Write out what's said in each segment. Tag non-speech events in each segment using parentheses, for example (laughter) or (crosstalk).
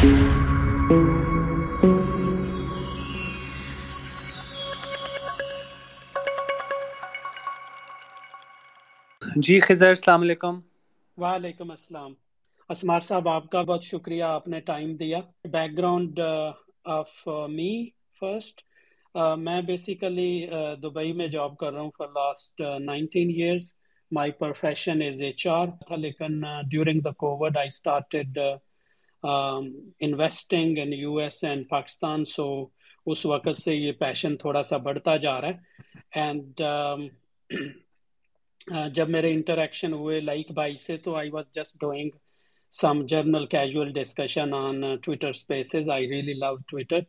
جی خضر، السلام علیکم۔ وعلیکم السلام۔ اسمار صاحب، آپ کا بہت شکریہ، آپ نے ٹائم دیا۔ Background of me first میں بیسیکلی uh, دبئی میں جاب کر رہا ہوں for last nineteen years my profession is H R تھا لیکن during the COVID I started investing in U S and Pakistan so اس وقت سے یہ پیشن تھوڑا سا بڑھتا جا رہا ہے. اینڈ (clears throat) جب میرے انٹریکشن ہوئے لائک بائی سے تو I was just doing some general casual discussion on Twitter spaces I really love Twitter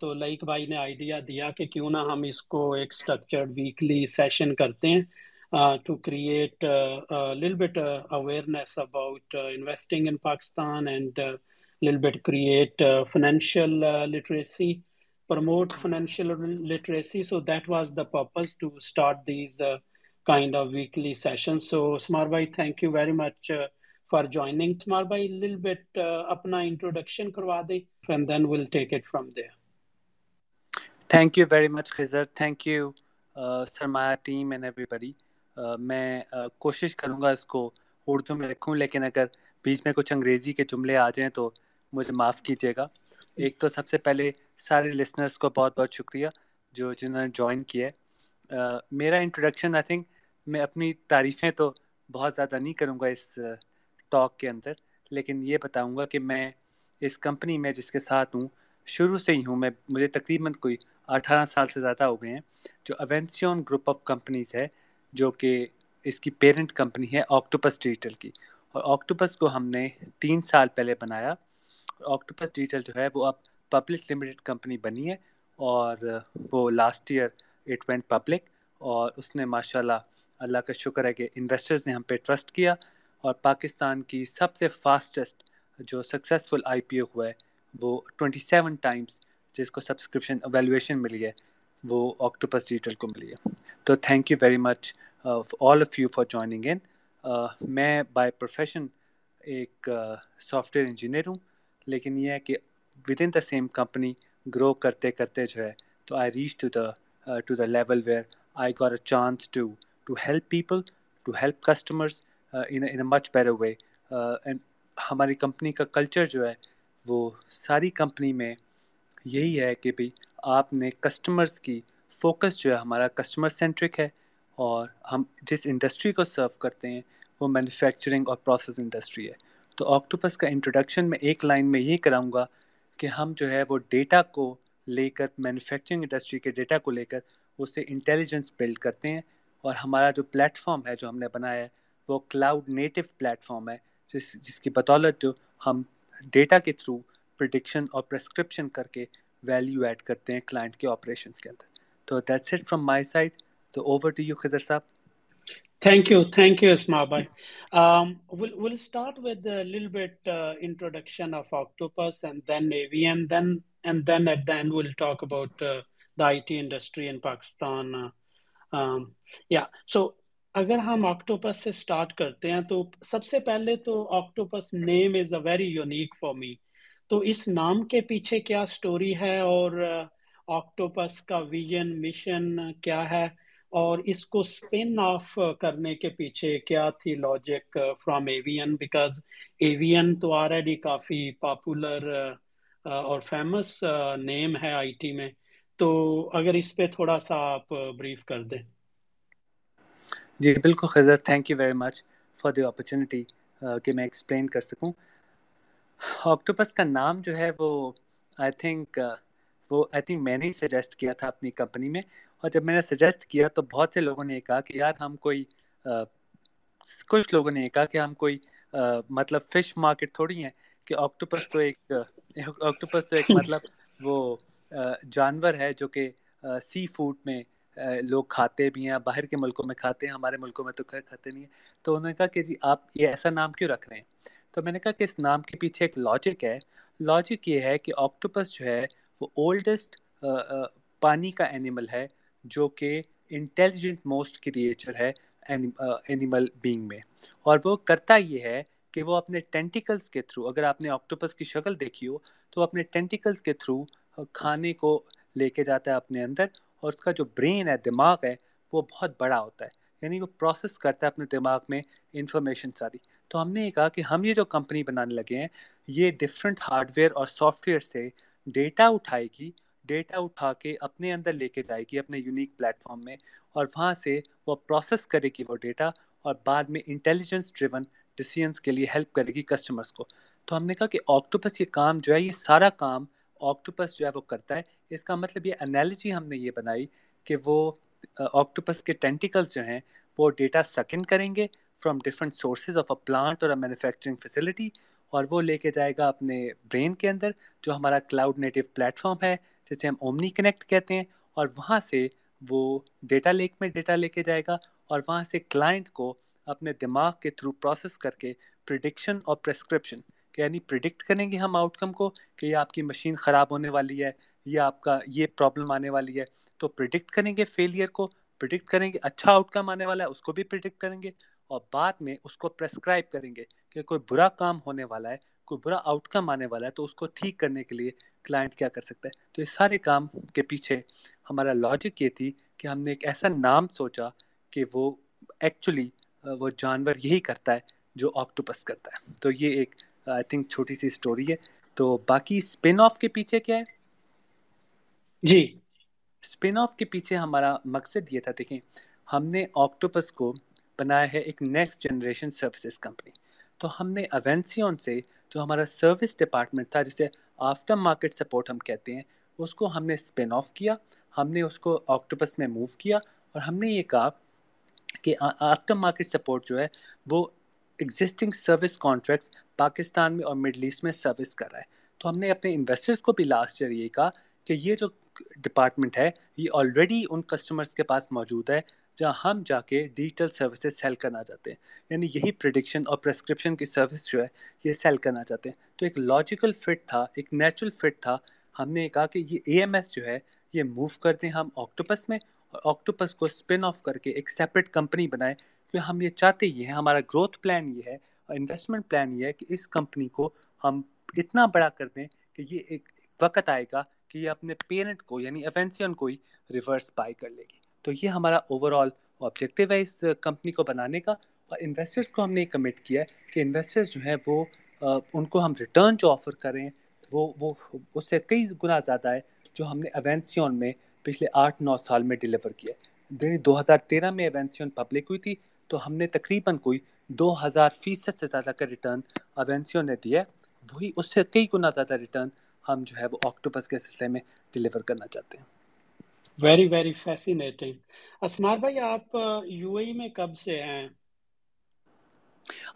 تو لائک بھائی نے آئیڈیا دیا کہ کیوں نہ ہم اس کو ایک اسٹرکچرڈ ویکلی سیشن کرتے ہیں. ٹو کریٹ لل bit awareness about investing in Pakistan and Lal but create financial literacy promote financial literacy so that was the purpose to start these kind of weekly session سو سمار بھائی thank you very much for joining سمار بھائی لل but اپنا introduction کروا دیں دین ول take it from there thank you very مچ خزر thank you سرمایہ team and every بڑی میں کوشش کروں گا اس کو اردو میں رکھوں، لیکن اگر بیچ میں کچھ انگریزی کے جملے آ جائیں تو مجھے معاف کیجیے گا۔ ایک تو سب سے پہلے سارے لسنرس کو بہت بہت شکریہ جو جنہوں نے جوائن کیا ہے۔ میرا انٹروڈکشن آئی تھنک میں اپنی تعریفیں تو بہت زیادہ نہیں کروں گا اس ٹاک کے اندر، لیکن یہ بتاؤں گا کہ میں اس کمپنی میں جس کے ساتھ ہوں، شروع سے ہی ہوں۔ میں، مجھے تقریباً کوئی اٹھارہ سال سے زیادہ ہو گئے ہیں، جو اوینسیون گروپ آف کمپنیز ہے۔ جو کہ اس کی پیرنٹ کمپنی ہے آکٹوپس ڈیجیٹل کی۔ اور آکٹوپس کو ہم نے تین سال پہلے بنایا۔ آکٹوپس ڈیجیٹل جو ہے وہ اب پبلک لمیٹڈ کمپنی بنی ہے۔ اور وہ last year it went public اور اس نے ماشاء اللہ اللہ کا شکر ہے کہ انویسٹرز نے ہم پہ ٹرسٹ کیا۔ اور پاکستان کی سب سے فاسٹسٹ جو سکسیزفل آئی پی او ہوا ہے وہ ٹوئنٹی سیون ٹائمس جس کو سبسکرپشن ویلیویشن ملی ہے۔ وہ آکٹوپس ڈیجیٹل کو ملی ہے۔ تو thank you very much all of you for joining in میں بائی پروفیشن ایک سافٹ ویئر انجینئر ہوں، لیکن یہ ہے کہ with in the same company grow کرتے کرتے جو ہے، تو I reach to the to the level where I got a chance to to help people to help customers in a much better way and ہماری company کا culture جو ہے، وہ ساری کمپنی میں یہی ہے کہ بھائی آپ نے کسٹمرس کی فوکس جو ہے ہمارا کسٹمر سینٹرک ہے اور ہم جس انڈسٹری کو سرو کرتے ہیں وہ مینوفیکچرنگ اور پروسیس انڈسٹری ہے۔ تو آکٹوپس کا انٹروڈکشن میں ایک لائن میں یہ کراؤں گا کہ ہم جو ہے وہ ڈیٹا کو لے کر مینوفیکچرنگ انڈسٹری کے ڈیٹا کو لے کر اس سے انٹیلیجنس بلڈ کرتے ہیں اور ہمارا جو پلیٹ فارم ہے جو ہم نے بنایا ہے وہ کلاؤڈ نیٹو پلیٹ فارم ہے جس جس کی بدولت جو ہم ڈیٹا کے تھرو پرڈکشن اور پرسکرپشن کر کے ویلیو ایڈ کرتے ہیں کلائنٹ کے آپریشنس کے اندر تو that's it from my side تو اوور ٹو یو خضر صاحب thank you thank you Asma بھائی ول اسٹارٹ ود لل bit introduction of Octopus and then even then and then at the and will talk about the I T industry in Pakistan یا so اگر ہم octopus سے start کرتے ہیں تو سب سے پہلے تو Octopus name is a very unique for me تو اس نام کے پیچھے کیا سٹوری ہے اور آکٹوپس کا ویژن مشن کیا ہے اور اس کو اسپن آف کرنے کے پیچھے کیا تھی logic from even because even تو آلریڈی کافی پاپولر اور فیمس نیم ہے آئی ٹی میں. تو اگر اس پہ تھوڑا سا آپ بریف کر دیں. جی بالکل Khizar. Thank you very much for the opportunity کہ میں ایکسپلین کر سکوں. آکٹوپس کا نام جو ہے وہ آئی تھنک وہ آئی تھنک میں نے ہی سجیسٹ کیا تھا اپنی کمپنی میں اور جب میں نے سجیسٹ کیا تو بہت سے لوگوں نے یہ کہا کہ یار ہم کوئی کچھ لوگوں نے یہ کہا کہ ہم کوئی مطلب فش مارکیٹ تھوڑی ہیں کہ آکٹوپس تو ایک آکٹوپس تو ایک (laughs) مطلب وہ جانور ہے جو کہ سی فوڈ میں لوگ کھاتے بھی ہیں باہر کے ملکوں میں کھاتے ہیں ہمارے ملکوں میں تو کھاتے نہیں ہیں تو انہوں نے کہا کہ جی آپ یہ ایسا نام کیوں رکھ رہے ہیں؟ تو میں نے کہا کہ اس نام کے پیچھے ایک لاجک ہے۔ لاجک یہ ہے کہ آکٹوپس جو ہے وہ اولڈسٹ پانی کا اینیمل ہے جو کہ انٹیلیجنٹ موسٹ کریچر ہے اینیمل بینگ میں۔ اور وہ کرتا یہ ہے کہ وہ اپنے ٹینٹیکلس کے تھرو اگر آپ نے آکٹوپس کی شکل دیکھی ہو، تو اپنے ٹینٹیکلس کے تھرو کھانے کو لے کے جاتا ہے اپنے اندر اور اس کا جو برین ہے، دماغ ہے، وہ بہت بڑا ہوتا ہے۔ یعنی وہ پروسیس کرتا ہے اپنے دماغ میں انفارمیشن ساری۔ تو ہم نے یہ کہا کہ ہم یہ جو کمپنی بنانے لگے ہیں، یہ ڈفرینٹ ہارڈ ویئر اور سافٹ ویئر سے ڈیٹا اٹھائے گی ڈیٹا اٹھا کے اپنے اندر لے کے جائے گی اپنے یونیک پلیٹ فارم میں اور وہاں سے وہ پروسیس کرے گی وہ ڈیٹا اور بعد میں انٹیلیجنس ڈریون ڈسیزنس کے لیے ہیلپ کرے گی کسٹمرس کو۔ تو ہم نے کہا کہ آکٹوپس یہ کام جو ہے، یہ سارا کام آکٹوپس جو ہے وہ کرتا ہے۔ اس کا مطلب یہ انالوجی ہم نے یہ بنائی کہ وہ آکٹوپس کے ٹینٹیکلس جو ہیں، وہ ڈیٹا سیکنڈ کریں گے from different sources of a plant اور اے مینوفیکچرنگ فیسلٹی اور وہ لے کے جائے گا اپنے برین کے اندر، جو ہمارا کلاؤڈ نیٹو پلیٹ فارم ہے، جسے ہم اومنی کنیکٹ کہتے ہیں، اور وہاں سے وہ ڈیٹا لیک میں ڈیٹا لے کے جائے گا، اور وہاں سے کلائنٹ کو اپنے دماغ کے تھرو پروسیس کر کے پریڈکشن اور پرسکرپشن یعنی پریڈکٹ کریں گے ہم آؤٹ کم کو کہ یہ آپ کی مشین خراب ہونے والی ہے یا آپ کا یہ پرابلم آنے والی ہے۔ تو پریڈکٹ کریں گے فیلئر کو پریڈکٹ کریں گے اچھا آؤٹ کم آنے والا ہے، اس کو بھی پریڈکٹ کریں گے۔ اور بعد میں اس کو پرسکرائب کریں گے کہ کوئی برا کام ہونے والا ہے کوئی برا آؤٹ کم آنے والا ہے تو اس کو ٹھیک کرنے کے لیے کلائنٹ کیا کر سکتا ہے؟ تو اس سارے کام کے پیچھے ہمارا لاجک یہ تھی کہ ہم نے ایک ایسا نام سوچا کہ وہ ایکچولی وہ جانور یہی کرتا ہے جو آکٹوپس کرتا ہے۔ تو یہ ایک آئی تھنک چھوٹی سی اسٹوری ہے۔ تو باقی اسپن آف کے پیچھے کیا ہے؟ جی۔ اسپن آف کے پیچھے ہمارا مقصد یہ تھا دیکھیں ہم نے آکٹوپس کو بنایا ہے ایک نیکسٹ جنریشن سروسز کمپنی تو ہم نے اوینسیون سے جو ہمارا سروس ڈپارٹمنٹ تھا، جسے آفٹر مارکیٹ سپورٹ ہم کہتے ہیں، اس کو ہم نے اسپن آف کیا۔ ہم نے اس کو آکٹوپس میں موو کیا اور ہم نے یہ کہا کہ آفٹر مارکیٹ سپورٹ جو ہے، وہ ایگزسٹنگ سروس کانٹریکٹس پاکستان میں اور مڈل ایسٹ میں سروس کر رہا ہے۔ تو ہم نے اپنے انویسٹرز کو بھی لاسٹ ایئر یہ کہا کہ یہ جو ڈپارٹمنٹ ہے، یہ آلریڈی ان کسٹمرز کے پاس موجود ہے۔ جہاں ہم جا کے ڈیجیٹل سروسز سیل کرنا چاہتے ہیں۔ یعنی یہی پریڈکشن اور پرسکرپشن کی سروس جو ہے، یہ سیل کرنا چاہتے ہیں۔ تو ایک لاجیکل فٹ تھا، ایک نیچرل فٹ تھا۔ ہم نے کہا کہ یہ اے ایم ایس جو ہے، یہ موو کرتے ہیں ہم آکٹوپس میں اور آکٹوپس کو اسپن آف کر کے ایک سیپریٹ کمپنی بنائیں۔ کیونکہ ہم یہ چاہتے یہ ہیں، ہمارا گروتھ پلان یہ ہے اور انویسٹمنٹ پلان یہ ہے کہ اس کمپنی کو ہم اتنا بڑا کر دیں کہ یہ ایک وقت آئے گا کہ یہ اپنے پیرنٹ کو یعنی ایونسین کو ہی ریورس بائی کر لے گی۔ تو یہ ہمارا اوور آل آبجیکٹیو ہے اس کمپنی کو بنانے کا اور انویسٹرس کو ہم نے کمٹ کیا ہے کہ انویسٹرس جو ہیں وہ ان کو ہم ریٹرن جو آفر کریں وہ وہ اس سے کئی گنا زیادہ ہے جو ہم نے ایونسیون میں پچھلے آٹھ نو سال میں ڈلیور کیا ہے۔ یعنی دو ہزار تیرہ میں ایونسیون پبلک ہوئی تھی تو ہم نے تقریباً کوئی دو ہزار فیصد سے زیادہ کا ریٹرن ایونسیون نے دیا ہے۔ وہی اس سے کئی گنا زیادہ ریٹرن ہم جو ہے وہ آکٹوپس کے سلسلے میں ڈلیور کرنا چاہتے ہیں۔ ویری ویری فیسینیٹنگ اسمار بھائی، آپ یو اے میں کب سے ہیں؟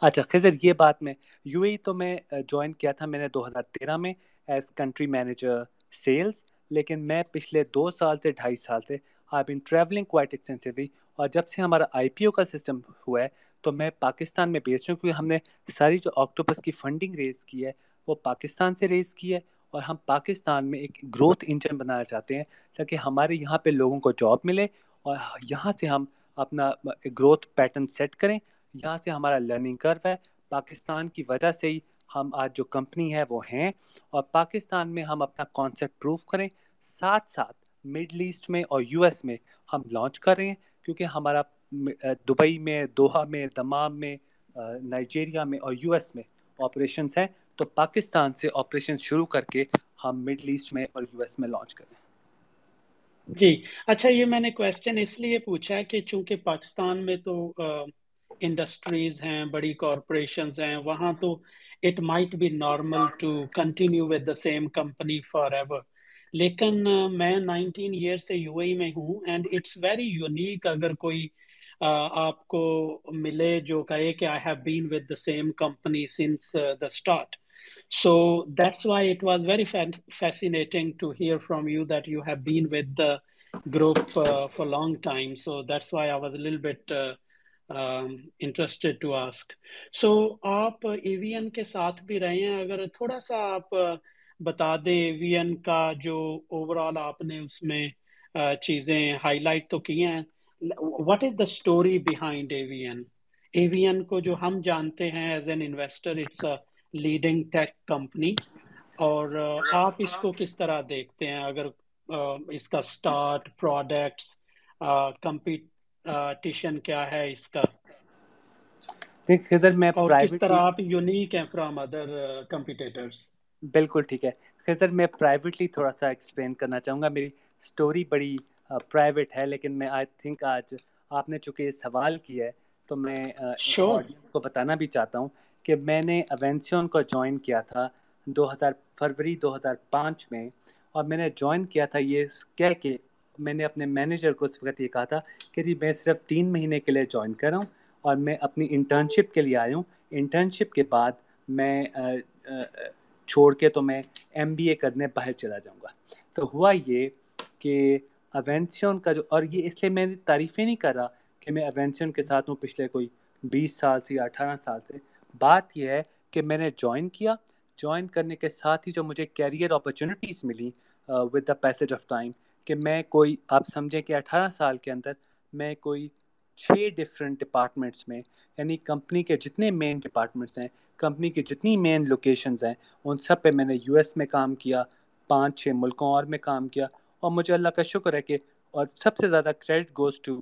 اچھا خضر، یہ بات میں، یو اے تو میں جوائن کیا تھا میں نے دو ہزار تیرہ میں ایز کنٹری مینیجر سیلز، لیکن میں پچھلے دو سال سے، ڈھائی سال سے، I been travelling quite extensively اور جب سے ہمارا آئی پی او کا سسٹم ہوا ہے، تو میں پاکستان میں بیچ ہوں کیونکہ ہم نے ساری جو آکٹوپس کی فنڈنگ ریز کی ہے، وہ پاکستان سے ریز کی ہے اور ہم پاکستان میں ایک گروتھ انجن بنانا چاہتے ہیں تاکہ ہمارے یہاں پہ لوگوں کو جاب ملے اور یہاں سے ہم اپنا گروتھ پیٹرن سیٹ کریں۔ یہاں سے ہمارا لرننگ کرو ہے۔ پاکستان کی وجہ سے ہی ہم آج جو کمپنی ہے وہ ہیں اور پاکستان میں ہم اپنا کانسیپٹ پروف کریں۔ ساتھ ساتھ مڈل ایسٹ میں اور یو ایس میں ہم لانچ کر رہے ہیں کیونکہ ہمارا دبئی میں، دوحہ میں، دمام میں نائجیریا میں اور یو ایس میں آپریشنس ہیں۔ تو پاکستان سے آپریشن شروع کر کے ہم مڈل ایسٹ میں اور یو ایس میں لانچ کریں۔ جی اچھا یہ میں نے کوشچن اس لیے پوچھا ہے کہ چونکہ پاکستان میں تو انڈسٹریز ہیں، بڑی کارپوریشنز ہیں، وہاں تو it might be normal to continue with the same company forever ever لیکن میں نائنٹین ایئر سے یو اے میں ہوں اینڈ اٹس ویری یونیک اگر کوئی آپ کو ملے جو کہے کہ I have been with the same company since the start So that's why it was very fa fascinating to hear from you that you have been with the group uh, for a long time. So that's why I was a little bit uh, um, interested to ask. So آپ AVN کے ساتھ بھی رہے ہیں اگر تھوڑا سا آپ بتا دیں AVN کا جو overall آپ نے اس میں چیزیں ہائی لائٹ تو کی ہیں what is the story behind AVN ایوین کو جو ہم جانتے ہیں as an investor it's a leading tech company اور آپ اس کو کس طرح دیکھتے ہیں؟ اگر اس کا سٹارٹ پروڈکٹس کمپٹیشن کیا ہے اس کا؟ خزر میں کس طرح آپ یونیک ہیں فرام ادر کمپیٹیٹرز بالکل ٹھیک ہے۔ خزر میں پرائیویٹلی تھوڑا سا ایکسپلین کرنا چاہوں گا۔ میری سٹوری بڑی پرائیویٹ ہے لیکن میں آئی تھنک آج آپ نے چونکہ یہ سوال کیا ہے تو میں آڈینس کو بتانا بھی چاہتا ہوں۔ کہ میں نے اوینسیون کو جوائن کیا تھا دو ہزار فروری دو ہزار پانچ میں اور میں نے جوائن کیا تھا یہ کہہ کے میں نے اپنے مینیجر کو اس وقت یہ کہا تھا کہ جی میں صرف تین مہینے کے لیے جوائن کر رہا ہوں اور میں اپنی انٹرنشپ کے لیے آیا ہوں۔ انٹرنشپ کے بعد میں چھوڑ کے تو میں ایم بی اے کرنے باہر چلا جاؤں گا۔ تو ہوا یہ کہ اوینسیون کا جو، اور یہ اس لیے میں نے تعریفیں نہیں کر رہا کہ میں اوینسیون کے ساتھ ہوں پچھلے کوئی بیس سال سے یا اٹھارہ سال سے۔ بات یہ ہے کہ میں نے جوائن کیا. جوائن کرنے کے ساتھ ہی جو مجھے کیریئر اپرچونیٹیز ملی with the passage of time کہ میں کوئی، آپ سمجھیں کہ اٹھارہ سال کے اندر میں کوئی چھ ڈفرینٹ ڈپارٹمنٹس میں یعنی کمپنی کے جتنے مین ڈپارٹمنٹس ہیں کمپنی کی جتنی مین لوکیشنز ہیں، ان سب پہ میں نے یو ایس میں کام کیا، پانچ چھ ملکوں اور میں کام کیا. اور مجھے اللہ کا شکر ہے کہ، اور سب سے زیادہ کریڈٹ گوز ٹو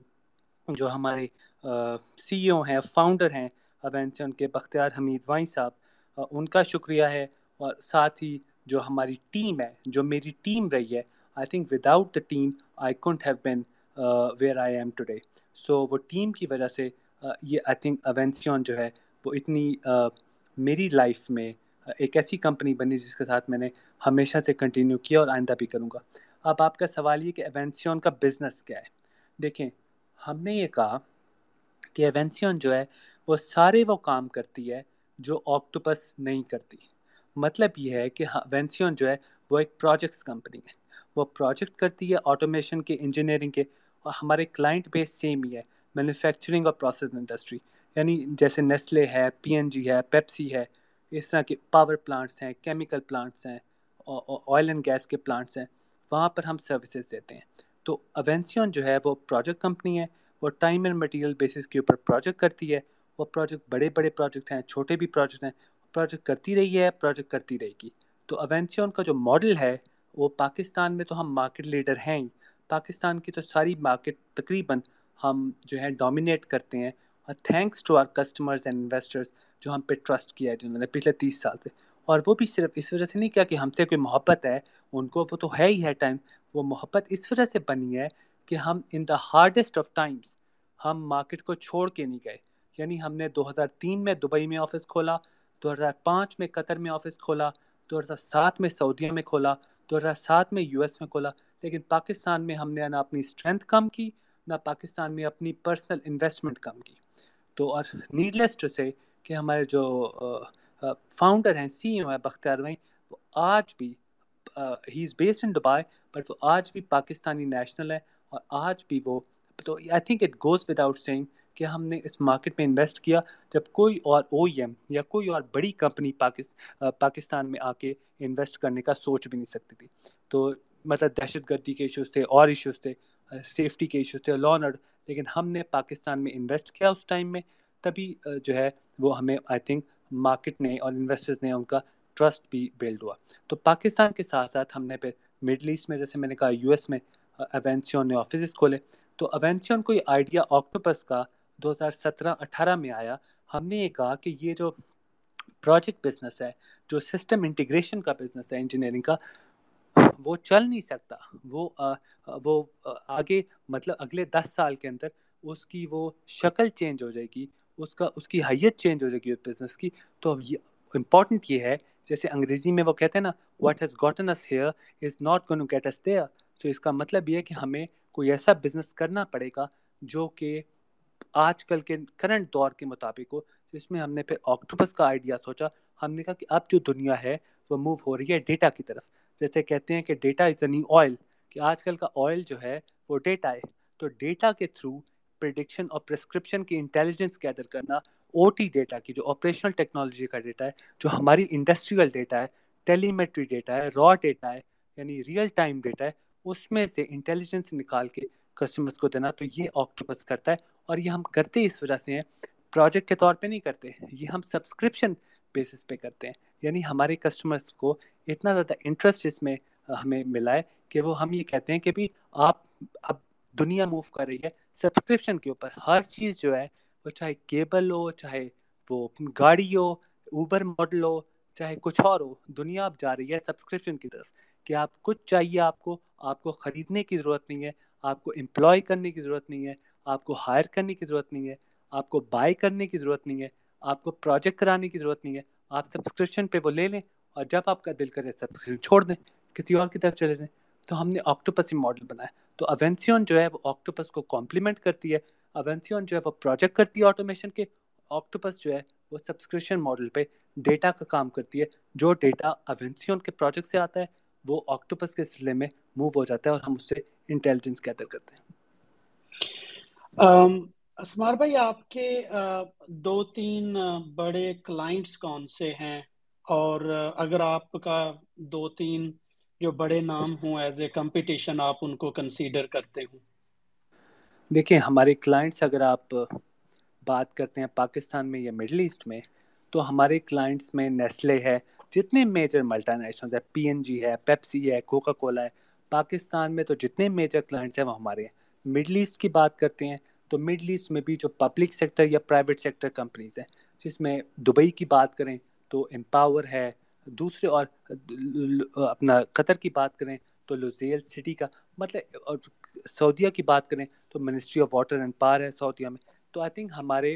جو ہمارے سی ای او ہیں فاؤنڈر ہیں اوینسن کے بختیار حمید وائیں صاحب۔ ان کا شکریہ ہے۔ اور ساتھ ہی جو ہماری ٹیم ہے، جو میری ٹیم رہی ہے I think without the team I can't have been where I am today so وہ ٹیم کی وجہ سے یہ آئی تھنک اوینسیون جو ہے، وہ اتنی میری لائف میں ایک ایسی کمپنی بنی جس کے ساتھ میں نے ہمیشہ سے کنٹینیو کیا اور آئندہ بھی کروں گا۔ اب آپ کا سوال یہ کہ ایونسیون کا بزنس کیا ہے۔ دیکھیں، ہم نے یہ کہا کہ ایونسیون جو ہے وہ سارے وہ کام کرتی ہے جو آکٹوپس نہیں کرتی۔ مطلب یہ ہے کہ ہاں، ایونسیون جو ہے، وہ ایک پروجیکٹس کمپنی ہے۔ وہ پروجیکٹ کرتی ہے آٹومیشن کے انجینئرنگ کے۔ اور ہمارے کلائنٹ بیس سیم ہی ہے۔ مینوفیکچرنگ اور پروسیس انڈسٹری یعنی جیسے نیسلے ہے پی این جی ہے پیپسی ہے۔ اس طرح کے پاور پلانٹس ہیں کیمیکل پلانٹس ہیں آئل اینڈ گیس کے پلانٹس ہیں۔ وہاں پر ہم سروسز دیتے ہیں۔ تو اوینسیون جو ہے، وہ پروجیکٹ کمپنی ہے۔ وہ ٹائم اینڈ مٹیریل بیسس کے اوپر پروجیکٹ کرتی ہے۔ وہ پروجیکٹ بڑے بڑے پروجیکٹ ہیں، چھوٹے بھی پروجیکٹ ہیں پروجیکٹ کرتی رہی ہے پروجیکٹ کرتی رہے گی۔ تو اوینسیون کا جو ماڈل ہے، وہ پاکستان میں تو ہم مارکیٹ لیڈر ہیں ہی۔ پاکستان کی تو ساری مارکیٹ تقریباً ہم جو ہے ڈومینیٹ کرتے ہیں۔ اور thanks to our customers and investors جو ہم پہ ٹرسٹ کیا ہے جنہوں نے پچھلے تیس سال سے۔ اور وہ بھی صرف اس وجہ سے نہیں کیا کہ ہم سے کوئی محبت ہے، ان کو وہ تو ہے ہی ہے ٹائم وہ محبت اس وجہ سے بنی ہے کہ ہم in the hardest of times ہم مارکیٹ کو چھوڑ کے نہیں گئے۔ یعنی ہم نے دو ہزار تین میں دبئی میں آفس کھولا، دو ہزار پانچ میں قطر میں آفس کھولا، دو ہزار سات میں سعودیہ میں کھولا، دو ہزار سات میں یو ایس میں کھولا۔ لیکن پاکستان میں ہم نے نہ اپنی اسٹرینتھ کم کی، نہ پاکستان میں اپنی پرسنل انویسٹمنٹ کم کی۔ تو اور نیڈلیس ٹو سے کہ ہمارے جو فاؤنڈر ہیں سی او ہیں، بختیار بھائی، وہ آج بھی he is based in Dubai but وہ آج بھی پاکستانی نیشنل ہے اور آج بھی وہ، تو I think it goes without saying کہ ہم نے اس مارکیٹ میں انویسٹ کیا جب کوئی اور او ایم یا کوئی اور بڑی کمپنی پاکستان میں آ کے انویسٹ کرنے کا سوچ بھی نہیں سکتی تھی۔ تو مطلب دہشت گردی کے ایشوز تھے، اور ایشوز تھے سیفٹی کے ایشوز تھے لا آرڈر لیکن ہم نے پاکستان میں انویسٹ کیا اس ٹائم میں، تبھی جو ہے وہ ہمیں آئی تھنک مارکیٹ نے اور انویسٹرز نے ان کا ٹرسٹ بھی بلڈ ہوا۔ تو پاکستان کے ساتھ ساتھ ہم نے پھر مڈل ایسٹ میں، جیسے میں نے کہا یو ایس میں اوینسیون نے آفیسز کھولے۔ تو اوینسیون کو یہ آئیڈیا آکٹوپس کا دو ہزار سترہ اٹھارہ میں آیا، ہم نے یہ کہا کہ یہ جو پروجیکٹ بزنس ہے، جو سسٹم انٹیگریشن کا بزنس ہے انجینئرنگ کا، وہ چل نہیں سکتا۔ وہ وہ آگے مطلب اگلے دس سال کے اندر اس کی وہ شکل چینج ہو جائے گی، اس کا، اس کی حیت چینج ہو جائے گی بزنس کی۔ تو اب یہ امپورٹنٹ یہ ہے، جیسے انگریزی میں وہ کہتے ہیں نا what has gotten us here is not gonna get us there تو اس کا مطلب یہ ہے کہ ہمیں کوئی ایسا بزنس کرنا پڑے گا جو کہ آج کل کے کرنٹ دور کے مطابق ہو، جس میں ہم نے پھر آکٹوپس کا آئیڈیا سوچا، ہم نے کہا کہ اب جو دنیا ہے، وہ موو ہو رہی ہے ڈیٹا کی طرف۔ جیسے کہتے ہیں کہ ڈیٹا از اینی آئل کہ آج کل کا آئل جو ہے، وہ ڈیٹا ہے۔ تو ڈیٹا کے تھرو پریڈکشن اور پرسکرپشن کی انٹیلیجنس گیدر کرنا او ٹی ڈیٹا کی، جو آپریشنل ٹیکنالوجی کا ڈیٹا ہے، جو ہماری انڈسٹریل ڈیٹا ہے ٹیلی میٹری ڈیٹا ہے را ڈیٹا ہے یعنی ریئل ٹائم ڈیٹا ہے، اس میں سے انٹیلیجنس نکال کے کسٹمرس کو دینا۔ تو یہ آکٹوپس کرتا ہے۔ اور یہ ہم کرتے اس وجہ سے ہیں پروجیکٹ کے طور پہ نہیں کرتے، یہ ہم سبسکرپشن بیسس پہ کرتے ہیں۔ یعنی ہمارے کسٹمرس کو اتنا زیادہ انٹرسٹ اس میں، ہمیں ملا ہے کہ وہ ہم یہ کہتے ہیں کہ بھی آپ اب دنیا موو کر رہی ہے سبسکرپشن کے اوپر۔ ہر چیز جو ہے، وہ چاہے کیبل ہو، چاہے وہ گاڑی ہو اوبر ماڈل ہو، چاہے کچھ اور ہو، دنیا اب جا رہی ہے سبسکرپشن کی طرف۔ کہ آپ کچھ چاہیے آپ کو آپ کو خریدنے کی ضرورت نہیں ہے، آپ کو امپلائی کرنے کی ضرورت نہیں ہے آپ کو ہائر کرنے کی ضرورت نہیں ہے، آپ کو بائی کرنے کی ضرورت نہیں ہے، آپ کو پروجیکٹ کرانے کی ضرورت نہیں ہے۔ آپ سبسکرپشن پہ وہ لے لیں اور جب آپ کا دل کرے سبسکرپشن چھوڑ دیں، کسی اور کی طرف چلے جائیں۔ تو ہم نے آکٹوپس ہی ماڈل بنایا۔ تو اوینسیون جو ہے وہ آکٹوپس کو کمپلیمنٹ کرتی ہے۔ اوینسیون جو ہے وہ پروجیکٹ کرتی ہے آٹومیشن کے۔ آکٹوپس جو ہے وہ سبسکرپشن ماڈل پہ ڈیٹا کا کام کرتی ہے۔ جو ڈیٹا اوینسیون کے پروجیکٹ سے آتا ہے، وہ آکٹوپس کے سلسلے میں موو ہو جاتا ہے اور ہم اس سے انٹیلیجنس گیدر کرتے ہیں۔ اسمار بھائی آپ کے دو تین بڑے کلائنٹس کون سے ہیں اور اگر آپ کا دو تین جو بڑے نام ہوں ایز اے کمپٹیشن آپ ان کو کنسیڈر کرتے ہوں دیکھیں ہمارے کلائنٹس اگر آپ بات کرتے ہیں پاکستان میں یا مڈل ایسٹ میں تو ہمارے کلائنٹس میں نیسلے ہے جتنے میجر ملٹا نیشنل ہے پی این جی ہے پیپسی ہے کوکا کولا ہے پاکستان میں تو جتنے میجر کلائنٹس ہیں وہ ہمارے ہیں مڈل ایسٹ کی بات کرتے ہیں، تو مڈل ایسٹ میں بھی جو پبلک سیکٹر یا پرائیویٹ سیکٹر کمپنیز ہیں، جس میں دبئی کی بات کریں تو امپاور ہے، دوسرے اور اپنا قطر کی بات کریں تو لوزیل سٹی کا مطلب اور سعودیہ کی بات کریں تو منسٹری آف واٹر اینڈ پار ہے سعودیہ میں۔ تو آئی تھنک ہمارے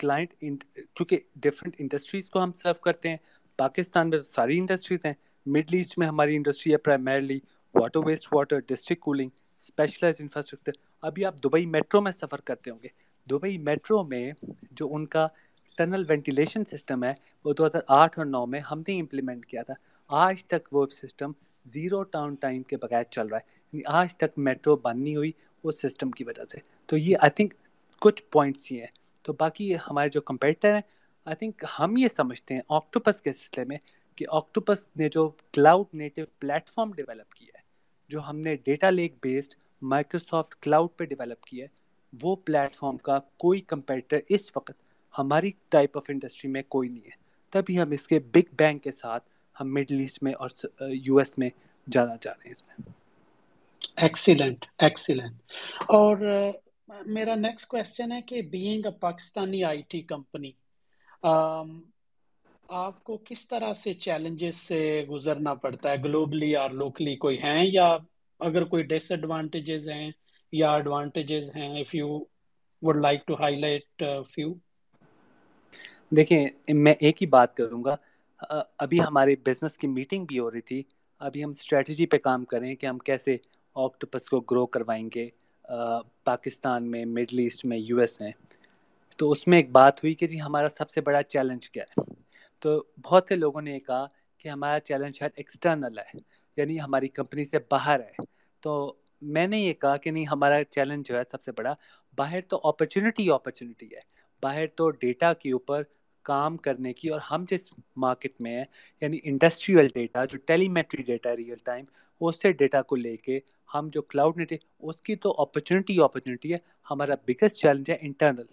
کلائنٹ کیونکہ ڈفرینٹ انڈسٹریز کو ہم سرو کرتے ہیں، پاکستان میں تو ساری انڈسٹریز ہیں، مڈل ایسٹ میں ہماری انڈسٹری ہے primarily water waste water district cooling specialize infrastructure ابھی آپ دبئی میٹرو میں سفر کرتے ہوں گے۔ دبئی میٹرو میں جو ان کا ٹنل وینٹیلیشن سسٹم ہے، وہ دو ہزار آٹھ اور نو میں ہم نے امپلیمنٹ کیا تھا۔ آج تک وہ سسٹم زیرو ٹاؤن ٹائم کے بغیر چل رہا ہے۔ یعنی آج تک میٹرو بند نہیں ہوئی اس سسٹم کی وجہ سے۔ تو یہ آئی تھنک کچھ پوائنٹس ہی ہیں۔ تو باقی ہمارے جو کمپیٹر ہیں آئی تھنک ہم یہ سمجھتے ہیں آکٹوپس کے سلسلے میں کہ آکٹوپس نے جو cloud native platform develop کیا ہے، جو ہم نے data lake based Microsoft cloud پہ ڈیولپ کیا ہے، وہ پلیٹ فارم کا کوئی کمپیٹر اس وقت ہماری ٹائپ آف انڈسٹری میں کوئی نہیں ہے۔ تبھی ہم اس کے بگ بینگ کے ساتھ ہم مڈل ایسٹ میں اور یو ایس میں جانا چاہ رہے ہیں اس میں۔ ایکسیلنٹ ایکسیلنٹ اور میرا نیکسٹ کوشچن ہے کہ being a Pakistani I T company آپ کو کس طرح سے چیلنجز سے گزرنا پڑتا ہے؟ گلوبلی اور لوکلی کوئی ہیں یا اگر کوئی ڈس ایڈوانٹیجز ہیں یا ایڈوانٹیجز ہیں if you would like to highlight few دیکھیں، میں ایک ہی بات کروں گا۔ ابھی ہمارے بزنس کی میٹنگ بھی ہو رہی تھی۔ ابھی ہم اسٹریٹجی پہ کام کریں کہ ہم کیسے آکٹوپس کو گرو کروائیں گے۔ پاکستان میں مڈل ایسٹ میں یو ایس میں۔ تو اس میں ایک بات ہوئی کہ جی ہمارا سب سے بڑا چیلنج کیا ہے؟ تو بہت سے لوگوں نے یہ کہا کہ ہمارا چیلنج شاید ایکسٹرنل ہے۔ یعنی ہماری کمپنی سے باہر ہے۔ تو میں نے یہ کہا کہ نہیں، ہمارا چیلنج جو ہے سب سے بڑا، باہر تو اپرچونیٹی اپرچونیٹی ہے۔ باہر تو ڈیٹا کے اوپر کام کرنے کی، اور ہم جس مارکیٹ میں ہیں یعنی انڈسٹریل ڈیٹا جو ٹیلی میٹری ڈیٹا ہے ریئل ٹائم اس سے ڈیٹا کو لے کے ہم جو کلاؤڈ نیٹ اس کی تو اپرچونیٹی اپرچونیٹی ہے۔ ہمارا بگیسٹ چیلنج ہے انٹرنل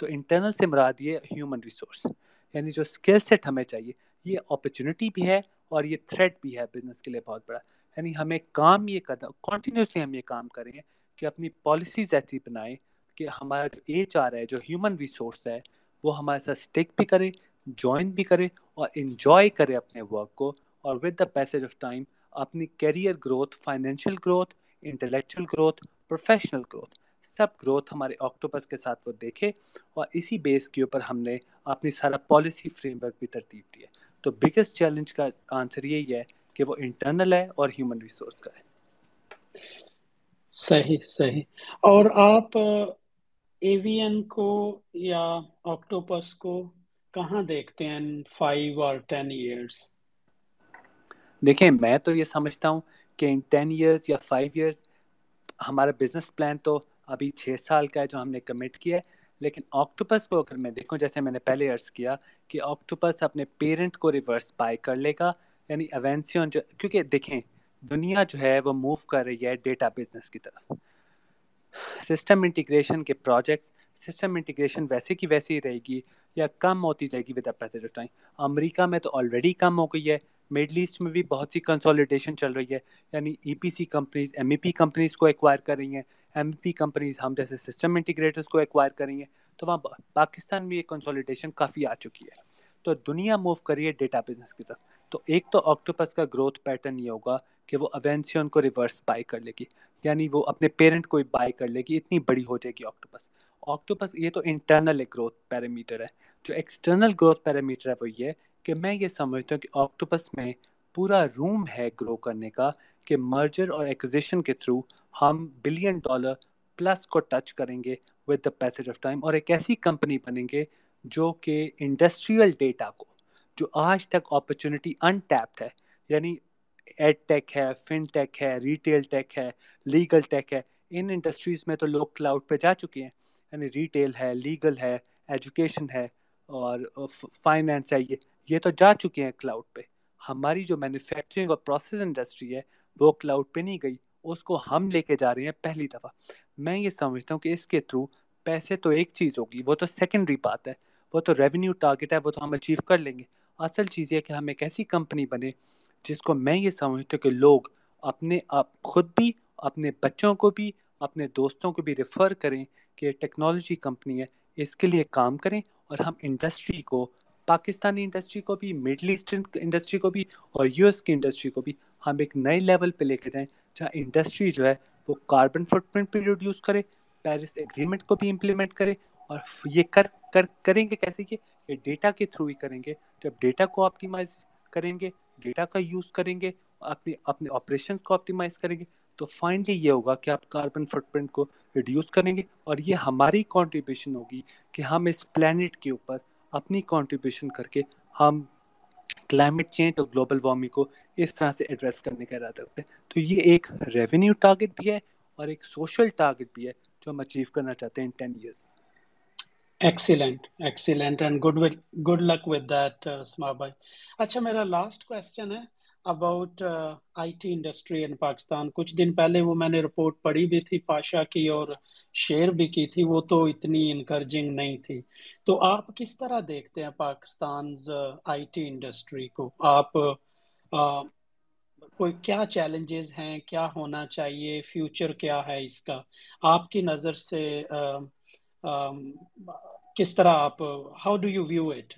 تو انٹرنل سے مراد یہ ہیومن ریسورس یعنی جو اسکل سیٹ ہمیں چاہیے، یہ اپرچونیٹی بھی ہے اور یہ تھریٹ بھی ہے بزنس کے لیے بہت بڑا۔ یعنی ہمیں کام یہ کرنا کنٹینیوسلی ہم یہ کام کریں کہ اپنی پالیسیز ایسی بنائیں کہ ہمارا جو ایچ آر ہے، جو ہیومن ریسورس ہے، وہ ہمارے ساتھ اسٹک بھی کرے جوائن بھی کرے اور انجوائے کرے اپنے ورک کو۔ اور with the passage of time اپنی career growth financial growth intellectual growth professional growth سب گروتھ ہمارے آکٹوپس کے ساتھ وہ دیکھے۔ اور اسی بیس کے اوپر ہم نے اپنی سارا پالیسی فریم ورک بھی ترتیب دی ہے۔ تو بگیسٹ چیلنج کا آنسر یہی ہے کہ وہ انٹرنل ہے اور ہیومن ریسورس کا ہے۔ صحیح صحیح۔ اور آپ ایوین کو یا آکٹوپس کو کہاں دیکھتے ہیں فائیو اور ٹین ایئرس دیکھیں میں تو یہ سمجھتا ہوں کہ ان ٹین ایئرس یا فائیو ایئرس ہمارا بزنس پلان تو ابھی چھ سال کا ہے جو ہم نے کمٹ کیا ہے۔ لیکن آکٹوپس کو اگر میں دیکھوں، جیسے میں نے پہلے عرض کیا کہ آکٹوپس اپنے پیرنٹ کو ریورس بائی کر لے گا یعنی ایونسیون جو، کیونکہ دیکھیں، دنیا جو ہے وہ موو کر رہی ہے ڈیٹا بزنس کی طرف۔ سسٹم انٹیگریشن کے پروجیکٹس سسٹم انٹیگریشن ویسے کی ویسے ہی رہے گی یا کم ہوتی جائے گی ود پیسج آف ٹائم امریکہ میں تو آلریڈی کم ہو گئی ہے مڈل ایسٹ میں بھی بہت سی کنسالیڈیشن چل رہی ہے یعنی E P C companies M E P companies کو ایکوائر کر رہی ہیں۔ ایم پی کمپنیز ہم جیسے سسٹم انٹیگریٹرس کو ایکوائر کر رہی ہیں تو وہاں پاکستان میں یہ کنسالیڈیشن کافی آ چکی ہے۔ تو دنیا موو کری ہے ڈیٹا بزنس کی طرف۔ تو ایک تو آکٹوپس کا گروتھ پیٹرن یہ ہوگا کہ وہ اوینسیون کو ریورس بائی کر لے گی۔ یعنی وہ اپنے پیرنٹ کو بائی کر لے گی، اتنی بڑی ہو جائے گی آکٹوپس آکٹوپس یہ تو انٹرنل ایک گروتھ پیرامیٹر ہے۔ جو ایکسٹرنل گروتھ پیرامیٹر ہے وہ یہ کہ میں یہ سمجھتا ہوں کہ آکٹوپس میں پورا روم ہے گرو کرنے کا۔ کہ مرجر اور ایکوزیشن کے تھرو ہم بلین ڈالر پلس کو ٹچ کریں گے with the passage of time اور ایک ایسی کمپنی بنیں گے جو کہ انڈسٹریل ڈیٹا کو، جو آج تک اپرچونیٹی ان ٹیپڈ ہے یعنی ایڈ ٹیک ہے فن ٹیک ہے ریٹیل ٹیک ہے لیگل ٹیک ہے، ان انڈسٹریز میں تو لوگ کلاؤڈ پہ جا چکے ہیں۔ یعنی ریٹیل ہے لیگل ہے ایجوکیشن ہے اور فائنینس ہے، یہ یہ تو جا چکے ہیں کلاؤڈ پہ۔ ہماری جو مینوفیکچرنگ اور پروسیس انڈسٹری ہے وہ کلاؤڈ پہ نہیں گئی، اس کو ہم لے کے جا رہے ہیں پہلی دفعہ۔ میں یہ سمجھتا ہوں کہ اس کے تھرو پیسے تو ایک چیز ہوگی، وہ تو سیکنڈری بات ہے۔ وہ تو ریونیو ٹارگیٹ ہے، وہ تو ہم اچیو کر لیں گے۔ اصل چیز یہ کہ ہم ایک ایسی کمپنی بنے جس کو میں یہ سمجھتا ہوں کہ لوگ اپنے آپ خود بھی، اپنے بچوں کو بھی، اپنے دوستوں کو بھی ریفر کریں کہ ٹیکنالوجی کمپنی ہے، اس کے لیے کام کریں۔ اور ہم انڈسٹری کو، پاکستانی انڈسٹری کو بھی مڈل ایسٹرن انڈسٹری کو بھی اور یو ایس کی انڈسٹری کو بھی ہم ایک نئے لیول پہ لے کے جائیں جہاں انڈسٹری جو ہے وہ کاربن فٹ پرنٹ پہ ریڈیوس کرے پیرس ایگریمنٹ کو بھی امپلیمنٹ کرے اور یہ کر کر، کریں گے کیسے کہ یہ ڈیٹا کے تھرو ہی کریں گے۔ جب ڈیٹا کو آپٹیمائز کریں گے ڈیٹا کا یوز کریں گے، اپنی، اپنے آپریشن کو آپٹیمائز کریں گے، تو فائنلی یہ ہوگا کہ آپ کاربن فٹ پرنٹ کو ریڈیوس کریں گے اور یہ ہماری کانٹریبیوشن ہوگی کہ ہم اس پلانٹ کے اوپر اپنی کانٹریبیوشن کر کے ہم کلائمیٹ چینج اور گلوبل وارمنگ کو اس طرح سے ایڈریس کرنے کا ارادہ رکھتے ہیں۔ تو یہ ایک ریونیو ٹارگیٹ بھی ہے اور ایک سوشل ٹارگیٹ بھی ہے جو ہم اچیو کرنا چاہتے ہیں ten years excellent excellent and good good luck with that Asma بھائی اچھا میرا لاسٹ کوشچن ہے۔ About I T industry in Pakistan کچھ دن پہلے وہ میں نے رپورٹ پڑھی بھی تھی پاشا کی اور شیئر بھی کی تھی، وہ تو اتنی انکرجنگ نہیں تھی۔ تو آپ کس طرح دیکھتے ہیں پاکستان آئی ٹی انڈسٹری کو؟ آپ کوئی کیا چیلنجز ہیں؟ کیا ہونا چاہیے؟ فیوچر کیا ہے اس کا؟ آپ کی نظر سے کس طرح آپ how do you view it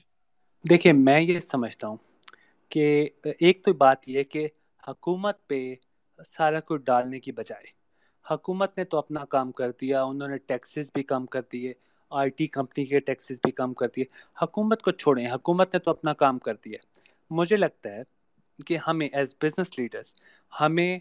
دیکھیے، میں یہ سمجھتا ہوں کہ ایک تو بات یہ کہ حکومت پہ سارا کچھ ڈالنے کی بجائے، حکومت نے تو اپنا کام کر دیا، انہوں نے ٹیکسز بھی کم کر دیے، آئی ٹی کمپنی کے ٹیکسز بھی کم کر دیے، حکومت کو چھوڑیں، حکومت نے تو اپنا کام کر دیا۔ مجھے لگتا ہے کہ ہمیں ایز بزنس لیڈرس ہمیں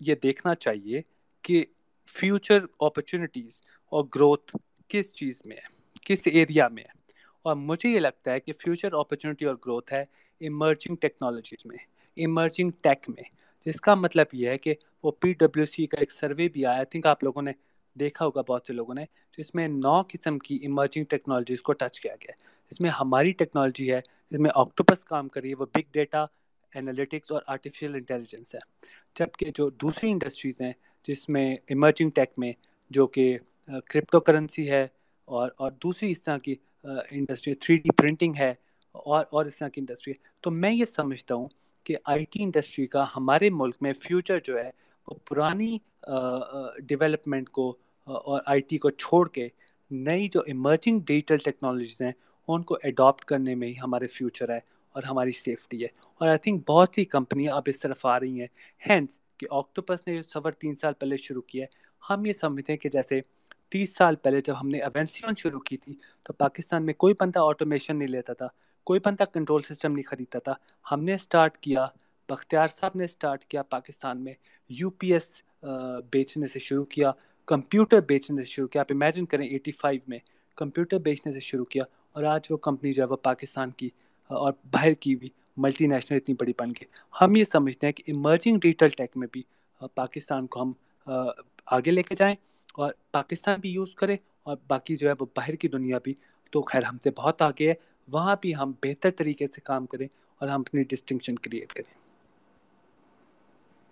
یہ دیکھنا چاہیے کہ فیوچر اپرچونیٹیز اور گروتھ کس چیز میں ہے، کس ایریا میں ہے۔ اور مجھے یہ لگتا ہے کہ فیوچر اپرچونیٹی اور گروتھ ہے ایمرجنگ ٹیکنالوجیز میں ایمرجنگ ٹیک میں، جس کا مطلب یہ ہے کہ وہ پی ڈبلیو سی کا ایک سروے بھی آیا. تھنک آپ لوگوں نے دیکھا ہوگا بہت سے لوگوں نے، جس میں نو قسم کی ایمرجنگ ٹیکنالوجیز کو ٹچ کیا گیا. ہے جس میں ہماری ٹیکنالوجی ہے جس میں آکٹوپس کام کری ہے، وہ بگ ڈیٹا انالیٹکس اور آرٹیفیشیل انٹیلیجنس ہے. جبکہ جو دوسری انڈسٹریز ہیں، جس میں ایمرجنگ ٹیک میں جو کہ uh, کرپٹو کرنسی ہے اور اور دوسری اس طرح کی انڈسٹری تھری ڈی پرنٹنگ ہے اور اور اس طرح کی انڈسٹری ہے۔ تو میں یہ سمجھتا ہوں کہ آئی ٹی انڈسٹری کا ہمارے ملک میں فیوچر جو ہے، وہ پرانی ڈیولپمنٹ کو اور آئی ٹی کو چھوڑ کے نئی جو ایمرجنگ ڈیجیٹل ٹیکنالوجیز ہیں، ان کو اڈاپٹ کرنے میں ہی ہمارے فیوچر ہے اور ہماری سیفٹی ہے۔ اور آئی تھنک بہت سی کمپنیاں اب اس طرف آ رہی ہیں۔ ہینس کہ آکٹوپس نے جو سفر تین سال پہلے شروع کیا ہے۔ ہم یہ سمجھتے ہیں کہ جیسے تیس سال پہلے جب ہم نے ایونسیون شروع کی تھی، تو پاکستان میں کوئی بندہ آٹومیشن نہیں لیتا تھا۔ کوئی بندہ کنٹرول سسٹم نہیں خریدتا تھا۔ ہم نے اسٹارٹ کیا، بختیار صاحب نے اسٹارٹ کیا پاکستان میں۔ یو پی ایس بیچنے سے شروع کیا۔ کمپیوٹر بیچنے سے شروع کیا۔ آپ امیجن کریں ایٹی فائیو میں کمپیوٹر بیچنے سے شروع کیا اور آج وہ کمپنی جو ہے وہ پاکستان کی اور باہر کی بھی ملٹی نیشنل اتنی بڑی بن گئی۔ ہم یہ سمجھتے ہیں کہ ایمرجنگ ڈیجیٹل ٹیک میں بھی پاکستان کو ہم آگے لے کے جائیں اور پاکستان بھی یوز کرے اور باقی جو ہے وہ باہر کی دنیا بھی۔ تو خیر ہم سے بہت آگے ہے۔ وہاں بھی ہم بہتر طریقے سے کام کریں اور ہم اپنی ڈسٹنکشن کریٹ کریں۔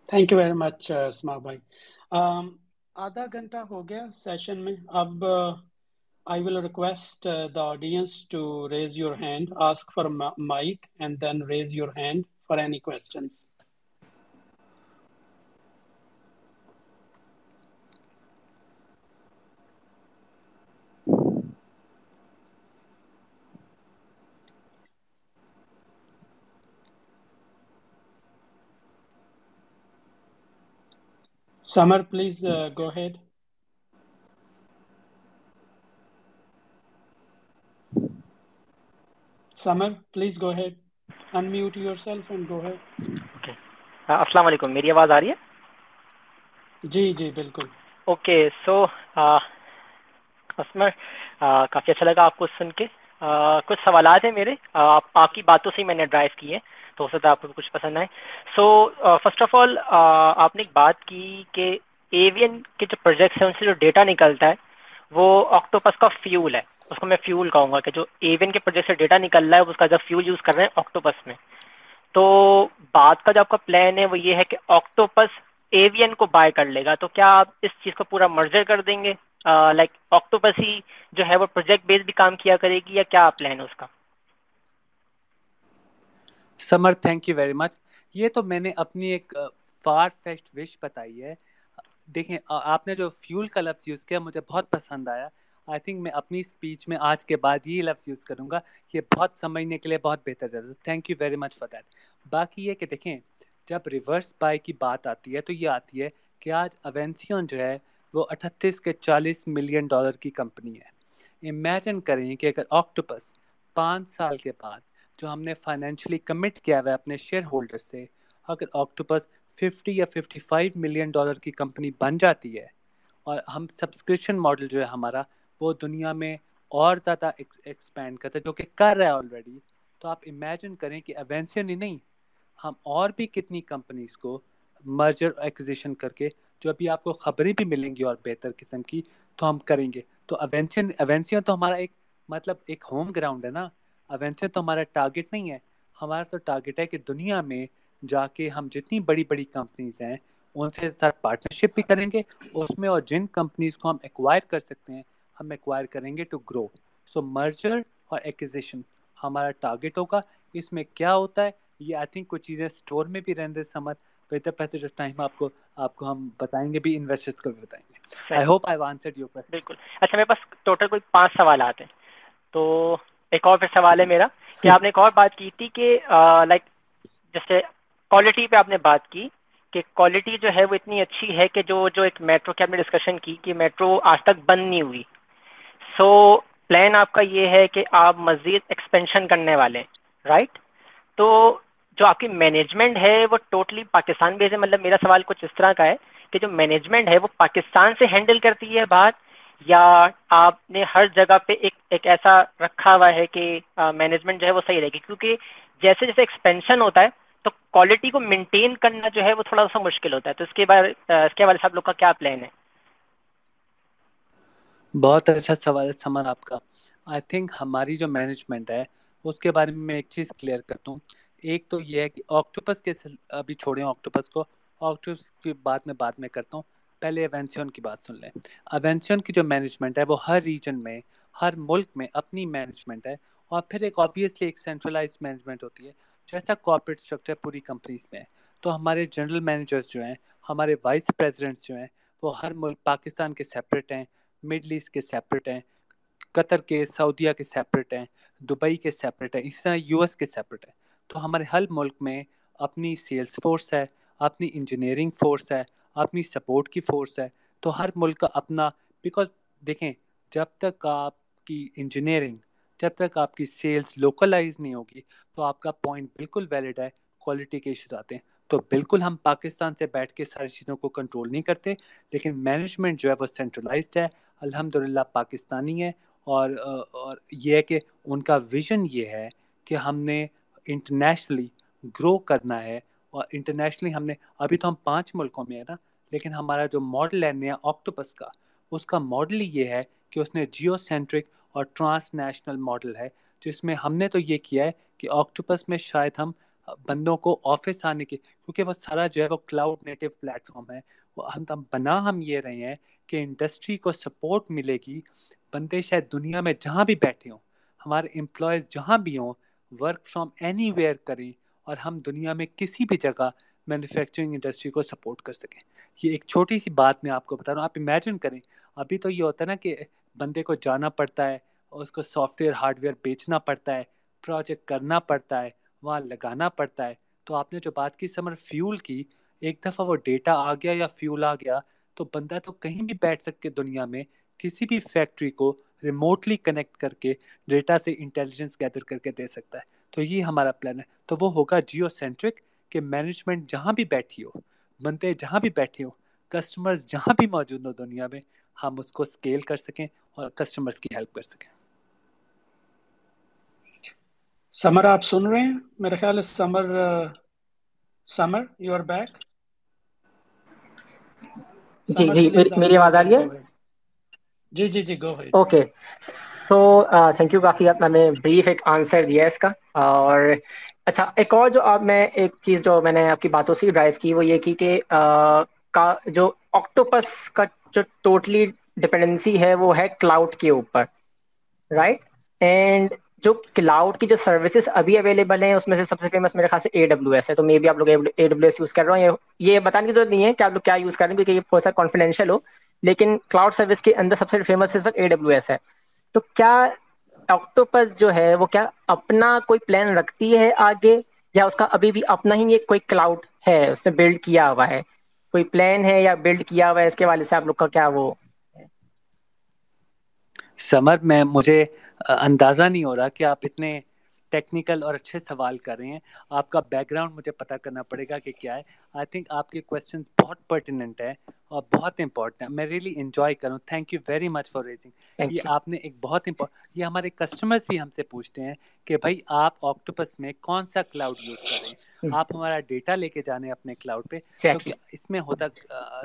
Thank you very much Asma بھائی آدھا گھنٹہ ہو گیا سیشن میں۔ اب I will request the audience to raise your hand ask for mic and then raise your hand for any questions Samar, please uh, go ahead. Samar, please go ahead. Unmute yourself and go ahead. Okay. Uh, السلام علیکم میری آواز آ رہی ہے جی جی بالکل okay so اسمر کافی اچھا لگا آپ کو سن کے کچھ سوالات ہیں میرے آپ کی باتوں سے میں نے ڈرائیو کی ہے تو ہو سکتا ہے آپ کو کچھ پسند آئے۔ سو فرسٹ آف آل آپ نے ایک بات کی کہ ایوین کے جو پروجیکٹس ہیں، ان سے جو ڈیٹا نکلتا ہے، وہ آکٹوپس کا فیول ہے۔ اس کو میں فیول کہوں گا کہ جو ایوین کے پروجیکٹ سے ڈیٹا نکل رہا ہے، اس کا جب فیول یوز کر رہے ہیں آکٹوپس میں۔ تو بات کا جو آپ کا پلان ہے، وہ یہ ہے کہ آکٹوپس ایوین کو بائی کر لے گا۔ تو کیا آپ اس چیز کو پورا مرجر کر دیں گے؟ لائک آکٹوپس ہی جو ہے، وہ پروجیکٹ بیس بھی کام کیا کرے گی یا کیا پلان ہے اس کا؟ Samar thank you very much یہ تو میں نے اپنی ایک فار فیسٹ وش بتائی ہے۔ دیکھیں آپ نے جو فیول کا لفظ یوز کیا، مجھے بہت پسند آیا۔ آئی تھنک میں اپنی اسپیچ میں آج کے بعد یہ لفظ یوز کروں گا۔ یہ بہت سمجھنے کے لیے بہت بہتر ہے۔ Thank you very much for that باقی یہ کہ دیکھیں، جب ریورس بائی کی بات آتی ہے تو یہ آتی ہے کہ آج اوینسیون جو ہے، وہ اٹھتیس کے چالیس ملین ڈالر کی کمپنی ہے۔ امیجن کریں کہ اگر آکٹوپس پانچ سال کے بعد جو ہم نے فائنینشلی کمٹ کیا ہوا ہے اپنے شیئر ہولڈر سے، اگر آکٹوپس ففٹی یا ففٹی فائیو ملین ڈالر کی کمپنی بن جاتی ہے اور ہم سبسکرپشن ماڈل جو ہے ہمارا، وہ دنیا میں اور زیادہ ایکسپینڈ کرتا ہے، جو کہ کر رہا ہے آلریڈی تو آپ امیجن کریں کہ ایونسین ہی نہیں، ہم اور بھی کتنی کمپنیز کو مرجر ایکوزیشن کر کے جو ابھی آپ کو خبریں بھی ملیں گی اور بہتر قسم کی، تو ہم کریں گے۔ تو ایونسین ایونسین تو ہمارا ایک مطلب ایک ہوم گراؤنڈ ہے نا۔ ایونسین تو ہمارا ٹارگیٹ نہیں ہے. ہمارا تو ٹارگیٹ ہے کہ دنیا میں جا کے ہم جتنی بڑی بڑی کمپنیز ہیں ان سے ساتھ پارٹنرشپ بھی کریں گے اس میں اور جن کمپنیز کو ہم ایکوائر کر سکتے ہیں ہم ایکوائر کریں گے ٹو گرو سو مرجر اور ایکوزیشن ہمارا ٹارگیٹ ہوگا. اس میں کیا ہوتا ہے؟ یہ آئی تھنک کچھ چیزیں اسٹور میں بھی رہنے سمر. بہتر پیسے جو ٹائم آپ کو آپ کو ہم بتائیں گے بھی انویسٹرس کو بھی بتائیں گے. I hope I answer your بالکل. اچھا میرے پاس ٹوٹل کوئی پانچ سوالات ہیں. تو ایک اور پھر سوال ہے میرا کہ آپ نے ایک اور بات کی تھی کہ لائک جیسے کوالٹی پہ آپ نے بات کی کہ کوالٹی جو ہے وہ اتنی اچھی ہے کہ جو جو ایک میٹرو کی آپ نے ڈسکشن کی کہ میٹرو آج تک بند نہیں ہوئی۔ سو پلان آپ کا یہ ہے کہ آپ مزید ایکسپینشن کرنے والے ہیں رائٹ تو جو آپ کی مینجمنٹ ہے وہ ٹوٹلی پاکستان بیس ہے۔ مطلب میرا سوال کچھ اس طرح کا ہے کہ جو مینجمنٹ ہے وہ پاکستان سے ہینڈل کرتی ہے بات یا آپ نے ہر جگہ پہ ایک ایک ایسا رکھا ہوا ہے کہ مینجمنٹ جو ہے وہ صحیح رہے گی۔ کیونکہ جیسے جیسے ایکسپینشن ہوتا ہے، تو کوالٹی کو مینٹین کرنا جو ہے وہ تھوڑا سا مشکل ہوتا ہے۔ تو اس کے بعد اس کے حوالے سے آپ لوگ کا کیا پلان ہے؟ بہت اچھا سوال ہے، سمن آپ کا۔ آئی تھنک ہماری جو مینجمنٹ ہے، اس کے بارے میں میں ایک چیز کلیئر کرتا ہوں۔ ایک تو یہ ہے کہ آکٹوپس کے ابھی چھوڑیں آکٹوپس کو۔ آکٹوپس کی بات میں بات میں کرتا ہوں۔ پہلے ایونسیون کی بات سن لیں۔ ایونسیون کی جو مینجمنٹ ہے، وہ ہر ریجن میں، ہر ملک میں اپنی مینجمنٹ ہے۔ اور پھر ایک آبویسلی ایک سینٹرلائز مینجمنٹ ہوتی ہے۔ جیسا کارپوریٹ اسٹرکچر پوری کمپنیز میں ہے۔ تو ہمارے جنرل مینیجرس جو ہیں، ہمارے وائس پریزیڈنٹس جو ہیں، وہ ہر ملک، پاکستان کے سیپریٹ ہیں مڈل ایسٹ کے سیپریٹ ہیں، قطر کے، سعودیہ کے سیپریٹ ہیں، دبئی کے سیپریٹ ہیں اس طرح یو ایس کے سیپریٹ ہیں۔ تو ہمارے ہر ملک میں اپنی سیلس فورس ہے، اپنی انجینئرنگ فورس ہے اپنی سپورٹ کی فورس ہے، تو ہر ملک کا اپنا بیکاز دیکھیں، جب تک آپ کی انجینئرنگ جب تک آپ کی سیلس لوکلائز نہیں ہوگی، تو آپ کا پوائنٹ بالکل ویلڈ ہے کوالٹی کے ایشوز آتے ہیں۔ تو بالکل ہم پاکستان سے بیٹھ کے ساری چیزوں کو کنٹرول نہیں کرتے، لیکن مینجمنٹ جو ہے وہ سینٹرلائزڈ ہے۔ الحمد للہ پاکستانی ہے اور اور یہ ہے کہ ان کا ویژن یہ ہے کہ ہم نے انٹرنیشنلی گرو کرنا ہے، اور انٹرنیشنلی ہم نے، ابھی تو ہم پانچ ملکوں میں ہے نا لیکن ہمارا جو ماڈل ہے نیا آکٹوپس کا، اس کا ماڈل یہ ہے کہ اس نے جیو سینٹرک اور ٹرانس نیشنل ماڈل ہے، جس میں ہم نے تو یہ کیا ہے کہ آکٹوپس میں شاید ہم بندوں کو آفس آنے کے، کیونکہ وہ سارا جو ہے وہ کلاؤڈ نیٹو پلیٹ فارم ہے ہم بنا ہم یہ رہے ہیں کہ انڈسٹری کو سپورٹ ملے گی۔ بندے شاید دنیا میں جہاں بھی بیٹھے ہوں، ہمارے امپلائیز جہاں بھی ہوں ورک فرام اینی ویئر کریں اور ہم دنیا میں کسی بھی جگہ مینوفیکچرنگ انڈسٹری کو سپورٹ کر سکیں۔ یہ ایک چھوٹی سی بات میں آپ کو بتا رہا ہوں، آپ امیجن کریں، ابھی تو یہ ہوتا ہے نا کہ بندے کو جانا پڑتا ہے اور اس کو سافٹ ویئر ہارڈ ویئر بیچنا پڑتا ہے پروجیکٹ کرنا پڑتا ہے، وہاں لگانا پڑتا ہے۔ تو آپ نے جو بات کی سمر فیول کی، ایک دفعہ وہ ڈیٹا آ گیا یا فیول آ گیا، تو بندہ تو کہیں بھی بیٹھ سکتے دنیا میں، کسی بھی فیکٹری کو ریموٹلی کنیکٹ کر کے ڈیٹا سے انٹیلیجنس گیدر کر کے دے سکتا ہے۔ تو یہ ہمارا پلان ہے۔ تو وہ ہوگا جیو سینٹرک کہ مینجمنٹ جہاں بھی بیٹھی ہو۔ بندے جہاں بھی بیٹھے ہو کسٹمرز جہاں بھی موجود ہو دنیا میں ہم اس کو اسکیل کر سکیں اور کسٹمرز کی ہیلپ کر سکیں۔ سمر آپ سن رہے ہیں؟ میرا خیال ہے Samar Samar you are back جی جی میری آواز آ رہی ہے؟ جی جی جی go okay so thank you کافی میں نے بریف ایک آنسر دیا اس کا۔ اور اچھا ایک اور جو آپ، میں ایک چیز جو میں نے آپ کی باتوں سے ڈرائیو کی، وہ یہ کی کہ کا جو آکٹوپس کا جو ٹوٹلی ڈپینڈنسی ہے، وہ ہے کلاؤڈ کے اوپر رائٹ اینڈ جو کلاؤڈ کی جو سروسز ابھی اویلیبل ہیں، اس میں سے سب سے فیمس میرے خاص سے اے ڈبلو ایس ہے۔ تو مے بی آپ لوگ اے ڈبلو ایس یوز کر رہے ہوں، یہ بتانے کی ضرورت نہیں ہے کہ آپ لوگ کیا یوز کر رہے ہیں، کیونکہ یہ بہت سا کانفیڈینشیل ہو، لیکن کلاؤڈ سروس کے اندر سب سے فیمس اس وقت اے ڈبلو ایس ہے۔ تو کیا آکٹوپس جو ہے وہ کیا اپنا کوئی پلان رکھتی ہے آگے یا اس کا ابھی بھی اپنا ہی ایک کوئی کلاؤڈ ہے، اس نے بلڈ کیا ہوا ہے؟ کوئی پلان ہے یا بلڈ کیا ہوا ہے؟ اس کے والے سے آپ لوگ کا کیا وہ سمر، میں مجھے اندازہ نہیں ہو رہا کہ آپ اتنے ٹیکنیکل اور اچھے سوال کر رہے ہیں۔ آپ کا بیک گراؤنڈ مجھے پتا کرنا پڑے گا کہ کیا ہے۔ آئی تھنک آپ کے کوشچن بہت پرٹیننٹ ہے اور بہت امپورٹنٹ ہے میں ریئلی انجوائے کروں۔ Thank you very much for raising یہ آپ نے ایک بہت یہ ہمارے کسٹمر بھی ہم سے پوچھتے ہیں کہ بھائی آپ آکٹوپس میں کون سا کلاؤڈ یوز کر رہے ہیں؟ آپ ہمارا ڈیٹا لے کے جانے اپنے کلاؤڈ پہ۔ اس میں ہوتا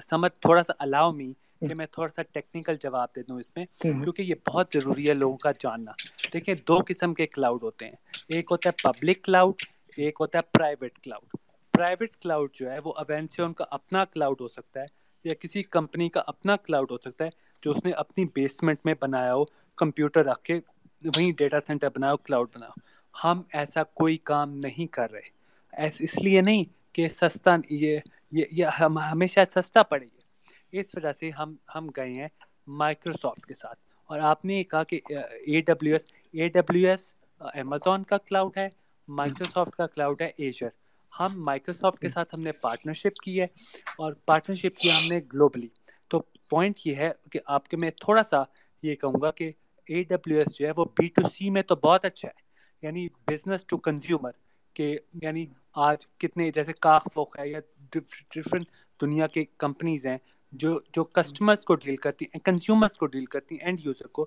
سمجھ تھوڑا سا الاؤ می کہ میں تھوڑا سا ٹیکنیکل جواب دے دوں اس میں کیونکہ یہ بہت ضروری ہے لوگوں کا جاننا۔ دیکھیں دو قسم کے کلاؤڈ ہوتے ہیں۔ ایک ہوتا ہے پبلک کلاؤڈ ایک ہوتا ہے پرائیویٹ کلاؤڈ پرائیویٹ کلاؤڈ جو ہے وہ اوینسیون کا اپنا کلاؤڈ ہو سکتا ہے یا کسی کمپنی کا اپنا کلاؤڈ ہو سکتا ہے جو اس نے اپنی بیسمنٹ میں بنایا ہو کمپیوٹر رکھ کے وہیں ڈیٹا سینٹر ہو کلاؤڈ بناؤ ہم ایسا کوئی کام نہیں کر رہے۔ ایس اس لیے نہیں کہ سستا یہ یہ ہم ہمیشہ سستا پڑے گی اس وجہ سے ہم ہم گئے ہیں مائکروسافٹ کے ساتھ۔ اور آپ نے یہ کہا کہ A W S A W S Amazon کا کلاؤڈ ہے مائکروسافٹ کا کلاؤڈ ہے ایشر ہم مائکروسافٹ کے ساتھ ہم نے پارٹنرشپ کی ہے اور پارٹنرشپ کیا ہم نے گلوبلی تو پوائنٹ یہ ہے کہ آپ کے، میں تھوڑا سا یہ کہوں گا کہ اے ڈبلیو ایس جو ہے وہ بی ٹو سی میں تو بہت اچھا ہے۔ یعنی بزنس ٹو کنزیومر کہ یعنی آج کتنے، جیسے کاخ فوق ہے یا ڈفرینٹ دنیا کے کمپنیز ہیں۔ جو جو کسٹمرس کو ڈیل کرتی ہیں کنزیومرس کو ڈیل کرتی ہیں اینڈ یوزر کو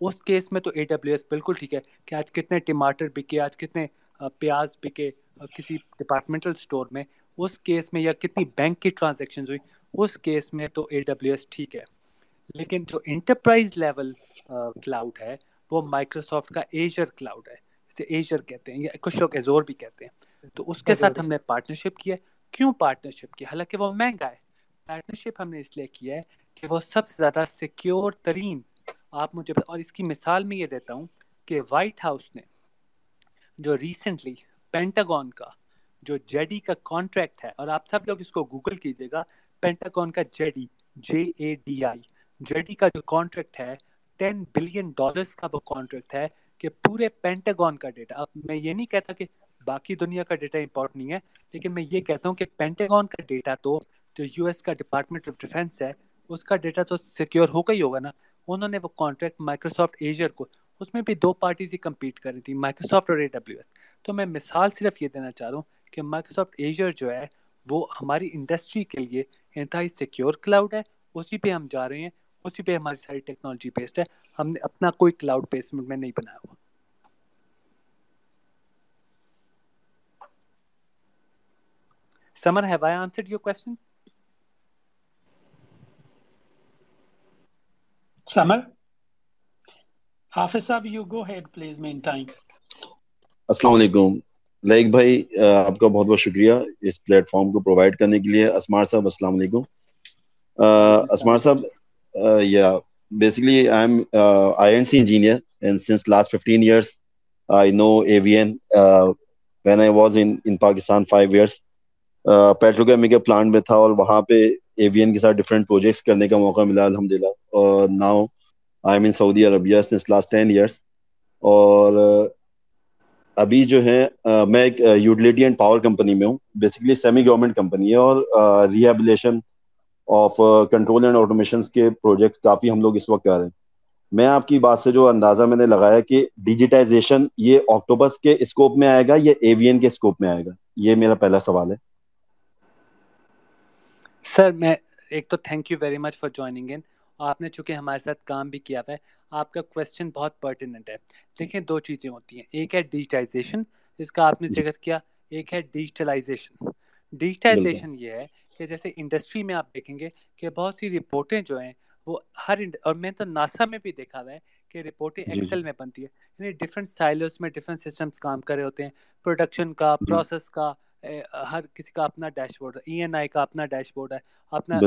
اس کیس میں تو اے ڈبلیو ایس بالکل ٹھیک ہے کہ آج کتنے ٹماٹر بکے آج کتنے پیاز بکے کسی ڈپارٹمنٹل اسٹور میں اس کیس میں یا کتنی بینک کی ٹرانزیکشن ہوئی اس کیس میں تو اے ڈبلیو ایس ٹھیک ہے۔ لیکن جو انٹرپرائز لیول کلاؤڈ ہے وہ مائکروسافٹ کا ایجر کلاؤڈ ہے اسے ایجر کہتے ہیں یا کچھ لوگ ایزور بھی کہتے ہیں۔ تو اس کے ساتھ ہم نے پارٹنرشپ کیا کیوں پارٹنرشپ کی حالانکہ وہ مہنگا ہے۔ پارٹنرشپ ہم نے اس لیے کیا ہے کہ وہ سب سے زیادہ سیکیور ترین آپ مجھے اور اس کی مثال میں یہ دیتا ہوں کہ وائٹ ہاؤس نے جو ریسنٹلی پینٹاگون کا جو جیڈی کا کانٹریکٹ ہے اور آپ سب لوگ اس کو گوگل کیجیے گا پینٹاگون کا جیڈی جے اے ڈی آئی جیڈی کا جو کانٹریکٹ ہے ٹین بلین ڈالرس کا وہ کانٹریکٹ ہے کہ پورے پینٹاگون کا ڈیٹا اب میں یہ نہیں کہتا کہ باقی دنیا کا ڈیٹا امپورٹ نہیں ہے، لیکن میں یہ کہتا ہوں کہ پینٹاگون کا ڈیٹا تو جو یو ایس کا ڈپارٹمنٹ آف ڈیفینس ہے، اس کا ڈیٹا تو سیکیور ہو گئی ہوگا نا۔ انہوں نے وہ کانٹریکٹ مائکروسافٹ ایجر کو، اس میں بھی دو پارٹیز ہی کمپیٹ کر رہی تھی مائکروسافٹ اور اے ڈبلیو ایس تو میں مثال صرف یہ دینا چاہ رہا ہوں کہ مائکروسافٹ ایجر جو ہے، وہ ہماری انڈسٹری کے لیے انتہائی سیکیور کلاؤڈ ہے۔ اسی پہ ہم جا رہے ہیں، اسی پہ ہماری ساری ٹیکنالوجی بیسڈ ہے۔ ہم نے اپنا کوئی کلاؤڈ بیسمنٹ میں نہیں بنایا ہوا۔ Samar have I answered your question Samar Hafiz صاحب you go ahead please meantime السلام علیکم لائک بھائی آپ کا بہت بہت شکریہ اس پلیٹ فارم کو پرووائڈ کرنے کے لیے اسمار صاحب السلام علیکم اسمار صاحب یا basically I am I N C engineer and since last fifteen years I know a V N when I was in Pakistan five years petrochemical plant میں تھا اور وہاں پہ اے وی این کے ساتھ ڈفرینٹ پروجیکٹس کرنے کا موقع ملا الحمد للہ اور now I am in Saudi Arabia since last ten years اور ابھی جو ہے میں ایک یوٹیلیٹی اینڈ پاور کمپنی میں ہوں. بیسکلی سیمی گورنمنٹ کمپنی ہے اور rehabilitation of control and automation کے پروجیکٹس کافی ہم لوگ اس وقت کر رہے ہیں۔ میں آپ کی بات سے جو اندازہ میں نے لگایا کہ ڈیجیٹائزیشن یہ آکٹوبس کے اسکوپ میں آئے گا یا ایوین کے اسکوپ میں آئے گا؟ یہ میرا پہلا سوال ہے۔ سر میں، ایک تو thank you very much for joining in آپ نے چونکہ ہمارے ساتھ کام بھی کیا ہوا ہے آپ کا کوشچن بہت پرٹیننٹ ہے۔ دیکھیں دو چیزیں ہوتی ہیں ایک ہے ڈیجیٹائزیشن جس کا آپ نے ذکر کیا ایک ہے ڈیجیٹلائزیشن ڈیجیٹائزیشن یہ ہے کہ جیسے انڈسٹری میں آپ دیکھیں گے کہ بہت سی رپورٹیں جو ہیں وہ ہر اور میں تو ناسا میں بھی دیکھا ہوا ہے کہ رپورٹیں ایکسل میں بنتی ہے یعنی ڈفرینٹ سائلوز میں ڈفرینٹ سسٹمس کام کر رہے ہوتے ہیں پروڈکشن کا پروسیس کا ہر کسی کا اپنا ڈیش بورڈ ہے ای این آئی کا اپنا ڈیش بورڈ ہے اپنا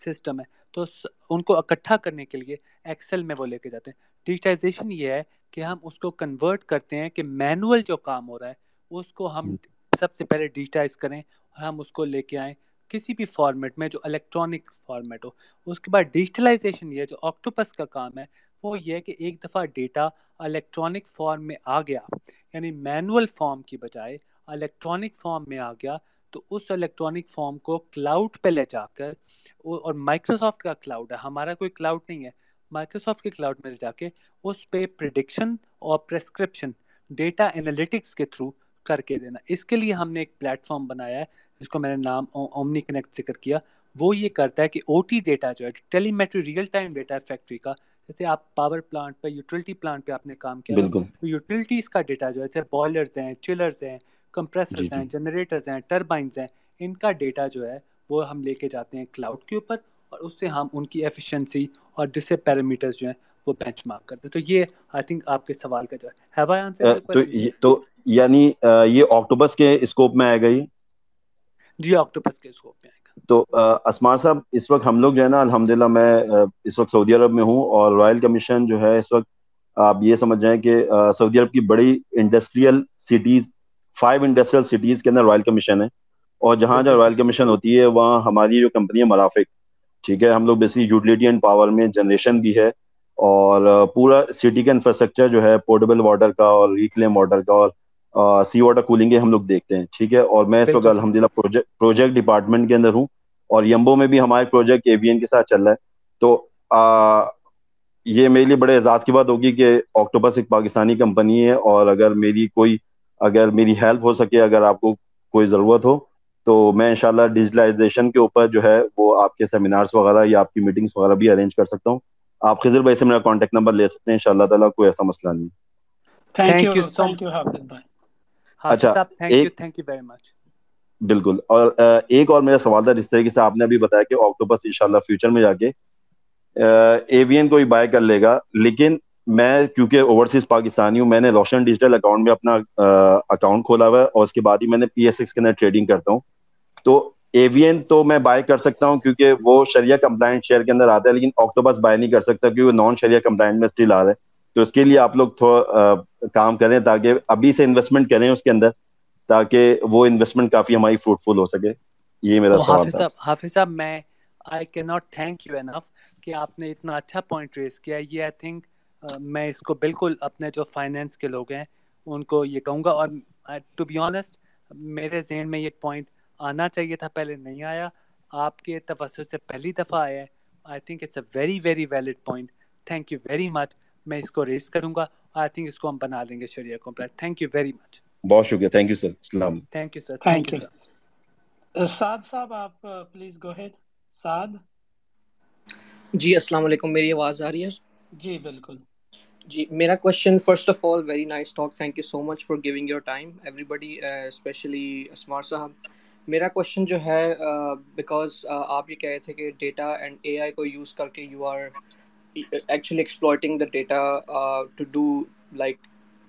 سسٹم ہے۔ تو ان کو اکٹھا کرنے کے لیے ایکسل میں وہ لے کے جاتے ہیں۔ ڈیجیٹائزیشن یہ ہے کہ ہم اس کو کنورٹ کرتے ہیں کہ مینول جو کام ہو رہا ہے اس کو ہم سب سے پہلے ڈیجیٹائز کریں اور ہم اس کو لے کے آئیں کسی بھی فارمیٹ میں جو الیکٹرانک فارمیٹ ہو۔ اس کے بعد ڈیجیٹلائزیشن یہ جو آکٹوپس کا کام ہے وہ یہ کہ ایک دفعہ ڈیٹا الیکٹرانک فارم میں آ گیا یعنی مینول فارم کی بجائے الیکٹرانک فارم میں آ گیا تو اس الیکٹرانک فارم کو کلاؤڈ پہ لے جا کر اور مائکروسافٹ کا کلاؤڈ ہے ہمارا کوئی کلاؤڈ نہیں ہے۔ مائکروسافٹ کے کلاؤڈ میں لے جا کے اس پہ پریڈکشن اور پرسکرپشن ڈیٹا انالیٹکس کے تھرو کر کے دینا۔ اس کے لیے ہم نے ایک پلیٹ فارم بنایا ہے جس کو میں نے نام اومنی کنیکٹ ذکر کیا۔ وہ یہ کرتا ہے کہ او ٹی ڈیٹا جو ہے telemetry real time data ہے فیکٹری کا جیسے آپ پاور پلانٹ پہ یوٹیلٹی پلانٹ پہ آپ نے کام کیا تو یوٹیلٹیز کا ڈیٹا جو ہے جیسے بوائلرز ہیں چلرز ہیں کمپریسرز جی، ہیں جنریٹرز جی۔ ہیں ٹربائنز ہیں ان کا ڈیٹا جو ہے وہ ہم لے کے جاتے ہیں کلاؤڈ کے اوپر اور اس سے ہم ان کی ایفیشنسی اور جسے پیرامیٹرز جو ہیں وہ بینچ مارک کرتے تو یہ آئی تھنک آپ کے سوال کا جو ہے تو یعنی یہ اکٹوبس کے اسکوپ میں آئے گا یہ؟ جی اکٹوبس کے اسکوپ میں آئے گا۔ تو اسمار صاحب اس وقت ہم لوگ جو ہے نا الحمدللہ میں اس وقت سعودی عرب میں ہوں اور رائل کمیشن جو ہے اس وقت آپ یہ سمجھ جائیں کہ سعودی عرب کی بڑی industrial cities five industrial cities کے اندر رائل کمیشن ہے اور جہاں جہاں رائل کمیشن ہوتی ہے وہاں ہماری جو کمپنی ہے مرافق ٹھیک ہے؟ ہم لوگ بیسکلی یوٹیلیٹی اینڈ پاور میں جنریشن بھی ہے اور پورا سٹی کا انفراسٹرکچر جو ہے پورٹیبل واٹر کا اور ریکلیم واٹر کا اور سی واٹر کولنگ ہم لوگ دیکھتے ہیں ٹھیک ہے؟ اور میں اس وقت الحمد للہ پروجیکٹ ڈپارٹمنٹ کے اندر ہوں اور یمبو میں بھی ہمارے پروجیکٹ این کے ساتھ چل رہا ہے۔ تو یہ میرے لیے بڑے اعزاز کی بات ہوگی کہ آکٹوبس ایک پاکستانی کمپنی ہے اور اگر میری کوئی اگر میری ہیلپ ہو سکے اگر آپ کو کوئی ضرورت ہو تو میں انشاءاللہ ڈیجیٹلائزیشن کے اوپر جو ہے وہ آپ کے سیمینارس وغیرہ یا آپ کی میٹنگس وغیرہ بھی ارینج کر سکتا ہوں۔ آپ خضر بھائی سے میرا کانٹیکٹ نمبر لے سکتے ہیں انشاءاللہ تعالیٰ کوئی ایسا مسئلہ نہیں۔ اچھا بالکل۔ اور ایک اور میرا سوال تھا جس طریقے سے آپ نے ابھی بتایا کہ آکٹوپس انشاءاللہ فیوچر میں جا کے ایوین کوئی بائی کر لے گا لیکن میں کیونکہ اوورسیز پاکستانی ہوں میں نے روشن ڈیجیٹل اکاؤنٹ میں اپنا اکاؤنٹ کھولا ہوا ہے اور اس کے بعد ہی میں نے پی ایس ایکس کے اندر ٹریڈنگ کرتا ہوں۔ تو ایوین تو میں بائی کر سکتا ہوں کیونکہ وہ شریعہ کمپلائنٹ شیئر کے اندر آتا ہے لیکن آکٹوبس بائی نہیں کر سکتا کیونکہ نان شریعہ کمپلائنٹ میں اسٹل آ رہا ہے۔ تو اس کے لیے آپ لوگ تھوڑا کام کریں تاکہ ابھی سے انویسٹمنٹ کریں اس کے اندر تاکہ وہ انویسٹمنٹ کافی ہماری فروٹفل ہو سکے۔ یہ میرا سوال تھا۔ حافظ صاحب میں I can not thank you enough کہ آپ نے اتنا اچھا پوائنٹ ریز کیا۔ یہ آئی تھنک میں اس کو بالکل اپنے جو فائنینس کے لوگ ہیں ان کو یہ کہوں گا اور ٹو بی آنیسٹ میرے ذہن میں یہ پوائنٹ آنا چاہیے تھا پہلے نہیں آیا۔ آپ کے تفسر سے پہلی دفعہ آیا ہے۔ I think it's a very very valid point thank you very much میں اس کو ریز کروں گا۔ آئی تھنک اس کو ہم بنا لیں گے شریعہ complete thank you very much بہت شکریہ۔ تھینک یو سر السلام thank you sir thank you Saad صاحب آپ please go ahead Saad ji السلام علیکم۔ میری آواز آ رہی ہے؟ جی بالکل۔ جی میرا question first of all very nice talk thank you so much for giving your time everybody specially Asmar صاحب۔ میرا کوشچن جو ہے uh, بیکاز uh, آپ یہ کہہ رہے تھے کہ ڈیٹا اینڈ اے آئی کو یوز کر کے you are actually exploiting the data to do like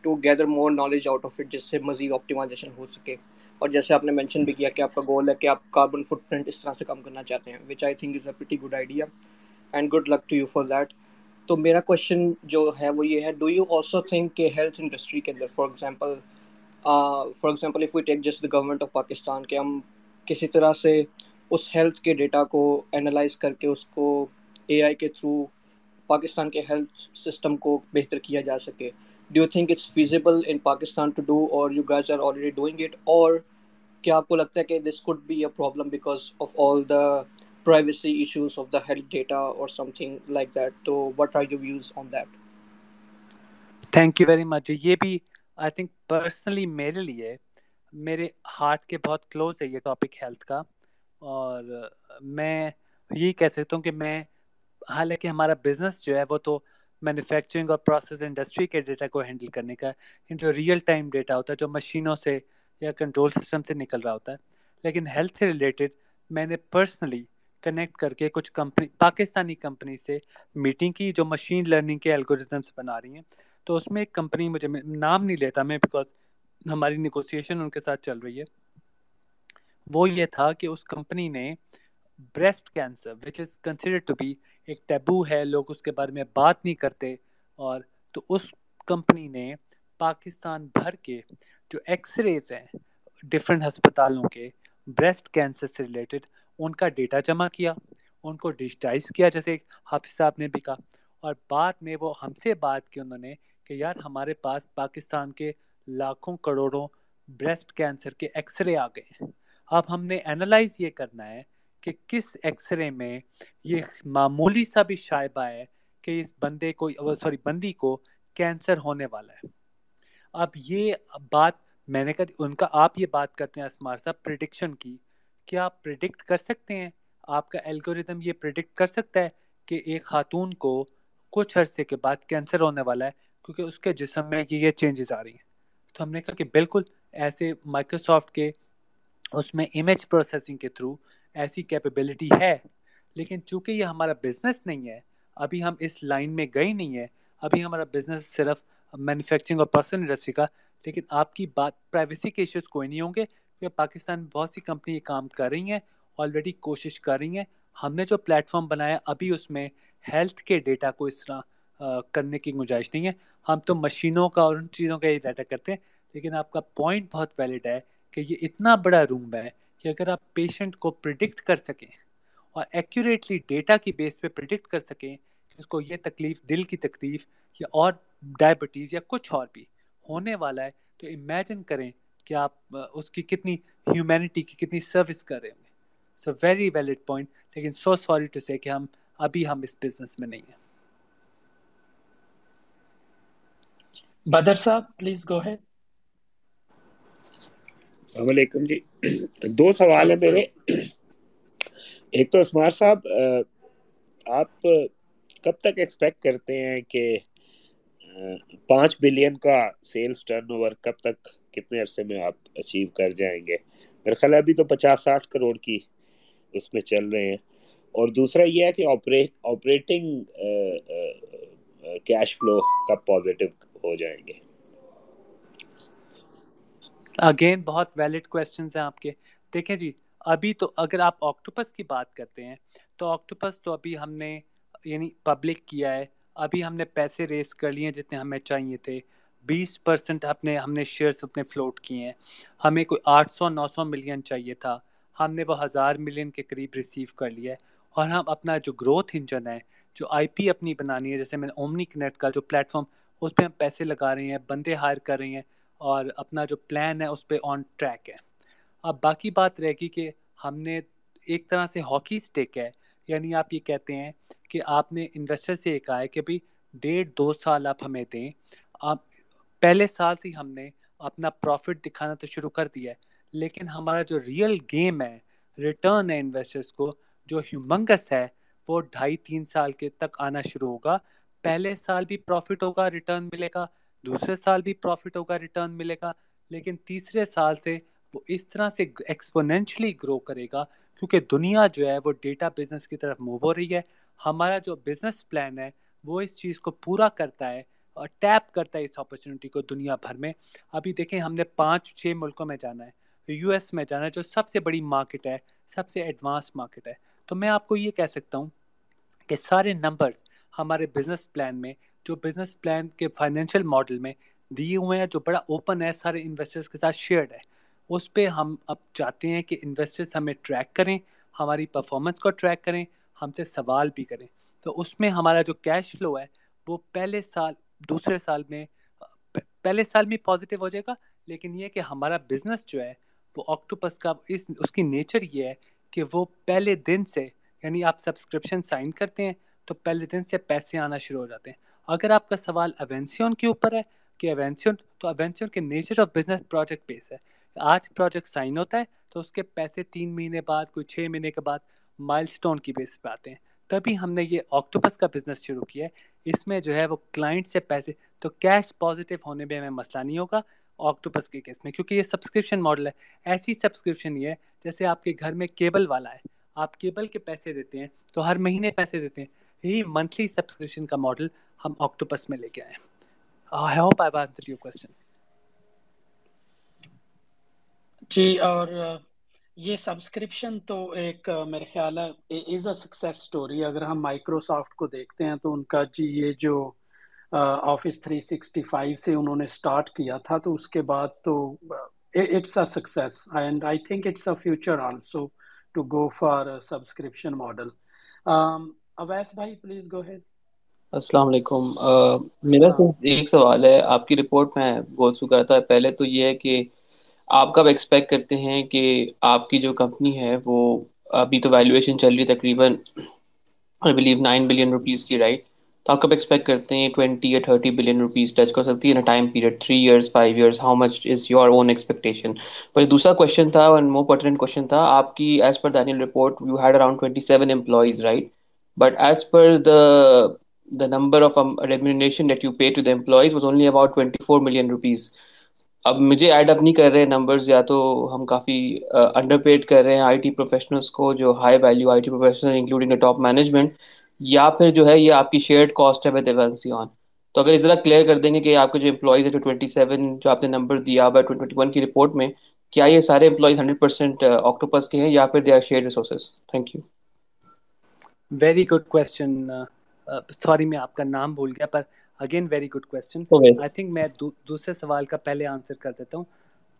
to gather more knowledge out of it جس سے مزید آپٹیمائزیشن ہو سکے۔ اور جیسے آپ نے مینشن بھی کیا کہ آپ کا گول ہے کہ آپ کاربن فٹ پرنٹ اس طرح سے کم کرنا چاہتے ہیں which I think is a pretty good idea and good luck to you for that تو میرا کوشچن جو ہے وہ یہ ہے ڈو یو آلسو تھنک کہ ہیلتھ انڈسٹری کے اندر for example for example if we take just the government of Pakistan کہ ہم کسی طرح سے اس ہیلتھ کے ڈیٹا کو انالائز کر کے اس کو اے آئی کے تھرو پاکستان کے ہیلتھ سسٹم کو بہتر کیا جا سکے۔ Do you think it's feasible in Pakistan to do اور you guys are already doing it اور کیا آپ کو لگتا ہے کہ this could be a problem because of all the privacy issues of the health data اور سم تھنگ لائک دیٹ تو what are your views on that thank you very much یہ بھی آئی تھنک پرسنلی میرے لیے، میرے heart کے بہت close ہے یہ ٹاپک ہیلتھ کا. اور میں یہی کہہ سکتا ہوں کہ میں، حالانکہ ہمارا بزنس جو ہے وہ تو مینوفیکچرنگ اور پروسیس انڈسٹری کے ڈیٹا کو ہینڈل کرنے کا جو ریئل ٹائم ڈیٹا ہوتا ہے جو مشینوں سے یا کنٹرول سسٹم سے نکل رہا ہوتا ہے. لیکن ہیلتھ سے ریلیٹڈ میں نے پرسنلی کنیکٹ کر کے کچھ کمپنی پاکستانی کمپنی سے میٹنگ کی جو مشین لرننگ کے الگوریتمس بنا رہی ہیں تو اس میں ایک کمپنی مجھے نام نہیں لیتا میں بیکاز ہماری نیگوسیشن ان کے ساتھ چل رہی ہے وہ یہ تھا کہ اس کمپنی نے breast cancer which is considered to be ایک ٹیبو ہے لوگ اس کے بارے میں بات نہیں کرتے اور تو اس کمپنی نے پاکستان بھر کے جو ایکس ریز ہیں ڈفرینٹ ہسپتالوں کے بریسٹ کینسر سے ریلیٹڈ ان کا ڈیٹا جمع کیا، ان کو ڈیجیٹائز کیا، جیسے حافظ صاحب نے بھی کہا۔ اور بعد میں وہ ہم سے بات کی انہوں نے کہ یار ہمارے پاس پاکستان کے لاکھوں کروڑوں بریسٹ کینسر کے ایکس رے آ گئے۔ اب ہم نے اینالائز یہ کرنا ہے کہ کس ایکس رے میں یہ معمولی سا بھی شائبہ ہے کہ اس بندے کو، سوری، بندی کو کینسر ہونے والا ہے۔ اب یہ بات میں نے کہا، ان کا آپ یہ بات کرتے ہیں اسمار صاحب پریڈکشن کی۔ کیا آپ پریڈکٹ کر سکتے ہیں۔ آپ کا الگوریدم یہ پریڈکٹ کر سکتا ہے کہ ایک خاتون کو کچھ عرصے کے بعد کینسر ہونے والا ہے کیونکہ اس کے جسم میں یہ چینجز آ رہی ہیں۔ تو ہم نے کہا کہ بالکل ایسے مائکروسافٹ کے اس میں امیج پروسیسنگ کے تھرو ایسی کیپیبلٹی ہے۔ لیکن چونکہ یہ ہمارا بزنس نہیں ہے، ابھی ہم اس لائن میں گئے نہیں ہیں۔ ابھی ہمارا بزنس صرف مینوفیکچرنگ اور پرسنل انڈسٹری کا، لیکن آپ کی بات پرائیویسی کے ایشوز کوئی نہیں ہوں گے۔ کیونکہ پاکستان میں بہت سی کمپنی یہ کام کر رہی ہیں آلریڈی کوشش کر رہی ہیں۔ ہم نے جو پلیٹ فارم بنایا ابھی اس میں ہیلتھ کے ڈیٹا کو اس طرح کرنے کی گنجائش نہیں ہے۔ ہم تو مشینوں کا اور ان چیزوں کا یہ ڈیٹا کرتے ہیں، لیکن آپ کا پوائنٹ بہت ویلڈ ہے کہ یہ اتنا بڑا روم ہے کہ اگر آپ پیشنٹ کو پرڈکٹ کر سکیں اور ایکوریٹلی ڈیٹا کی بیس پہ پرڈکٹ کر سکیں کہ اس کو یہ تکلیف دل کی تکلیف یا اور ڈائبٹیز یا کچھ اور بھی ہونے والا ہے، تو امیجن کریں کہ آپ اس کی کتنی ہیومینٹی کی کتنی سروس کر رہے ہوں گے۔ سو ویری ویلڈ پوائنٹ لیکن سو سوری ٹو سے کہ ہم ابھی ہم اس بزنس میں نہیں ہیں۔ بدر صاحب پلیز گو ہے السلام علیکم جی۔ دو سوال ہیں میرے۔ ایک تو اسمار صاحب آپ کب تک ایکسپیکٹ کرتے ہیں کہ پانچ بلین کا سیلز ٹرن اوور کب تک کتنے عرصے میں آپ اچیو کر جائیں گے۔ میرے خیال ابھی تو پچاس ساٹھ کروڑ کی اس میں چل رہے ہیں۔ اور دوسرا یہ ہے کہ آپریٹنگ کیش فلو کب پازیٹیو ہو جائیں گے؟ اگین بہت ویلڈ کوشچنس ہیں آپ کے۔ دیکھیں جی ابھی تو اگر آپ آکٹوپس کی بات کرتے ہیں، تو آکٹوپس تو ابھی ہم نے یعنی پبلک کیا ہے۔ ابھی ہم نے پیسے ریز کر لیے جتنے ہمیں چاہیے تھے۔ بیس پرسنٹ اپنے، ہم نے شیئرس اپنے فلوٹ کیے ہیں۔ ہمیں کوئی آٹھ سو، نو سو ملین چاہیے تھا۔ ہم نے وہ ہزار ملین کے قریب ریسیو کر لیا ہے۔ اور ہم اپنا جو گروتھ انجن ہے، جو آئی پی اپنی بنانی ہے، جیسے میں نے اومنی کنیکٹ کا جو پلیٹ فارم اس پہ ہم پیسے لگا رہے ہیں، بندے ہائر کر رہے ہیں اور اپنا جو پلان ہے، اس پہ آن ٹریک ہے۔ اب باقی بات رہے گی کہ ہم نے ایک طرح سے ہاکی اسٹیک ہے۔ یعنی آپ یہ کہتے ہیں کہ آپ نے انویسٹر سے یہ کہا ہے کہ بھائی، ڈیڑھ دو سال آپ ہمیں دیں۔ آپ پہلے سال سے ہم نے اپنا پروفٹ دکھانا تو شروع کر دیا ہے، لیکن ہمارا جو ریئل گیم ہے ریٹرن ہے انویسٹرس کو، جو ہیومنگس ہے، وہ ڈھائی تین سال کے تک آنا شروع ہوگا۔ پہلے سال بھی پروفٹ ہوگا ریٹرن ملے گا۔ دوسرے سال بھی پروفٹ ہوگا ریٹرن ملے گا۔ لیکن تیسرے سال سے وہ اس طرح سے ایکسپونینشلی گرو کرے گا، کیونکہ دنیا جو ہے، وہ ڈیٹا بزنس کی طرف موو ہو رہی ہے۔ ہمارا جو بزنس پلان ہے، وہ اس چیز کو پورا کرتا ہے ٹیپ کرتا ہے اس اپرچونیٹی کو دنیا بھر میں۔ ابھی دیکھیں ہم نے پانچ چھ ملکوں میں جانا ہے۔ یو ایس میں جانا ہے، جو سب سے بڑی مارکیٹ ہے، سب سے ایڈوانس مارکیٹ ہے۔ تو میں آپ کو یہ کہہ سکتا ہوں کہ سارے نمبرز ہمارے بزنس پلان میں، جو بزنس پلان کے فائنینشیل ماڈل میں دیے ہوئے ہیں، جو بڑا اوپن ہے، سارے انویسٹرز کے ساتھ شیئرڈ ہے۔ اس پہ ہم اب چاہتے ہیں کہ انویسٹرز ہمیں ٹریک کریں، ہماری پرفارمنس کو ٹریک کریں، ہم سے سوال بھی کریں۔ تو اس میں ہمارا جو کیش فلو ہے، وہ پہلے سال دوسرے سال میں پہلے سال میں پازیٹیو ہو جائے گا، لیکن یہ کہ ہمارا بزنس جو ہے، وہ آکٹوپس کا اس اس کی نیچر یہ ہے کہ وہ پہلے دن سے یعنی آپ سبسکرپشن سائن کرتے ہیں، تو پہلے دن سے پیسے آنا شروع ہو جاتے ہیں۔ اگر آپ کا سوال اوینسیون کے اوپر ہے کہ اوینسیون تو اوینسیون کے nature of business project base ہے۔ آج پروجیکٹ سائن ہوتا ہے، تو اس کے پیسے تین مہینے بعد، کوئی چھ مہینے کے بعد مائل سٹون کی بیس پہ آتے ہیں۔ تبھی ہم نے یہ آکٹوپس کا بزنس شروع کیا ہے، اس میں جو ہے وہ کلائنٹ سے پیسے، تو کیش پازیٹیو ہونے میں ہمیں مسئلہ نہیں ہوگا آکٹوپس کے کیس میں، کیونکہ یہ سبسکرپشن ماڈل ہے۔ ایسی سبسکرپشن یہ ہے، جیسے آپ کے گھر میں کیبل والا ہے، آپ کیبل کے پیسے دیتے ہیں، تو ہر مہینے پیسے دیتے ہیں۔ یہی منتھلی سبسکرپشن کا ماڈل ہم آکٹوپس میں لے کے آئے I hope I answer your question جی اور یہ سبسکرپشن تو ایک میرے خیال ہے از اے سکسیس سٹوری اگر ہم مائکروسافٹ کو دیکھتے ہیں تو ان کا جی یہ جو آفس تھری سکسٹی فائیو سے انہوں نے اسٹارٹ کیا تھا تو اس کے بعد تو it's a success and I think it's a future also to go for subscription model Awais بھائی پلیز گو ہیڈ السلام علیکم. میرا ایک سوال ہے آپ کی رپورٹ میں تھرو کرتا ہے پہلے تو یہ ہے کہ آپ کب ایکسپیکٹ کرتے ہیں کہ آپ کی جو کمپنی ہے وہ ابھی تو ویلیویشن چل رہی ہے تقریباً I believe nine billion rupees کی رائٹ تو آپ کب ایکسپیکٹ کرتے ہیں ٹوینٹی یا تھرٹی بلین روپیز ٹچ کر سکتی ہے نا time period three years five years how much is your own expectation پر دوسرا کوشچن تھا ون مور پرٹنٹ کوشچن تھا، آپ کی as per the annual report you had around twenty seven employees right but as per the the number of remuneration that you pay to the employees was only about twenty four million rupees اب مجھے add up نہیں کر رہے numbers یا تو ہم کافی underpaid کر رہے ہیں آئی ٹی پروفیشنلس کو، جو high value I T professional including top management یا پھر جو ہے یہ آپ کی شیئرڈ کاسٹ ہے ود ایونسی آن تو اگر اس طرح کلیئر کر دیں گے کہ آپ کے جو امپلائیز ہے جو ٹوئنٹی سیون جو آپ نے نمبر دیا ہوا ٹوئنٹی ون کی رپورٹ میں، کیا یہ سارے امپلائیز ہنڈریڈ پرسینٹ آکٹوپس کے ہیں یا پھر they are share resources thank you very good question sorry میں آپ کا نام بھول گیا، پر again very good question I think میں دوسرے سوال کا پہلے آنسر کر دیتا ہوں.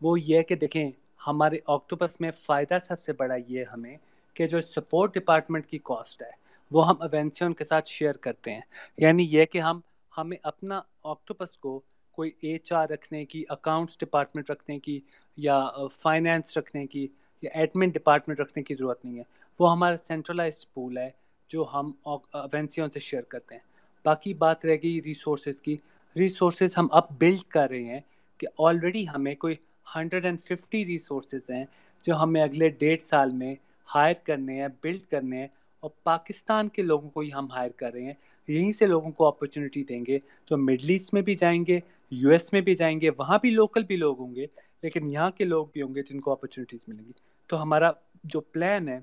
وہ یہ کہ دیکھیں ہمارے آکٹوپس میں فائدہ سب سے بڑا یہ ہمیں کہ جو سپورٹ ڈپارٹمنٹ کی کاسٹ ہے وہ ہم اوینسیون کے ساتھ شیئر کرتے ہیں. یعنی یہ کہ ہم ہمیں اپنا آکٹوپس کو کوئی ایچ آر رکھنے کی اکاؤنٹس ڈپارٹمنٹ رکھنے کی یا فائنینس رکھنے کی یا ایڈمن ڈپارٹمنٹ رکھنے کی ضرورت نہیں ہے. وہ ہمارا سینٹرلائز پول ہے جو ہم اوینسیون سے شیئر کرتے ہیں. باقی بات رہ گئی ریسورسز کی۔ ریسورسز ہم اب بلڈ کر رہے ہیں کہ آلریڈی ہمیں کوئی ہنڈریڈ اینڈ ففٹی ریسورسز ہیں جو ہمیں اگلے ڈیڑھ سال میں ہائر کرنے ہیں بلڈ کرنے ہیں اور پاکستان کے لوگوں کو ہی ہم ہائر کر رہے ہیں۔ یہیں سے لوگوں کو اپرچونیٹی دیں گے جو مڈل ایسٹ میں بھی جائیں گے یو ایس میں بھی جائیں گے، وہاں بھی لوکل بھی لوگ ہوں گے، لیکن یہاں کے لوگ بھی ہوں گے جن کو اپرچونیٹیز ملیں گی۔ تو ہمارا جو پلان ہے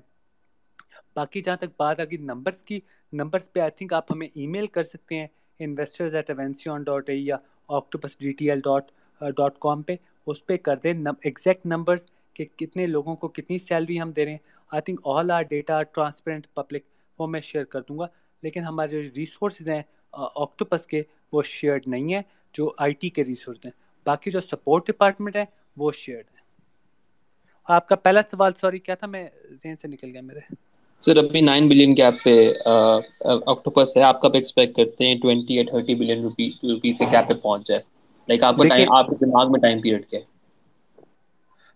باقی جہاں تک بات آگی نمبرس کی نمبرس پہ آئی تھنک آپ ہمیں ای میل کر سکتے ہیں investors at Avanceon dot A یا Octopus D T L dot dot com پہ، اس پہ کر دیں ایگزیکٹ نمبرس کہ کتنے لوگوں کو کتنی سیلری ہم دے رہے ہیں۔ I think all are data transparent public وہ میں شیئر کر دوں گا۔ لیکن ہمارے جو ریسورسز ہیں آکٹوپس کے، وہ شیئرڈ نہیں ہیں، جو آئی ٹی کے ریسورس ہیں۔ باقی جو سپورٹ ڈپارٹمنٹ ہے وہ شیئرڈ ہے آپ کا پہلا سوال سوری کیا تھا؟ میں ذہن سے نکل گیا میرے۔ سر ابھی نائن بلین گیپ پہ آکٹوپس ہے آپ کب ایکسپیکٹ کرتے ہیں ٹوینٹی یا تھرٹی بلین روپی سے کیا پہ پہنچ جائے؟ لائک آپ کا آپ کے دماغ میں ٹائم پیریڈ کیا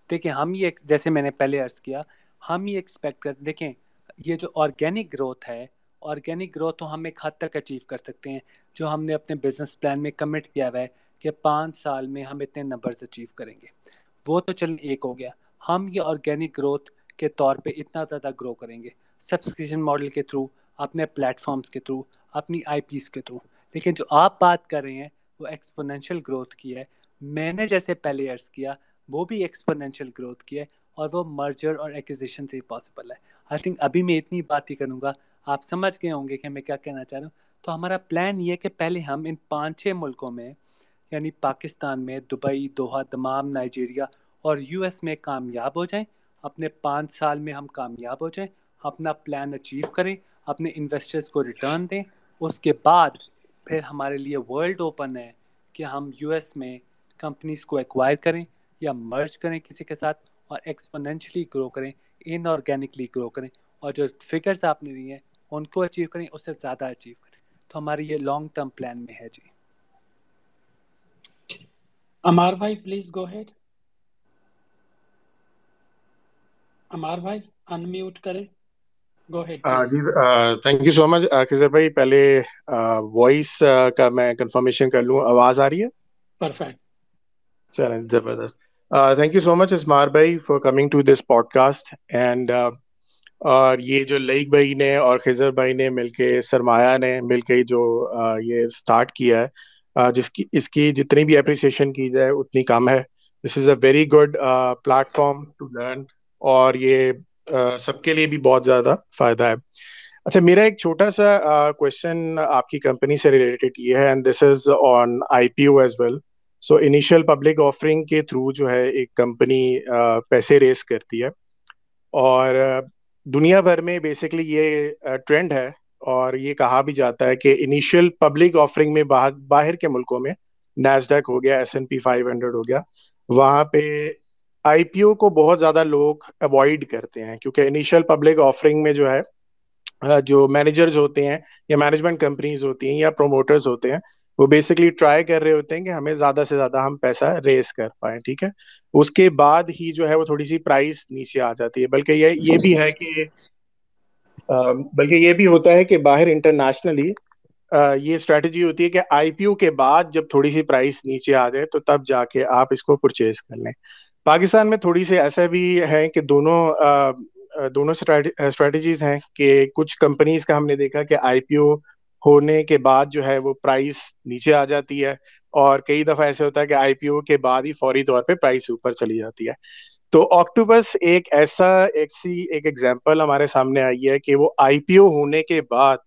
دیکھیں ہم یہ جیسے میں نے پہلے عرض کیا ہم یہ ایکسپیکٹ کر دیکھیں یہ جو آرگینک گروتھ ہے آرگینک گروتھ تو ہم ایک حد تک اچیو کر سکتے ہیں جو ہم نے اپنے بزنس پلان میں کمٹ کیا ہوا ہے کہ پانچ سال میں ہم اتنے نمبرز اچیو کریں گے۔ وہ تو چل ایک ہو گیا۔ ہم یہ آرگینک گروتھ کے طور پہ اتنا زیادہ گرو کریں گے۔ سبسکرپشن ماڈل کے تھرو اپنے پلیٹ فارمس کے تھرو اپنی آئی پیز کے تھرو لیکن جو آپ بات کر رہے ہیں وہ ایکسپونینشیل گروتھ کی ہے. میں نے جیسے پہلے عرض کیا، وہ بھی ایکسپونینشیل گروتھ کی ہے اور وہ مرجر اور ایکوزیشن سے ہی پاسبل ہے. آئی تھنک ابھی میں اتنی بات ہی کروں گا. آپ سمجھ گئے ہوں گے کہ میں کیا کہنا چاہ رہا ہوں. تو ہمارا پلان یہ ہے کہ پہلے ہم ان پانچ چھ ملکوں میں یعنی پاکستان میں، دبئی، دوحہ دمام نائجیریا اور یو ایس میں کامیاب ہو جائیں. اپنے پانچ سال میں ہم کامیاب ہو جائیں اپنا پلان اچیو کریں، اپنے انویسٹرز کو ریٹرن دیں۔ اس کے بعد پھر ہمارے لیے ورلڈ اوپن ہے کہ ہم یو ایس میں کمپنیز کو ایکوائر کریں یا مرج کریں کسی کے ساتھ اور ایکسپونینشلی گرو کریں ان آرگینکلی گرو کریں۔ اور جو فگرز آپ نے دی ہیں، ان کو اچیو کریں، اس سے زیادہ اچیو کریں۔ تو ہماری یہ لانگ ٹرم پلان میں ہے جی۔ امار بھائی پلیز گو ہیڈ امار بھائی انمیوٹ کریں۔ جی تھینک یو سو مچ خزر بھائی پہلے وائس کا میں کنفرمیشن کر لوں آواز آ رہی ہے پرفیکٹ چلیں زبردست thank you so much Asmar بھائی for coming to this podcast and اور یہ جو لئیک بھائی نے اور خزر بھائی نے مل کے سرمایہ نے مل کے جو یہ اسٹارٹ کیا ہے جس کی اس کی جتنی بھی اپریسیشن کی جائے اتنی کم ہے۔ This is a very good platform to learn اور یہ سب کے لیے بھی بہت زیادہ فائدہ ہے۔ اچھا میرا ایک چھوٹا سا کوشچن آپ کی کمپنی سے ریلیٹڈ یہ ہے and this is on I P O as well so initial public offering کے تھرو جو ہے، ایک کمپنی پیسے ریس کرتی ہے۔ اور دنیا بھر میں بیسکلی یہ ٹرینڈ ہے۔ اور یہ کہا بھی جاتا ہے کہ انیشیل پبلک آفرنگ میں باہر کے ملکوں میں نیسڈیک ہو گیا S and P five hundred ہو گیا۔ وہاں پہ آئی پی او کو بہت زیادہ لوگ اوائڈ کرتے ہیں، کیونکہ انیشیل پبلک آفرنگ میں جو ہے جو مینیجرز ہوتے ہیں یا مینجمنٹ کمپنیز ہوتی ہیں یا پروموٹرز ہوتے ہیں، وہ بیسکلی ٹرائی کر رہے ہوتے ہیں کہ ہمیں زیادہ سے زیادہ ہم پیسہ ریز کر پائیں، ٹھیک ہے؟ اس کے بعد ہی جو ہے، وہ تھوڑی سی پرائز نیچے آ جاتی ہے۔ بلکہ یہ یہ بھی ہے کہ بلکہ یہ بھی ہوتا ہے کہ باہر انٹرنیشنلی یہ اسٹریٹجی ہوتی ہے کہ آئی پی او کے بعد جب تھوڑی سی پرائز نیچے آ جائے تو تب جا کے آپ اس کو پرچیز کر لیں۔ پاکستان میں تھوڑی سی ایسا بھی ہے کہ دونوں دونوں اسٹریٹجیز ہیں کہ کچھ کمپنیز کا ہم نے دیکھا کہ آئی پی او ہونے کے بعد جو ہے وہ پرائز نیچے آ جاتی ہے اور کئی دفعہ ایسے ہوتا ہے کہ آئی پی او کے بعد ہی فوری طور پہ پرائز اوپر چلی جاتی ہے۔ تو آکٹوبس ایک ایسا، ایک سی، ایک ایگزامپل ہمارے سامنے آئی ہے کہ وہ آئی پی او ہونے کے بعد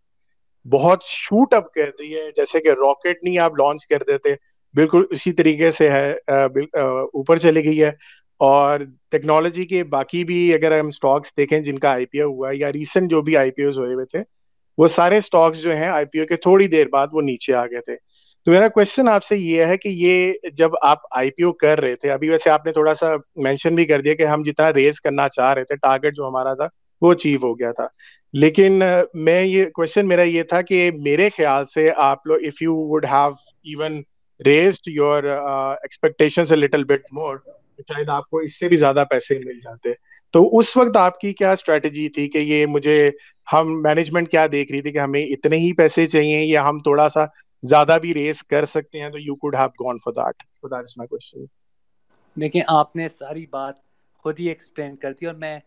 بہت شوٹ اپ کر دی ہے۔ جیسے کہ راکٹ نہیں آپ لانچ کر دیتے بالکل اسی طریقے سے ہے اوپر چلی گئی ہے۔ اور ٹیکنالوجی کے باقی بھی اگر ہم اسٹاکس دیکھیں جن کا آئی پی او ہوا ہے یا ریسنٹ جو بھی آئی پی اوز ہوئے ہوئے تھے، وہ سارے اسٹاکس جو ہیں آئی پی او کے تھوڑی دیر بعد وہ نیچے آ گئے تھے۔ تو میرا کوشچن آپ سے یہ ہے کہ یہ جب آپ آئی پی او کر رہے تھے، ابھی ویسے آپ نے تھوڑا سا مینشن بھی کر دیا کہ ہم جتنا ریز کرنا چاہ رہے تھے ٹارگیٹ جو ہمارا تھا، وہ اچیو ہو گیا تھا۔ لیکن میں یہ کوشچن میرا یہ تھا کہ میرے خیال سے آپ لوگ if you would have even raised your expectation little bit more شاید آپ کو اس سے بھی زیادہ پیسے مل جاتے. تو اس وقت آپ کی کیا اسٹریٹجی تھی کہ یہ مجھے ہم مینجمنٹ کیا دیکھ رہی تھی کہ ہمیں اتنے ہی پیسے چاہیے یا ہم تھوڑا سا زیادہ بھی ریس کر سکتے ہیں تو you could have gone for that for that is my question دیکھیں آپ نے ساری بات خود ہی ایکسپلین کر دی اور میں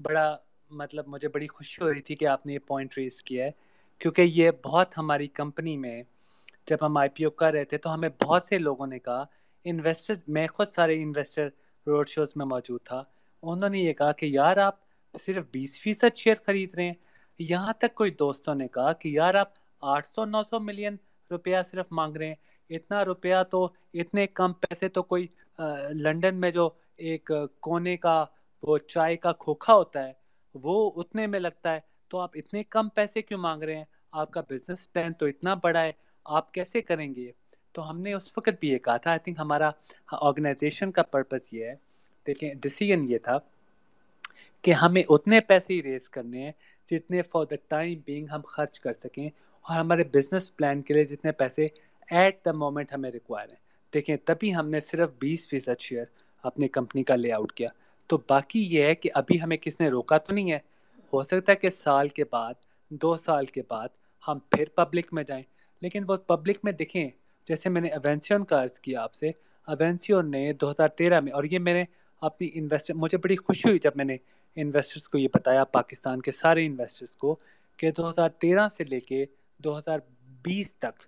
بڑا مطلب مجھے بڑی خوشی ہو رہی تھی کہ آپ نے یہ پوائنٹ ریس کیا ہے کیونکہ یہ بہت ہماری کمپنی میں جب ہم آئی پی او کر رہے تھے تو ہمیں بہت سے لوگوں نے کہا انویسٹر میں خود سارے انویسٹر روڈ شوز میں موجود تھا۔ انہوں نے یہ کہا کہ یار آپ صرف بیس فیصد شیئر خرید رہے ہیں۔ یہاں تک کوئی دوستوں نے کہا کہ یار آپ آٹھ سو، نو سو ملین روپیہ صرف مانگ رہے ہیں۔ اتنا روپیہ تو، اتنے کم پیسے تو کوئی لنڈن میں جو ایک کونے کا، وہ چائے کا کھوکھا ہوتا ہے، وہ اتنے میں لگتا ہے۔ تو آپ اتنے کم پیسے کیوں مانگ رہے ہیں؟ آپ کا بزنس پلان تو اتنا بڑا ہے۔ آپ کیسے کریں گے؟ تو ہم نے اس وقت بھی یہ کہا تھا آئی تھنک ہمارا آرگنائزیشن کا پرپز یہ ہے۔ دیکھیں ڈسیزن یہ تھا کہ ہمیں اتنے پیسے ہی ریز کرنے ہیں جتنے فار دا ٹائم بینگ ہم خرچ کر سکیں اور ہمارے بزنس پلان کے لیے جتنے پیسے ایٹ دا مومنٹ ہمیں ریکوائر ہیں۔ دیکھیں، تبھی ہم نے صرف بیس فیصد شیئر اپنی کمپنی کا لے آؤٹ کیا۔ تو باقی یہ ہے کہ ابھی ہمیں کس نے روکا تو نہیں ہے۔ ہو سکتا ہے کہ سال کے بعد، دو سال کے بعد ہم پھر پبلک میں جائیں۔ لیکن وہ پبلک میں دیکھیں جیسے میں نے ایونسیون کا عرض کیا آپ سے۔ ایونسیون نے دو ہزار تیرہ میں، اور یہ میں نے اپنی انویسٹر مجھے بڑی خوشی ہوئی جب میں نے انویسٹرس کو یہ بتایا، پاکستان کے سارے انویسٹرس کو، کہ دو ہزار تیرہ سے لے کے دو ہزار بیس تک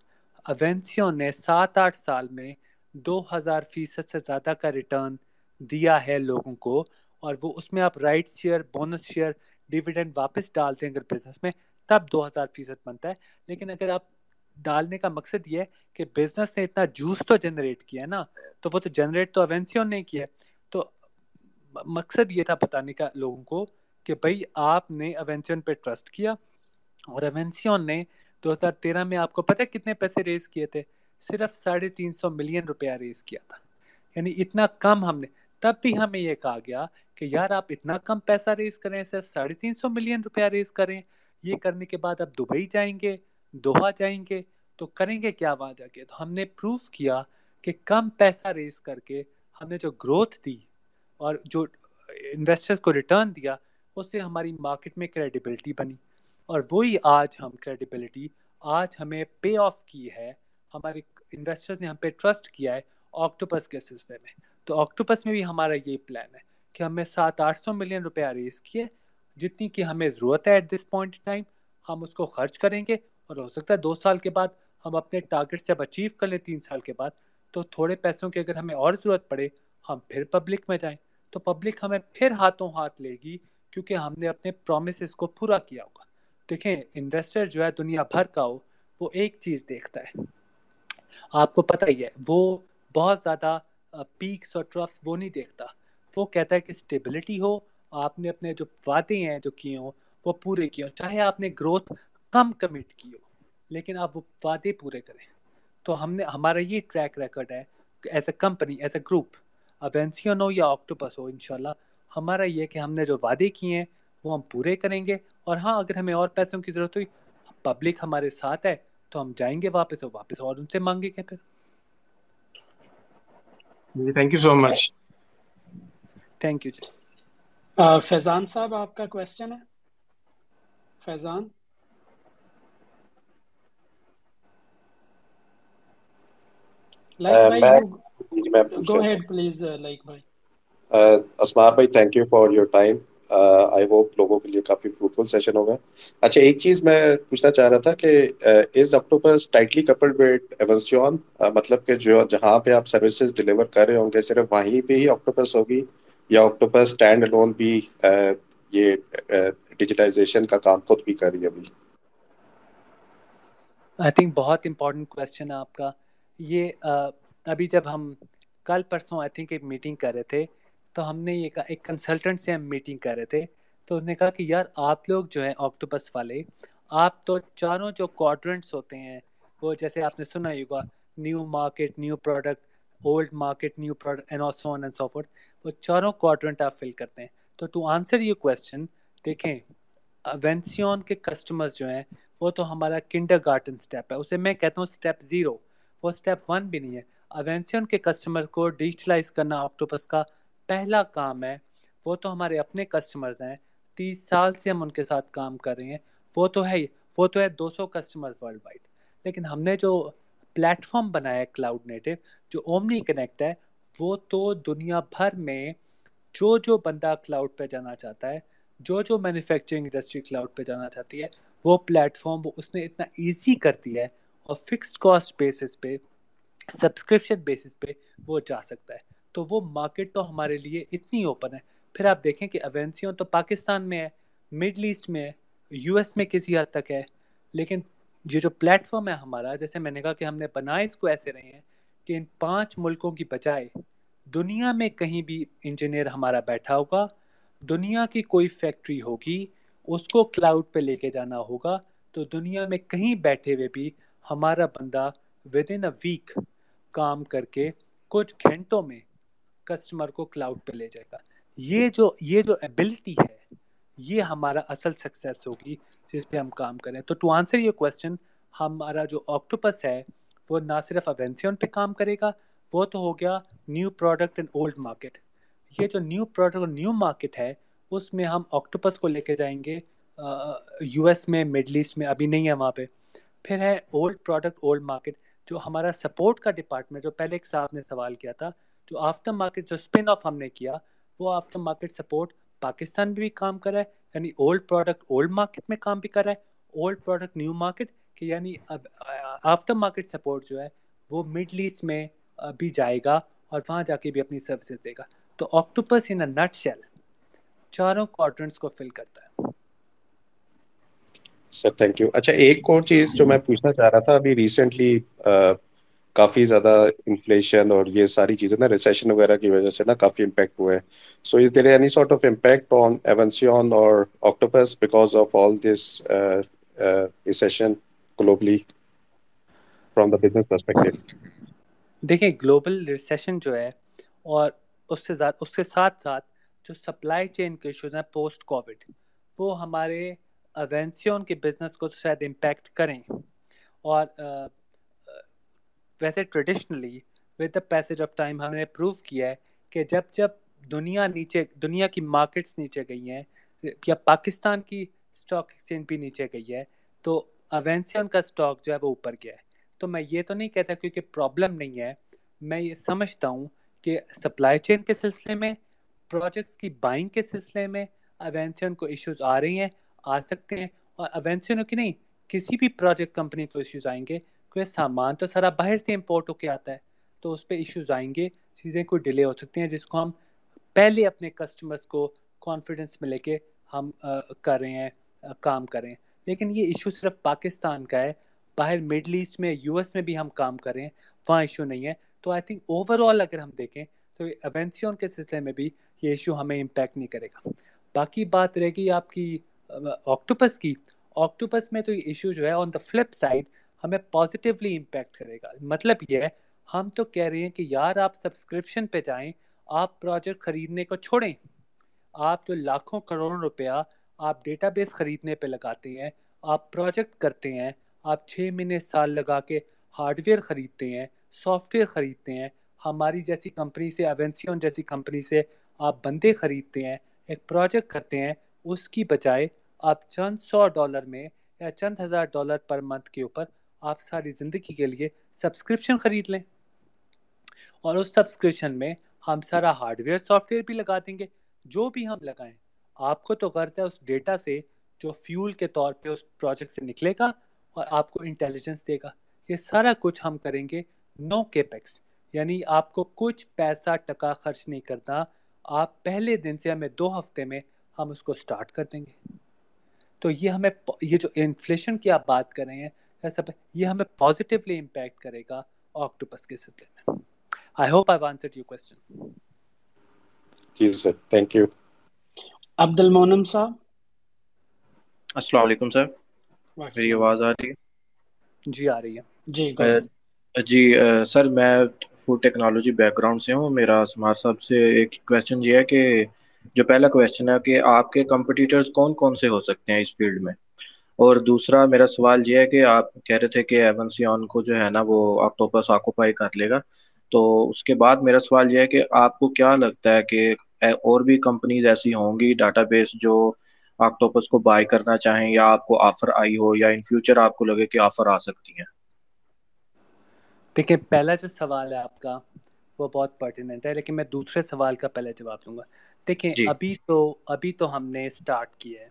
اوینسیوں نے سات آٹھ سال میں دو ہزار فیصد سے زیادہ کا ریٹرن دیا ہے لوگوں کو۔ اور وہ اس میں آپ right share bonus share dividend واپس ڈالتے ہیں اگر بزنس میں، تب دو ہزار فیصد بنتا ہے۔ لیکن اگر آپ ڈالنے کا مقصد یہ ہے کہ بزنس نے اتنا جوس تو جنریٹ کیا ہے نا، تو وہ تو جنریٹ تو اوینسیوں نے کیا ہے۔ تو مقصد یہ تھا بتانے کا لوگوں کو کہ بھائی آپ نے ایونسیون پہ ٹرسٹ کیا اور ایونسیون نے دو ہزار تیرہ میں آپ کو پتہ کتنے پیسے ریز کیے تھے؟ صرف ساڑھے تین سو ملین روپیہ ریز کیا تھا۔ یعنی اتنا کم ہم نے۔ تب بھی ہمیں یہ کہا گیا کہ یار آپ اتنا کم پیسہ ریز کریں صرف ساڑھے تین سو ملین روپیہ ریز کریں یہ کرنے کے بعد اب دبئی جائیں گے۔ دوہا جائیں گے تو کریں گے کیا وہاں جا کے تو ہم نے پروف کیا کہ کم پیسہ ریز کر کے ہم نے جو گروتھ دی اور جو انویسٹر کو ریٹرن دیا، اس سے ہماری مارکیٹ میں کریڈیبلٹی بنی۔ اور وہی آج ہم کریڈیبلٹی آج ہمیں پے آف کی ہے۔ ہمارے انویسٹرز نے ہم پہ ٹرسٹ کیا ہے آکٹوپس کے سلسلے میں۔ تو آکٹوپس میں بھی ہمارا یہی پلان ہے کہ ہمیں سات آٹھ سو ملین روپیہ ریز کیے، جتنی کہ ہمیں ضرورت ہے ایٹ دس پوائنٹ ٹائم ہم اس کو خرچ کریں گے۔ اور ہو سکتا ہے دو سال کے بعد ہم اپنے ٹارگیٹ سے اب اچیو کر لیں تین سال کے بعد، تو تھوڑے پیسوں کی اگر ہمیں اور ضرورت پڑے، ہم پھر پبلک میں جائیں۔ تو پبلک ہمیں پھر ہاتھوں ہاتھ لے گی، کیونکہ ہم نے اپنے پرومسز کو پورا کیا ہوگا۔ دیکھیں انویسٹر جو ہے دنیا بھر کا ہو، وہ ایک چیز دیکھتا ہے۔ آپ کو پتہ ہی ہے، وہ بہت زیادہ پیکس اور ٹرفس وہ نہیں دیکھتا۔ وہ کہتا ہے کہ اسٹیبلٹی ہو، آپ نے اپنے جو وعدے ہیں جو کیے ہوں، وہ پورے کیے ہوں۔ چاہے آپ نے گروتھ کم کمٹ کی ہو۔ لیکن آپ وہ وعدے پورے کریں۔ تو ہم نے ہمارا یہ ٹریک ریکارڈ ہے as a company as a group Avanceon ہو یا آکٹوپس ہو انشاءاللہ۔ ہمارا یہ کہ ہم نے جو وعدے کیے ہیں وہ ہم پورے کریں گے۔ اور ہاں اگر ہمیں اور پیسوں کی ضرورت ہوئی پبلک ہمارے ساتھ ہے تو ہم جائیں گے واپس اور واپس اور ان سے مانگیں گے پھر۔ Thank you so much thank you جی فیضان صاحب آپ کا کوشچن ہے؟ فیضان؟ اسمار بھائی thank you for your time I hope لوگوں کے لیے کافی فروٹفل سیشن ہوگا. اچھا ایک چیز میں پوچھنا چاہ رہا تھا کہ is Octopus tightly coupled with Avanceon مطلب کہ جو جہاں پہ آپ سروسز ڈلیور کر رہے ہوں گے صرف وہیں پہ ہی آکٹوپس ہوگی یا آکٹوپس اسٹینڈ لون بھی یہ ڈیجیٹائزیشن کا کام خود بھی کر رہی ہے ابھی؟ آئی تھنک بہت امپورٹنٹ کوشچن ہے آپ کا۔ یہ ابھی جب ہم کل پرسوں آئی تھنک ایک میٹنگ کر رہے تھے، تو ہم نے یہ کہا، ایک کنسلٹنٹ سے ہم میٹنگ کر رہے تھے، تو اس نے کہا کہ یار آپ لوگ جو ہیں آکٹوپس والے، آپ تو چاروں جو کوارٹرنٹس ہوتے ہیں، وہ جیسے آپ نے سنا ہی ہوگا new market new product old market new product and and so fourth وہ چاروں کوارٹرنٹ آپ فل کرتے ہیں۔ تو ٹو آنسر یہ کویشچن دیکھیں وینسیون کے کسٹمرز جو ہیں، وہ تو ہمارا کنڈر گارڈن اسٹیپ ہے، اسے میں کہتا ہوں اسٹیپ زیرو وہ اسٹیپ ون بھی نہیں ہے۔ اوینسیون کے کسٹمر کو ڈیجیٹلائز کرنا آکٹوپس کا پہلا کام ہے۔ وہ تو ہمارے اپنے کسٹمرز ہیں۔ تیس سال سے ہم ان کے ساتھ کام کر رہے ہیں۔ وہ تو ہے وہ تو ہے دو سو کسٹمر ورلڈ وائڈ لیکن ہم نے جو پلیٹ فارم بنایا ہے کلاؤڈ نیٹو جو اومنی کنیکٹ ہے، وہ تو دنیا بھر میں جو جو بندہ کلاؤڈ پہ جانا چاہتا ہے، جو جو مینوفیکچرنگ انڈسٹری کلاؤڈ پہ جانا چاہتی ہے، وہ پلیٹ فارم وہ اس نے اتنا ایزی کر دیا ہے۔ اور فکسڈ کاسٹ بیسس پہ سبسکرپشن بیسس پہ وہ جا سکتا ہے۔ تو وہ مارکیٹ تو ہمارے لیے اتنی اوپن ہے۔ پھر آپ دیکھیں کہ ایونسیوں تو پاکستان میں ہے مڈل ایسٹ میں ہے یو ایس میں کسی حد تک ہے۔ لیکن یہ جو پلیٹ فارم ہے ہمارا، جیسے میں نے کہا کہ ہم نے بنائے، اس کو ایسے رہے ہیں کہ ان پانچ ملکوں کی بجائے دنیا میں کہیں بھی انجینئر ہمارا بیٹھا ہوگا، دنیا کی کوئی فیکٹری ہوگی، اس کو کلاؤڈ پہ لے کے جانا ہوگا، تو دنیا میں کہیں بیٹھے ہوئے بھی ہمارا بندہ ود ان اے ویک کام کر کے کچھ گھنٹوں میں کسٹمر کو کلاؤڈ پہ لے جائے گا۔ یہ جو یہ جو ایبلٹی ہے، یہ ہمارا اصل سکسیس ہوگی جس پہ ہم کام کریں۔ تو ٹو آنسر یہ کوشچن ہمارا جو آکٹوپس ہے، وہ نہ صرف اوینسیون پہ کام کرے گا، وہ تو ہو گیا new product and old market یہ جو نیو پروڈکٹ اور نیو مارکیٹ ہے، اس میں ہم آکٹوپس کو لے کے جائیں گے۔ یو ایس میں مڈل ایسٹ میں، ابھی نہیں ہے وہاں پہ۔ پھر ہے اولڈ پروڈکٹ اولڈ مارکیٹ جو ہمارا سپورٹ کا ڈپارٹمنٹ جو پہلے ایک صاحب نے سوال کیا تھا، جو آفٹر مارکیٹ جو اسپن آف ہم نے کیا، وہ آفٹر مارکیٹ سپورٹ پاکستان میں بھی کام کر رہا ہے یعنی اولڈ پروڈکٹ اولڈ مارکیٹ میں کام بھی کر رہا ہے۔ اولڈ پروڈکٹ نیو مارکیٹ کہ یعنی اب آفٹر مارکیٹ سپورٹ جو ہے، وہ مڈل ایسٹ میں بھی جائے گا اور وہاں جا کے بھی اپنی سروسز دے گا۔ تو آکٹوپس ان اے نٹ شیل چاروں کوارٹرنٹس کو فل کرتا ہے۔ سر تھینک یو اچھا ایک اور چیز جو میں پوچھنا چاہ رہا تھا ابھی ریسنٹلی کافی زیادہ انفلیشن اور یہ ساری چیزیں نا ریسیشن وغیرہ کی وجہ سے نا کافی امپیکٹ ہوئے ہیں so is there any sort of impact on Avanceon اور Octopus because of all this recession globally from the business perspective دیکھیں گلوبل ریسیشن جو ہے اور اس سے اس کے ساتھ ساتھ جو سپلائی چین کے ایشوز ہیں پوسٹ کووڈ وہ ہمارے ایونسیون کے بزنس کو شاید امپیکٹ کریں۔ اور ویسے traditionally with the passage of time ہم نے پروو کیا ہے کہ جب جب دنیا نیچے، دنیا کی مارکیٹس نیچے گئی ہیں، یا پاکستان کی اسٹاک ایکسچینج بھی نیچے گئی ہے، تو اوینسین کا اسٹاک جو ہے وہ اوپر گیا ہے۔ تو میں یہ تو نہیں کہتا کیونکہ پرابلم نہیں ہے، میں یہ سمجھتا ہوں کہ سپلائی چین کے سلسلے میں پروجیکٹس کی بائنگ کے سلسلے میں اوینسین کو ایشوز آ رہی ہیں۔ آ سکتے ہیں۔ اور اوینسین کی نہیں، کسی بھی پروجیکٹ کمپنی کو ایشوز آئیں گے کیونکہ سامان تو سارا باہر سے امپورٹ ہو کے آتا ہے، تو اس پہ ایشوز آئیں گے۔ چیزیں کوئی ڈیلے ہو سکتی ہیں، جس کو ہم پہلے اپنے کسٹمرس کو کانفیڈنس میں لے کے ہم کر رہے ہیں، کام کریں لیکن یہ ایشو صرف پاکستان کا ہے۔ باہر مڈل ایسٹ میں یو ایس میں بھی ہم کام کریں وہاں ایشو نہیں ہے۔ تو آئی تھنک اوور آل اگر ہم دیکھیں، تو ایونسیون کے سلسلے میں بھی یہ ایشو ہمیں امپیکٹ نہیں کرے گا۔ باقی بات رہے گی آپ کی آکٹوپس کی. آکٹوپس میں تو یہ ایشو جو ہے آن دا فلپ سائڈ ہمیں پازیٹیولی امپیکٹ کرے گا. مطلب یہ ہے، ہم تو کہہ رہے ہیں کہ یار آپ سبسکرپشن پہ جائیں، آپ پروجیکٹ خریدنے کو چھوڑیں. آپ جو لاکھوں کروڑوں روپیہ آپ ڈیٹا بیس خریدنے پہ لگاتے ہیں، آپ پروجیکٹ کرتے ہیں، آپ چھ مہینے سال لگا کے ہارڈ ویئر خریدتے ہیں سافٹ ویئر خریدتے ہیں، ہماری جیسی کمپنی سے ایونسیون جیسی کمپنی سے آپ بندے خریدتے ہیں، ایک پروجیکٹ کرتے ہیں، اس کی بجائے آپ چند سو ڈالر میں یا چند ہزار ڈالر پر منتھ کے اوپر آپ ساری زندگی کے لیے سبسکرپشن خرید لیں۔ اور اس سبسکرپشن میں ہم سارا ہارڈ ویئر سافٹ ویئر بھی لگا دیں گے۔ جو بھی ہم لگائیں، آپ کو تو غرض ہے اس ڈیٹا سے جو فیول کے طور پہ اس پروجیکٹ سے نکلے گا اور آپ کو انٹیلیجنس دے گا۔ یہ سارا کچھ ہم کریں گے نو کیپیکس۔ یعنی آپ کو کچھ پیسہ ٹکا خرچ نہیں کرنا۔ آپ پہلے دن سے ہمیں دو ہفتے میں ہم اس کو سٹارٹ کر دیں گے۔ تو یہ ہمیں یہ جو انفلیشن کی آپ بات کر رہے ہیں سب یہ ہمیں پازیٹیولی امپیکٹ کرے گا آکٹوپس کے سلسلے میں۔ I hope I answered your question G sir thank you Abdul Momin صاحب؟ السلام علیکم سر۔ میری آواز آ رہی ہے؟ جی آ رہی ہے۔ جی جی سر میں فوڈ ٹیکنالوجی بیک گراؤنڈ سے ہوں۔ میرا سمار صاحب سے ایک کویشچن یہ ہے کہ جو پہلا کویشچن ہے کہ آپ کے کمپٹیٹرز کون کون سے ہو سکتے ہیں اس فیلڈ میں؟ اور دوسرا میرا سوال یہ ہے کہ آپ کہہ رہے تھے کہ ایون سیون کو جو ہے نا وہ آکٹوپس آکوپائی کر لے گا۔ تو اس کے بعد میرا سوال یہ ہے کہ آپ کو کیا لگتا ہے کہ اور بھی کمپنیز ایسی ہوں گی ڈاٹا بیس جو آکٹوپس کو بائی کرنا چاہیں یا آپ کو آفر آئی ہو یا ان فیوچر آپ کو لگے کہ آفر آ سکتی ہیں؟ دیکھیں، پہلا جو سوال ہے آپ کا وہ بہت پرٹیننٹ ہے، لیکن میں دوسرے سوال کا پہلے جواب دوں گا۔ دیکھیں جی. ابھی تو ابھی تو ہم نے اسٹارٹ کیا ہے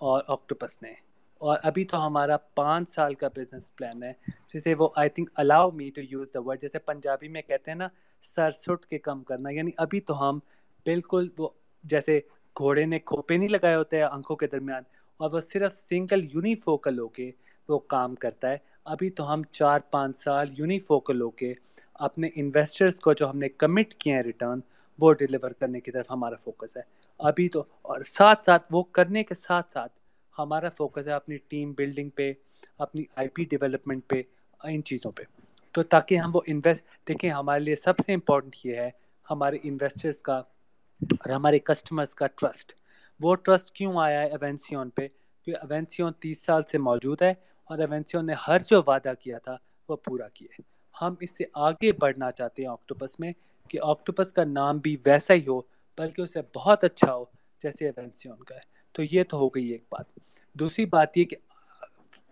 اور آکٹوپس نے۔ اور ابھی تو ہمارا پانچ سال کا بزنس پلان ہے۔ جسے وہ I think allow me to use the word جیسے پنجابی میں کہتے ہیں نا سر سٹ کے کم کرنا۔ یعنی ابھی تو ہم بالکل وہ جیسے گھوڑے نے کھوپے نہیں لگائے ہوتے ہیں آنکھوں کے درمیان اور وہ صرف سنگل یونیفوکل ہو کے وہ کام کرتا ہے۔ ابھی تو ہم چار پانچ سال یونیفوکل ہو کے اپنے انویسٹرس کو جو ہم نے کمٹ کیے ہیں ریٹرن وہ ڈیلیور کرنے کی طرف ہمارا فوکس ہے۔ ابھی تو اور ساتھ ساتھ وہ کرنے کے ساتھ ساتھ ہمارا فوکس ہے اپنی ٹیم بلڈنگ پہ، اپنی آئی پی ڈیولپمنٹ پہ، ان چیزوں پہ۔ تو تاکہ ہم وہ انویسٹ دیکھیں ہمارے لیے سب سے امپورٹنٹ یہ ہے ہمارے انویسٹرس کا اور ہمارے کسٹمرس کا ٹرسٹ وہ ٹرسٹ کیوں آیا ہے ایونسیون پہ؟ کیونکہ ایونسیون تیس سال سے موجود ہے اور ایونسیون نے ہر جو وعدہ کیا تھا وہ پورا کیا ہے۔ ہم اس سے آگے بڑھنا چاہتے ہیں آکٹوپس میں۔ کہ آکٹوپس کا نام بھی ویسا ہی ہو، بلکہ اسے بہت اچھا ہو، جیسے ایونسیون کا ہے۔ تو یہ تو ہو گئی ایک بات۔ دوسری بات یہ کہ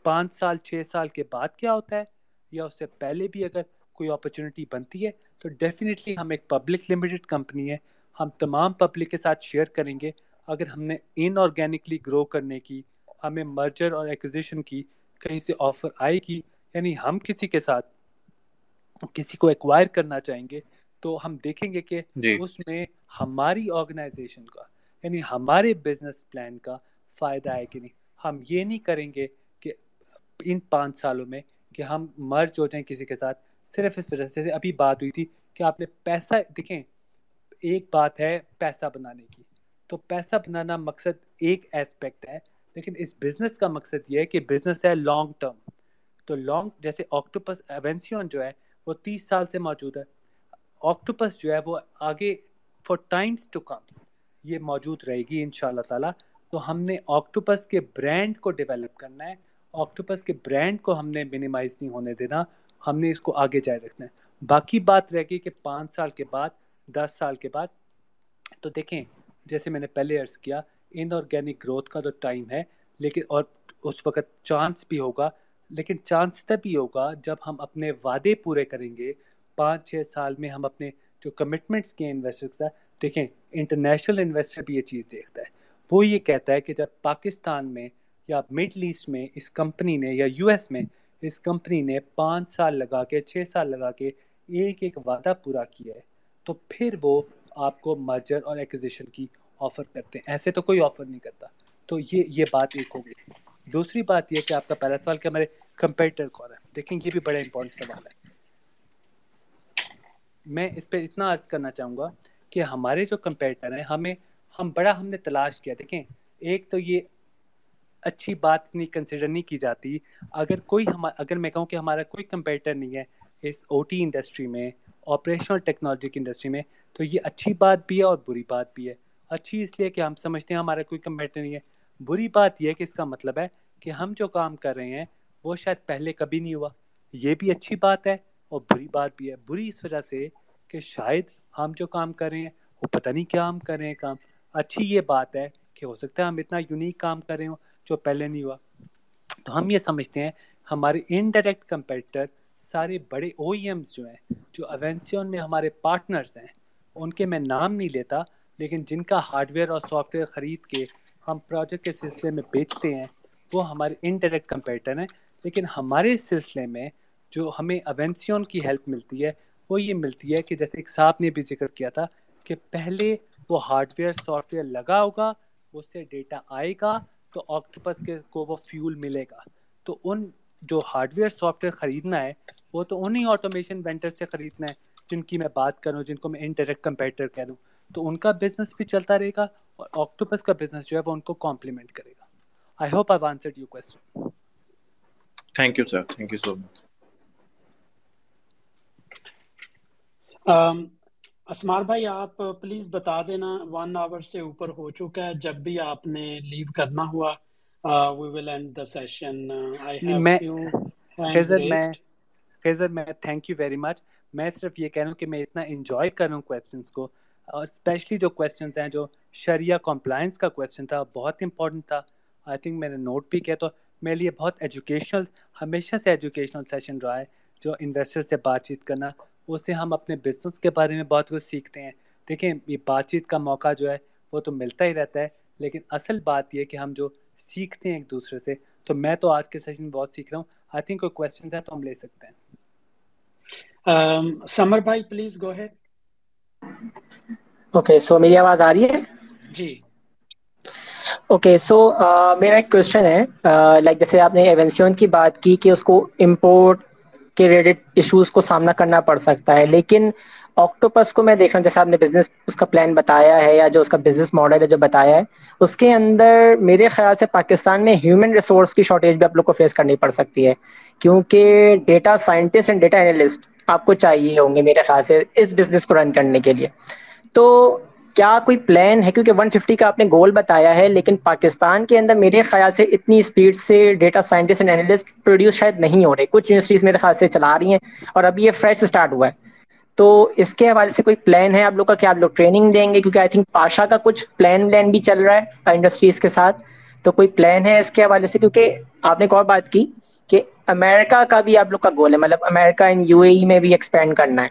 پانچ سال، چھ سال کے بعد کیا ہوتا ہے؟ یا اس سے پہلے بھی اگر کوئی اپرچونیٹی بنتی ہے، تو ڈیفینیٹلی ہم ایک پبلک لمیٹڈ کمپنی ہے۔ ہم تمام پبلک کے ساتھ شیئر کریں گے۔ اگر ہم نے ان آرگینکلی گرو کرنے کی، ہمیں مرجر اور ایکوزیشن کی کہیں سے آفر آئے گی یعنی ہم کسی کے ساتھ کسی کو ایکوائر کرنا چاہیں گے تو ہم دیکھیں گے کہ جی. اس میں ہماری آرگنائزیشن کا یعنی ہمارے بزنس پلان کا فائدہ ہے کہ نہیں۔ ہم یہ نہیں کریں گے کہ ان پانچ سالوں میں کہ ہم مرج ہو جائیں کسی کے ساتھ۔ صرف اس وجہ سے ابھی بات ہوئی تھی کہ آپ نے پیسہ دیکھیں ایک بات ہے پیسہ بنانے کی۔ تو پیسہ بنانا مقصد ایک ایسپیکٹ ہے لیکن اس بزنس کا مقصد یہ ہے کہ بزنس ہے لانگ ٹرم تو لانگ جیسے آکٹوپس ایونسیون جو ہے وہ تیس سال سے موجود ہے۔ آکٹوپس جو ہے وہ آگے فار ٹائمس ٹو کم یہ موجود رہے گی ان شاء اللہ تعالیٰ۔ تو ہم نے آکٹوپس کے برانڈ کو ڈیولپ کرنا ہے۔ آکٹوپس کے برانڈ کو ہم نے منیمائز نہیں ہونے دینا۔ ہم نے اس کو آگے جائے رکھنا ہے۔ باقی بات رہ گئی کہ پانچ سال کے بعد، دس سال کے بعد۔ تو دیکھیں، جیسے میں نے پہلے عرض کیا ان آرگینک گروتھ کا تو ٹائم ہے، لیکن اور اس وقت چانس بھی ہوگا۔ لیکن چانس تب ہی ہوگا جب ہم اپنے وعدے پورے کریں گے۔ پانچ چھ سال میں ہم اپنے جو کمٹمنٹس کیے انویسٹر کے ساتھ دیکھیں انٹرنیشنل انویسٹر بھی یہ چیز دیکھتا ہے۔ وہ یہ کہتا ہے کہ جب پاکستان میں یا مڈل ایسٹ میں اس کمپنی نے یا یو ایس میں اس کمپنی نے پانچ سال لگا کے، چھ سال لگا کے ایک ایک وعدہ پورا کیا ہے، تو پھر وہ آپ کو مرجر اور ایکوزیشن کی آفر کرتے ہیں۔ ایسے تو کوئی آفر نہیں کرتا۔ تو یہ یہ بات ایک ہو گئی۔ دوسری بات یہ کہ آپ کا پہلا سوال کہ ہمارے کمپیٹر کون ہے دیکھیں، یہ بھی بڑا امپورٹنٹ سوال ہے۔ میں اس پہ اتنا عرض کرنا چاہوں گا کہ ہمارے جو کمپیٹر ہیں، ہمیں، ہم بڑا ہم نے تلاش کیا۔ دیکھیں، ایک تو یہ اچھی بات اتنی کنسیڈر نہیں کی جاتی۔ اگر کوئی ہم، اگر میں کہوں کہ ہمارا کوئی کمپیٹر نہیں ہے اس او ٹی انڈسٹری میں آپریشنل ٹیکنالوجی کی انڈسٹری میں، تو یہ اچھی بات بھی ہے اور بری بات بھی ہے۔ اچھی اس لیے کہ ہم سمجھتے ہیں ہمارا کوئی کمپیٹر نہیں ہے۔ بری بات یہ ہے کہ اس کا مطلب ہے کہ ہم جو کام کر رہے ہیں، وہ شاید پہلے کبھی نہیں ہوا۔ یہ بھی اچھی بات ہے۔ اور بری بات بھی ہے۔ بری اس وجہ سے کہ شاید ہم جو کام کر رہے ہیں، وہ پتہ نہیں کیا ہم کر رہے ہیں کام۔ اچھی یہ بات ہے کہ ہو سکتا ہے ہم اتنا یونیک کام کر رہے ہوں جو پہلے نہیں ہوا۔ تو ہم یہ سمجھتے ہیں، ہمارے انڈائریکٹ کمپیٹر سارے بڑے او ای ایمس جو ہیں، جو اوینسیون میں ہمارے پارٹنرس ہیں، ان کے میں نام نہیں لیتا، لیکن جن کا ہارڈ ویئر اور سافٹ ویئر خرید کے ہم پروجیکٹ کے سلسلے میں بیچتے ہیں، وہ ہمارے انڈائریکٹ کمپیٹر ہیں۔ لیکن ہمارے سلسلے میں جو ہمیں اوینسیون کی ہیلپ ملتی ہے وہ یہ ملتی ہے کہ جیسے ایک صاحب نے بھی ذکر کیا تھا کہ پہلے وہ ہارڈ ویئر سافٹ ویئر لگا ہوگا اس سے ڈیٹا آئے گا تو آکٹوپس کے کو وہ فیول ملے گا۔ تو ان جو ہارڈ ویئر سافٹ ویئر خریدنا ہے وہ تو انہی آٹومیشن وینٹر سے خریدنا ہے جن کی میں بات کروں جن کو میں انڈائریکٹ کمپیٹر کہہ دوں۔ تو ان کا بزنس بھی چلتا رہے گا اور آکٹوپس کا بزنس جو ہے وہ ان کو کمپلیمنٹ کرے گا۔ I hope I answered you question thank you sir thank you so much Asmar بھائی آپ پلیز بتا دینا ون آور سے اوپر ہو چکا ہے. جب بھی آپ نے لیو کرنا ہوا we will end the session میں خیزر میں خیزر میں تھینک یو ویری مچ میں صرف یہ کہہ رہا ہوں کہ میں اتنا انجوائے کر رہا ہوں کویشچنس کو. اور اسپیشلی جو کویشچنس ہیں جو شریعہ کمپلائنس کا کویشچن تھا بہت امپورٹنٹ تھا. آئی تھنک میں نے نوٹ بھی کیا تو میرے لیے بہت ایجوکیشنل ہمیشہ سے ایجوکیشنل سیشن رہا ہے جو انویسٹر سے بات چیت کرنا. اس سے ہم اپنے بزنس کے بارے میں بہت کچھ سیکھتے ہیں۔ دیکھیں یہ بات چیت کا موقع جو ہے وہ تو ملتا ہی رہتا ہے لیکن اصل بات یہ کہ ہم جو سیکھتے ہیں ایک دوسرے سے تو میں تو آج کے سیشن بہت سیکھ رہا ہوں۔ آئی تھنک کوئی کوشچنس ہیں تو ہم لے سکتے ہیں۔ سمر بھائی please go ahead okay so میری آواز آ رہی ہے؟ جی۔ اوکے سو میرا ایک کوشچن ہے۔ لائک جیسے آپ نے ایونسیون کی بات کی کہ اس کو امپورٹ کے ریلیٹڈ ایشوز کو سامنا کرنا پڑ سکتا ہے، لیکن آکٹوپس کو میں دیکھ رہا ہوں جیسے آپ نے بزنس اس کا پلان بتایا ہے یا جو اس کا بزنس ماڈل ہے جو بتایا ہے، اس کے اندر میرے خیال سے پاکستان میں ہیومن ریسورس کی شارٹیج بھی آپ لوگ کو فیس کرنی پڑ سکتی ہے۔ کیونکہ data scientist and data analyst آپ کو چاہیے ہوں گے میرے خیال سے اس بزنس کو رن کرنے کے لیے۔ تو کیا کوئی پلان ہے؟ کیونکہ 150 کا آپ نے گول بتایا ہے، لیکن پاکستان کے اندر میرے خیال سے اتنی اسپیڈ سے data scientist and analyst produce شاید نہیں ہو رہے۔ کچھ یونیورسٹیز میرے خیال سے چلا رہی ہیں اور ابھی یہ فریش اسٹارٹ ہوا ہے۔ تو اس کے حوالے سے کوئی پلان ہے آپ لوگ کا؟ کیا آپ لوگ ٹریننگ دیں گے؟ کیونکہ آئی تھنک پاشا کا کچھ پلان ولین بھی چل رہا ہے انڈسٹریز کے ساتھ۔ تو کوئی پلان ہے اس کے حوالے سے؟ کیونکہ آپ نے ایک اور بات کی کہ امریکہ کا بھی آپ لوگ کا گول ہے۔ مطلب امریکہ ان یو اے ای میں بھی ایکسپینڈ کرنا ہے۔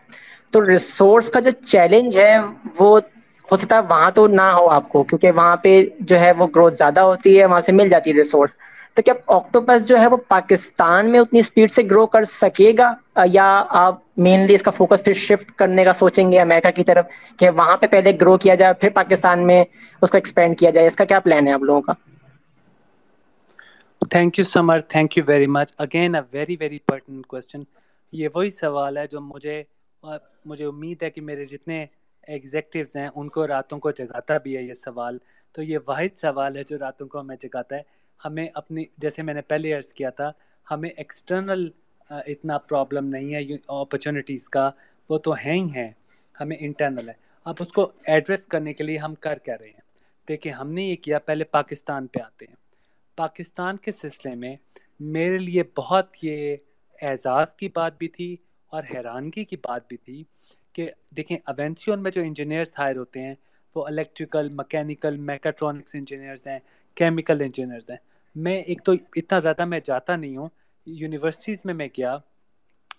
تو ریسورس کا جو چیلنج ہے وہ ہو سکتا ہے وہاں تو نہ ہو آپ کو، کیونکہ وہاں پہ جو ہے وہ گروتھ زیادہ ہوتی ہے، وہاں سے مل جاتی ہے ریسورس تو کیا آکٹوپس جو ہے وہ پاکستان میں اتنی اسپیڈ سے گرو کر سکے گا؟ یا آپ مینلی اس کا فوکس پھر شفٹ کرنے کا سوچیں گے امریکہ کی طرف کہ وہاں پہ پہلے گرو کیا جائے، پھر پاکستان میں اس کو ایکسپینڈ کیا جائے؟ اس کا کیا پلان ہے آپ لوگوں کا؟ Thank you Samar thank you very much again a very very important question یہ وہی سوال ہے جو مجھے مجھے امید ہے کہ میرے جتنے ایگزیکٹوز ہیں، ان کو راتوں کو جگاتا بھی ہے یہ سوال۔ تو یہ واحد سوال ہے جو راتوں کو ہمیں جگاتا ہے۔ ہمیں اپنی، جیسے میں نے پہلے عرض کیا تھا، ہمیں ایکسٹرنل اتنا پرابلم نہیں ہے اپرچونیٹیز کا، وہ تو ہیں ہی ہیں۔ ہمیں انٹرنل ہے۔ اب اس کو ایڈریس کرنے کے لیے ہم کر کیا رہے ہیں۔ دیکھیں، ہم نے یہ کیا، پہلے پاکستان پہ آتے ہیں۔ پاکستان کے سلسلے میں میرے لیے بہت یہ اعزاز کی بات بھی تھی اور حیرانگی کی بات بھی تھی کہ دیکھیں اوینسیون میں جو انجینئرس ہائر ہوتے ہیں، وہ الیکٹریکل مکینیکل میکاٹرانکس انجینئرس ہیں کیمیکل انجینئرس ہیں۔ میں ایک تو اتنا زیادہ میں جاتا نہیں ہوں یونیورسٹیز میں میں گیا،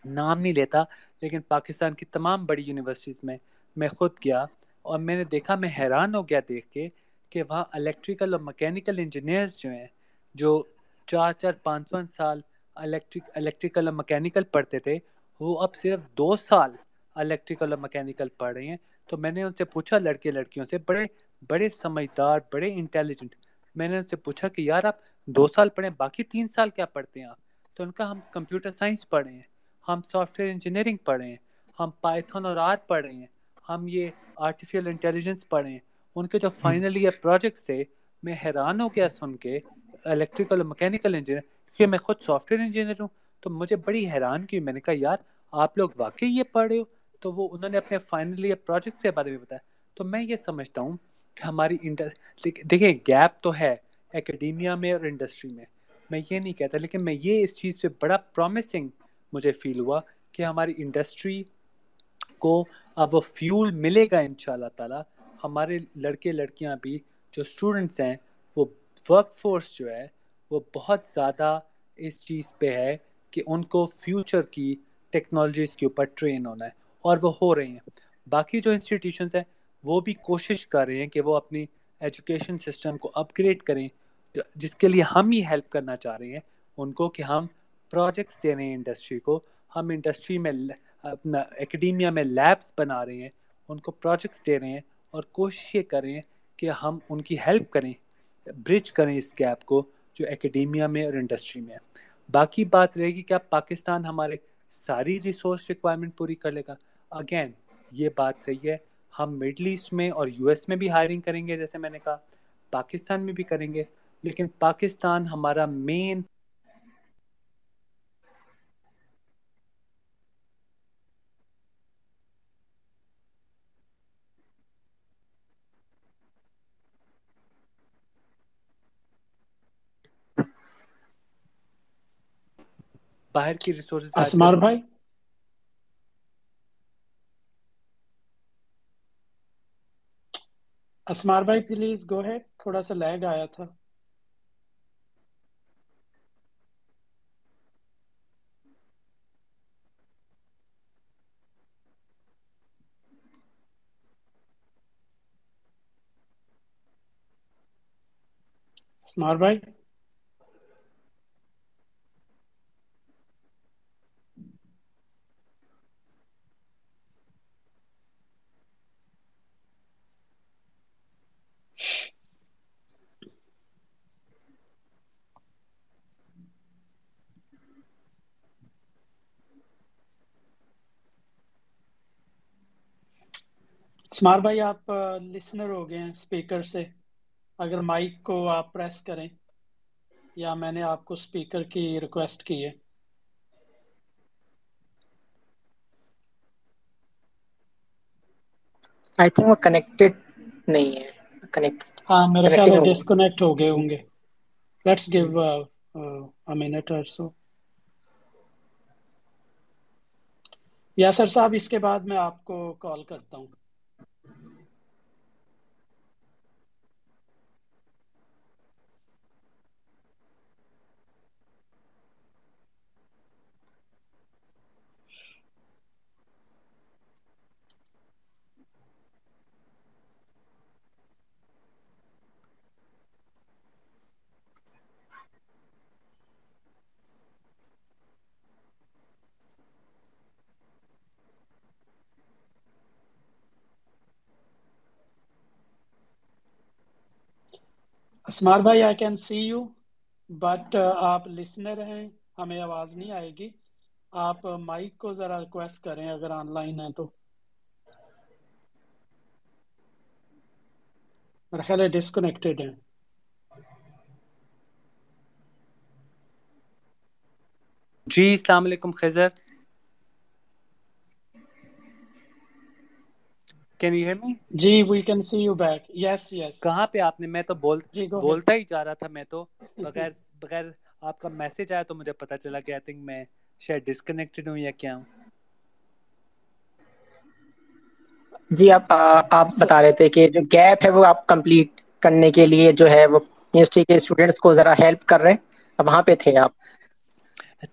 نام نہیں لیتا، لیکن پاکستان کی تمام بڑی یونیورسٹیز میں میں خود گیا اور میں نے دیکھا، میں حیران ہو گیا دیکھ کے کہ وہاں الیکٹریکل اور مکینیکل انجینئرس جو ہیں، جو چار چار، پانچ پانچ سال الیکٹرک الیکٹریکل اور مکینیکل پڑھتے تھے، وہ اب صرف دو سال الیکٹریکل اور مکینیکل پڑھ رہے ہیں۔ تو میں نے ان سے پوچھا، لڑکے لڑکیوں سے، بڑے بڑے سمجھدار، بڑے انٹیلیجنٹ میں نے ان سے پوچھا کہ یار، آپ دو سال پڑھیں، باقی تین سال کیا پڑھتے ہیں آپ؟ تو ان کا ہم کمپیوٹر سائنس پڑھ رہے ہیں، ہم سافٹ ویئر انجینئرنگ پڑھ رہے ہیں، ہم پائتھن اور آر پڑھ رہے ہیں، ہم یہ آرٹیفیشل انٹیلیجنس پڑھ رہے ہیں۔ ان کے جو فائنل ایئر پروجیکٹس تھے، میں حیران ہو گیا سن کے الیکٹریکل اور مکینیکل انجینئر کیونکہ میں خود سافٹ ویئر انجینئر ہوں۔ تو مجھے بڑی حیران کی، میں نے کہا، یار، آپ لوگ واقعی یہ پڑھ رہے ہو؟ تو وہ انہوں نے اپنے فائنل ایئر پروجیکٹس کے بارے میں بتایا۔ تو میں یہ سمجھتا ہوں کہ ہماری دیکھیں گیپ تو ہے اکیڈیمیا میں اور انڈسٹری میں۔ میں یہ نہیں کہتا، لیکن میں یہ اس چیز پہ بڑا پرومسنگ مجھے فیل ہوا کہ ہماری انڈسٹری کو اب وہ فیول ملے گا ان شاء اللہ تعالیٰ۔ ہمارے لڑکے، لڑکیاں بھی جو اسٹوڈنٹس ہیں، وہ ورک فورس جو ہے، وہ بہت زیادہ اس چیز پہ ہے کہ ان کو فیوچر کی ٹیکنالوجیز کے اوپر ٹرین ہونا ہے۔ اور وہ ہو رہے ہیں۔ باقی جو انسٹیٹیوشنس ہیں، وہ بھی کوشش کر رہے ہیں کہ وہ اپنی ایجوکیشن سسٹم کو اپ گریڈ کریں جس کے لیے ہم ہی ہیلپ کرنا چاہ رہے ہیں، ان کو کہ ہم پروجیکٹس دے رہے ہیں انڈسٹری کو۔ ہم انڈسٹری میں اپنا اکیڈیمیا میں لیبس بنا رہے ہیں۔ ان کو پروجیکٹس دے رہے ہیں اور کوشش یہ کریں کہ ہم ان کی ہیلپ کریں برج کریں اس گیپ کو جو اکیڈیمیا میں اور انڈسٹری میں ہے۔ باقی بات رہے گی کیا پاکستان ہمارے ساری ریسورس ریکوائرمنٹ پوری کر لے گا؟ اگین یہ بات صحیح ہے۔ ہم مڈل ایسٹ میں اور یو ایس میں بھی ہائرنگ کریں گے جیسے میں نے کہا۔ پاکستان میں بھی کریں گے۔ لیکن پاکستان ہمارا مین باہر کی ریسورسز اسمار بھائی؟ اسمار بھائی پلیز گو ہے تھوڑا سا لیگ آیا تھا۔ اسمار بھائی؟ اسمار بھائی آپ لسنر ہو گئے ہیں اسپیکر سے۔ اگر مائک کو آپ پریس کریں یا میں نے آپ کو اسپیکر کی ریکویسٹ کی ہے۔ آئی تھنک وہ کنیکٹڈ نہیں ہے۔ کنیکٹ ہاں میرے خیال ہے ڈسکنیکٹ ہو گئے۔ ہوں گے۔ لیٹس گیو ا منٹ اور سو یاسر صاحب اس کے بعد میں آپ کو کال کرتا ہوں۔ اسمار بھائی I can see you but آپ لسنر ہیں، ہمیں آواز نہیں آئے گی۔ آپ uh, مائک کو ذرا ریکویسٹ کریں اگر آن لائن ہے تو۔ میرا خیال ہے ہیں۔ جی السلام علیکم، Khizar. Can you hear me G we can see you back yes yes کہاں پہ آپ نے؟ میں تو بول جی بولتا ہی جا رہا تھا میں تو۔ (laughs) بغیر بغیر آپ کا میسج آیا تو مجھے پتا چلا کہ آئی تھنک میں شاید ڈسکنیکٹڈ ہوں یا کیا ہوں۔ جی آپ آپ بتا رہے تھے کہ جو گیپ ہے وہ آپ کمپلیٹ کرنے کے لیے جو ہے وہ یونیورسٹی کے اسٹوڈینٹس کو ذرا ہیلپ کر رہے ہیں۔ اب وہاں پہ تھے آپ۔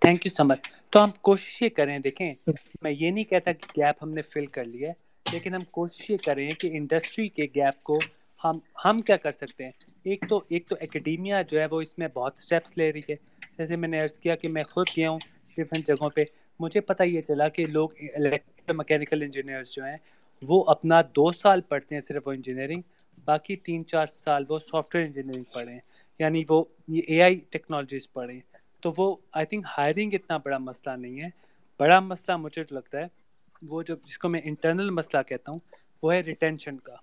تھینک یو سو مچ تو ہم کوشش یہ کریں دیکھیں میں یہ نہیں کہتا کہ گیپ ہم نے فل کر لیا ہے۔ لیکن ہم کوشش یہ کریں کہ انڈسٹری کے گیپ کو ہم ہم کیا کر سکتے ہیں؟ ایک تو ایک تو اکیڈیمیا جو ہے وہ اس میں بہت اسٹیپس لے رہی ہے۔ جیسے میں نے عرض کیا کہ میں خود گیا ہوں ڈفرینٹ جگہوں پہ۔ مجھے پتہ یہ چلا کہ لوگ الیکٹرو مکینیکل انجینئرس جو ہیں وہ اپنا دو سال پڑھتے ہیں صرف وہ انجینئرنگ باقی تین چار سال وہ سافٹ ویئر انجینئرنگ پڑھے ہیں۔ یعنی وہ یہ اے آئی ٹیکنالوجیز پڑھے ہیں۔ تو وہ آئی تھنک ہائرنگ اتنا بڑا مسئلہ نہیں ہے۔ بڑا مسئلہ مجھے لگتا ہے وہ جو جس کو میں انٹرنل مسئلہ کہتا ہوں، وہ ہے ریٹینشن کا۔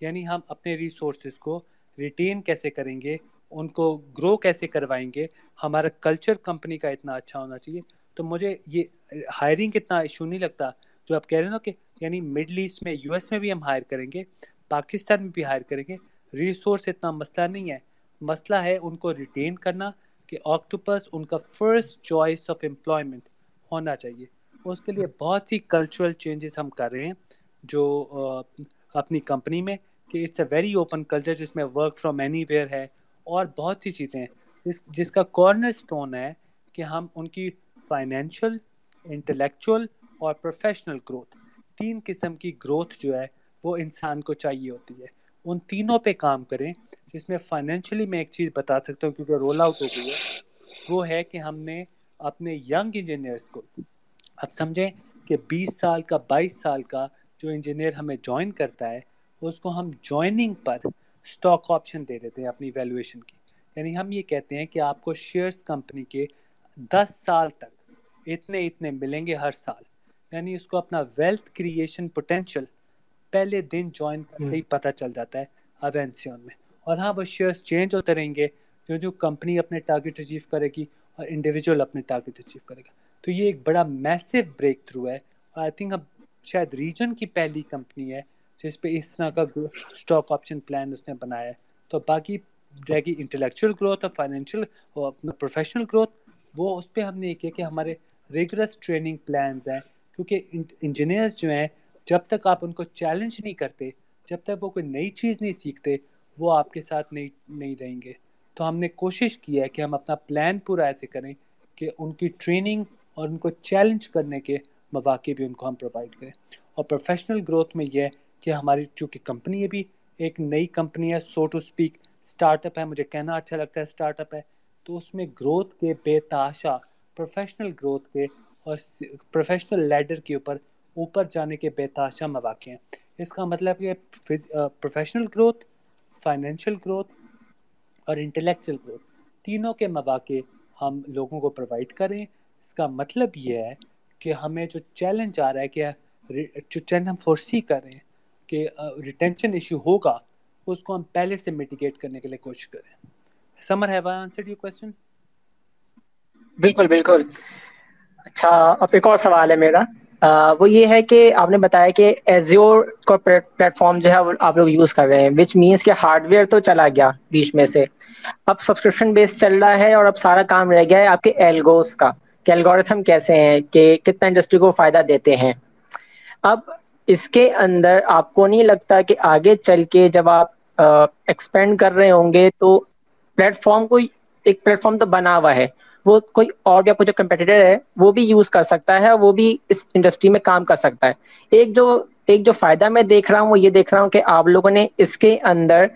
یعنی ہم اپنے ریسورسز کو ریٹین کیسے کریں گے، ان کو گرو کیسے کروائیں گے، ہمارا کلچر کمپنی کا اتنا اچھا ہونا چاہیے۔ تو مجھے یہ ہائرنگ اتنا ایشو نہیں لگتا۔ جو آپ کہہ رہے ہیں نا کہ یعنی مڈل ایسٹ میں یو ایس میں بھی ہم ہائر کریں گے، پاکستان میں بھی ہائر کریں گے ریسورس اتنا مسئلہ نہیں ہے۔ مسئلہ ہے ان کو ریٹین کرنا کہ آکٹوپس ان کا فرسٹ چوائس آف امپلائمنٹ ہونا چاہیے۔ اس کے لیے بہت سی کلچرل چینجز ہم کر رہے ہیں جو اپنی کمپنی میں کہ it's a very open culture جس میں ورک فرام اینی ویئر ہے اور بہت سی چیزیں ہیں۔ جس جس کا کارنر اسٹون ہے کہ ہم ان کی فائنینشیل انٹلیکچوئل اور پروفیشنل گروتھ تین قسم کی گروتھ جو ہے وہ انسان کو چاہیے ہوتی ہے۔ ان تینوں پہ کام کریں، جس میں فائنینشلی میں ایک چیز بتا سکتا ہوں کیونکہ رول آؤٹ ہو گئی ہے، وہ ہے کہ ہم نے اپنے ینگ انجینئرس کو اب سمجھیں کہ بیس سال کا بائیس سال کا جو انجینئر ہمیں جوائن کرتا ہے اس کو ہم جوائننگ پر اسٹاک آپشن دے دیتے ہیں اپنی ویلویشن کی۔ یعنی ہم یہ کہتے ہیں کہ آپ کو شیئرس کمپنی کے دس سال تک اتنے اتنے ملیں گے ہر سال۔ یعنی اس کو اپنا ویلتھ کریشن پوٹینشیل پہلے دن جوائن کرتے ہی پتہ چل جاتا ہے اوینسیون میں۔ اور ہاں وہ شیئرس چینج ہوتے رہیں گے جو جو کمپنی اپنے ٹارگیٹ اچیو کرے گی اور انڈیویجول اپنے ٹارگیٹ اچیو کرے گا۔ تو یہ ایک بڑا میسو بریک تھرو ہے اور آئی تھنک اب شاید ریجن کی پہلی کمپنی ہے جس پہ اس طرح کا اسٹاک آپشن پلان اس نے بنایا ہے۔ تو باقی رہے گی انٹلیکچوئل گروتھ اور فائنینشیل اور اپنا پروفیشنل گروتھ وہ اس پہ ہم نے یہ کیا کہ ہمارے ریگولرس ٹریننگ پلانز ہیں۔ کیونکہ انجینئرس جو ہیں، جب تک آپ ان کو چیلنج نہیں کرتے، جب تک وہ کوئی نئی چیز نہیں سیکھتے، وہ آپ کے ساتھ نہیں نہیں رہیں گے۔ تو ہم نے کوشش کی ہے کہ ہم اپنا پلان پورا ایسے کریں کہ ان کی ٹریننگ اور ان کو چیلنج کرنے کے مواقع بھی ان کو ہم پرووائڈ کریں۔ اور پروفیشنل گروتھ میں یہ کہ ہماری چونکہ کمپنی ہے بھی ایک نئی کمپنی ہے so to speak start up ہے، مجھے کہنا اچھا لگتا ہے اسٹارٹ اپ ہے۔ تو اس میں گروتھ کے بے تاشا پروفیشنل گروتھ کے اور پروفیشنل لیڈر کے اوپر اوپر جانے کے بے تاشا مواقع ہیں۔ اس کا مطلب کہ پروفیشنل گروتھ فائنینشیل گروتھ اور انٹلیکچوئل گروتھ تینوں کے مواقع ہم لوگوں کو پرووائڈ کریں۔ اس کا مطلب یہ ہے کہ ہمیں جو چیلنج آ رہا ہے کہ جو چیلنج ہم فورسی کر رہے ہیں کہ ریٹینشن ایشو ہوگا، اس کو ہم پہلے سے میٹیگیٹ کرنے کے لیے کوشش کریں۔ Samar have I answered your question بالکل بالکل۔ اچھا اب ایک اور سوال ہے میرا۔ وہ یہ ہے کہ آپ نے بتایا کہ ایزیور کا پلیٹ فارم جو ہے آپ لوگ یوز کر رہے ہیں وچ مینس کہ ہارڈ ویئر تو چلا گیا بیچ میں سے۔ اب سبسکرپشن بیس چل رہا ہے اور اب سارا کام رہ گیا ہے آپ کے ایلگوز کا۔ کہ الگوریتھم کیسے ہیں، کہ کتنا انڈسٹری کو فائدہ دیتے ہیں۔ اب اس کے اندر آپ کو نہیں لگتا کہ آگے چل کے جب آپ ایکسپینڈ کر رہے ہوں گے تو پلیٹ فارم کو ایک پلیٹ فارم تو بنا ہوا ہے۔ وہ کوئی اور بھی آپ کو جو کمپیٹیٹر ہے، وہ بھی یوز کر سکتا ہے، وہ بھی اس انڈسٹری میں کام کر سکتا ہے۔ ایک جو ایک جو فائدہ میں دیکھ رہا ہوں، وہ یہ دیکھ رہا ہوں کہ آپ لوگوں نے اس کے اندر،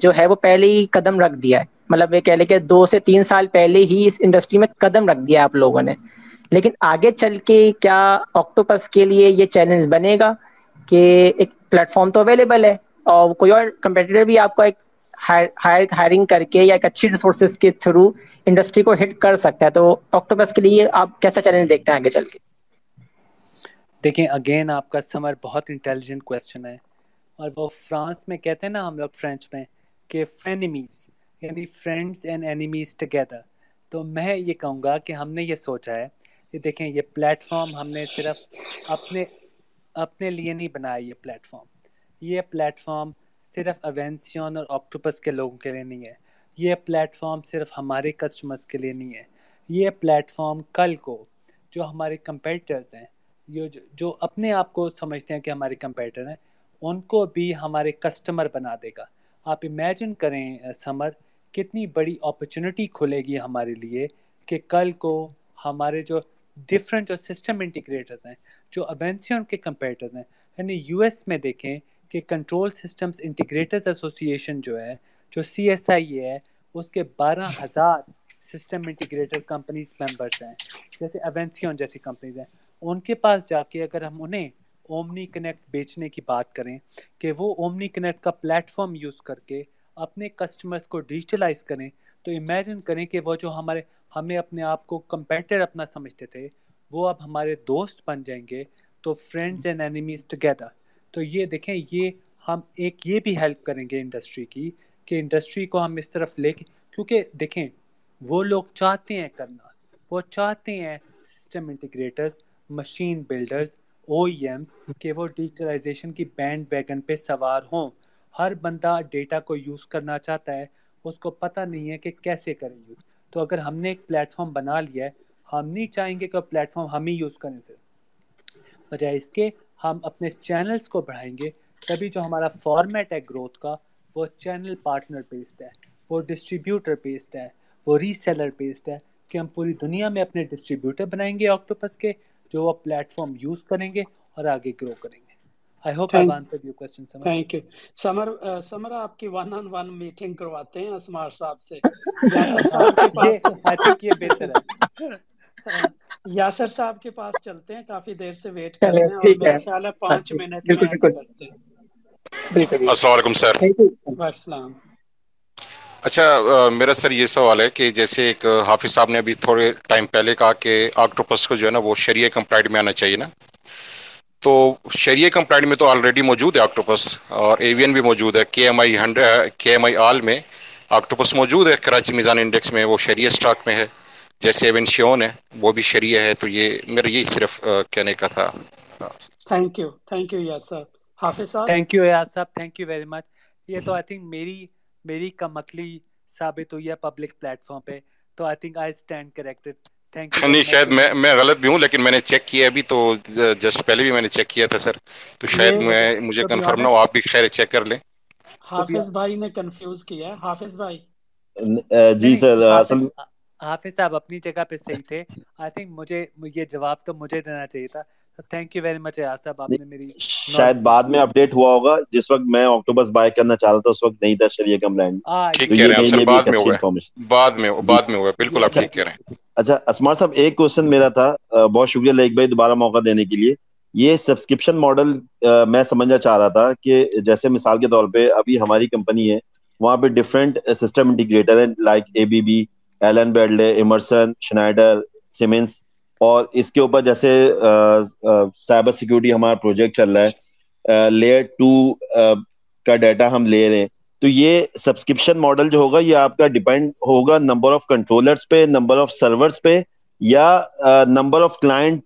جو ہے، وہ پہلے ہی قدم رکھ دیا ہے۔ مطلب یہ کہہ لیں کہ دو سے تین سال پہلے ہی اس انڈسٹری میں قدم رکھ دیا آپ لوگوں نے۔ لیکن آگے چل کے کیا آکٹوپس کے لیے یہ چیلنج بنے گا کہ ایک پلیٹ فارم تو اویلیبل ہے اور کوئی اور کمپیٹیٹر بھی آپ کو ایک ہائرنگ کر کے یا ایک اچھی ریسورسز کے تھرو انڈسٹری کو ہٹ کر سکتا ہے۔ تو آکٹوپس کے لیے آپ کیسا چیلنج دیکھتے ہیں آگے چل کے؟ دیکھیں اگین آپ کا سمر بہت انٹیلیجنٹ کویشچن ہے اور وہ فرانس میں کہتے ہیں نا ہم لوگ فرینچ میں کہ فرینیمیز یعنی فرینڈس اینڈ اینیمیز ٹگیدر تو میں یہ کہوں گا کہ ہم نے یہ سوچا ہے کہ دیکھیں یہ پلیٹ فارم ہم نے صرف اپنے اپنے لیے نہیں بنایا یہ پلیٹ فارم یہ پلیٹ فارم صرف اوینسیون اور آکٹوپس کے لوگوں کے لیے نہیں ہے. یہ پلیٹ فارم صرف ہمارے کسٹمرس کے لیے نہیں ہے. یہ پلیٹ فارم کل کو جو ہمارے کمپیٹرز ہیں، یہ جو اپنے آپ کو سمجھتے ہیں کہ ہمارے کمپیٹر ہیں، ان کو بھی ہمارے کسٹمر بنا دے گا۔ آپ امیجن کریں، سمر کتنی بڑی اپرچونیٹی کھلے گی ہمارے لیے کہ کل کو ہمارے جو ڈفرینٹ جو سسٹم انٹیگریٹرز ہیں، جو اوینسیون کے کمپیٹرز ہیں یعنی یو ایس میں دیکھیں کہ کنٹرول سسٹمز انٹیگریٹرز ایسوسیشن جو ہے، جو سی ایس آئی اے ہے، اس کے بارہ ہزار سسٹم انٹیگریٹر کمپنیز ممبرس ہیں، جیسے اوینسیون جیسی کمپنیز ہیں۔ ان کے پاس جا کے اگر ہم انہیں اومنی کنیکٹ بیچنے کی بات کریں کہ وہ اومنی کنیکٹ کا پلیٹ فارم یوز کر کے اپنے کسٹمرس کو ڈیجیٹلائز کریں تو امیجن کریں کہ وہ جو ہمارے ہمیں اپنے آپ کو کمپیٹر اپنا سمجھتے تھے، وہ اب ہمارے دوست بن جائیں گے تو فرینڈز اینڈ اینیمیز ٹوگیدر تو یہ دیکھیں، یہ ہم ایک یہ بھی ہیلپ کریں گے انڈسٹری کی کہ انڈسٹری کو ہم اس طرف لے کے کیونکہ دیکھیں، وہ لوگ چاہتے ہیں کرنا۔ وہ چاہتے ہیں system integrators machine builders O E Ms کہ وہ ڈیجیٹلائزیشن کی بینڈ ویگن پہ سوار ہوں۔ ہر بندہ ڈیٹا کو یوز کرنا چاہتا ہے، اس کو پتہ نہیں ہے کہ کیسے کریں یوز تو اگر ہم نے ایک پلیٹ فارم بنا لیا ہے، ہم نہیں چاہیں گے کہ پلیٹ فارم ہم ہی یوز کریں سے بجائے اس کے، ہم اپنے چینلز کو بڑھائیں گے، تبھی جو ہمارا فارمیٹ ہے گروتھ کا، وہ چینل پارٹنر بیسڈ ہے، وہ ڈسٹریبیوٹر بیسڈ ہے، وہ ری سیلر بیسڈ ہے کہ ہم پوری دنیا میں اپنے ڈسٹریبیوٹر بنائیں گے آکٹوپس کے، جو وہ پلیٹ فارم یوز کریں گے اور آگے گرو کریں گے۔ I hope I answered your question Samar thank you Samar Samar آپ کی ون آن ون میٹنگ کرواتے ہیں اسمار صاحب سے یاسر صاحب کے پاس آئی تھنک یہ بہتر ہے یاسر صاحب کے پاس چلتے ہیں کافی دیر سے ویٹ کر رہے ہیں اور میرا خیال ہے پانچ منٹ میں کرتے ہیں السلام علیکم سر السلام اچھا میرا سر یہ سوال ہے کہ جیسے ایک حافظ صاحب نے ابھی تھوڑے ٹائم پہلے کہا کہ آکٹوپس کو جو ہے نا وہ شریع کمپلائنٹ میں آنا چاہیے نا تو شریع کمپلائنٹ میں تو آلریڈی موجود ہے آکٹوپس اور ایوین بھی موجود ہے. K M I hundred K M I all میں آکٹوپس موجود ہے. کراچی میزان انڈیکس میں وہ شریع اسٹاک میں ہے. جیسے ایون شیون ہے وہ بھی شریع ہے. تو یہ میرا یہی صرف کہنے کا تھا۔ تھینک یو تھینک یو یار صاحب حافظ صاحب تھینک یو یار صاحب تھینک یو ویری مچ یہ تو آئی تھنک میری میری کم عقلی ثابت ہوئی ہے پبلک پلیٹ فارم پہ. تو I think I stand corrected نہیں شاید میں میں غلط بھی ہوں لیکن میں نے چیک کیا ابھی تو جسٹ پہلے بھی میں نے چیک کیا تھا سر۔ تو شاید میں مجھے کنفرم نہ ہو آپ بھی خیر چیک کر لیں۔ حافظ بھائی نے کنفیوز کیا حافظ بھائی۔ جی سر اصل حافظ صاحب اپنی جگہ پہ صحیح تھے۔ آئی تھنک مجھے یہ جواب تو مجھے دینا چاہیے تھا۔ تھینک یو ویری مچ صاحب آپ نے میری شاید بعد میں اپڈیٹ ہوا ہوگا۔ جس وقت میں اکٹوبس بائی کرنا چاہ رہا تھا اس وقت نہیں تھا شریع کمپلائنٹ ٹھیک کہہ رہے ہیں بعد میں ہوا بعد میں بعد میں ہوا بالکل آپ ٹھیک کہہ رہے ہیں۔ اچھا اسمار صاحب، ایک کوشچن میرا تھا بہت شکریہ لیک بھائی دوبارہ موقع دینے کے لیے۔ یہ سبسکرپشن ماڈل میں سمجھنا چاہ رہا تھا کہ جیسے مثال کے طور پہ ابھی ہماری کمپنی ہے، وہاں پہ ڈفرینٹ سسٹم انٹیگریٹر ہیں like A B B Allen Bradley Emerson Schneider Siemens اور اس کے اوپر جیسے سائبر سیکورٹی ہمارا پروجیکٹ چل رہا ہے لیئر ٹو کا ڈیٹا ہم لے رہے ہیں۔ تو یہ سبسکرپشن ماڈل جو ہوگا یہ آپ کا ڈیپینڈ ہوگا نمبر آف کنٹرولرس پہ نمبر آف سرورس پہ یا number of client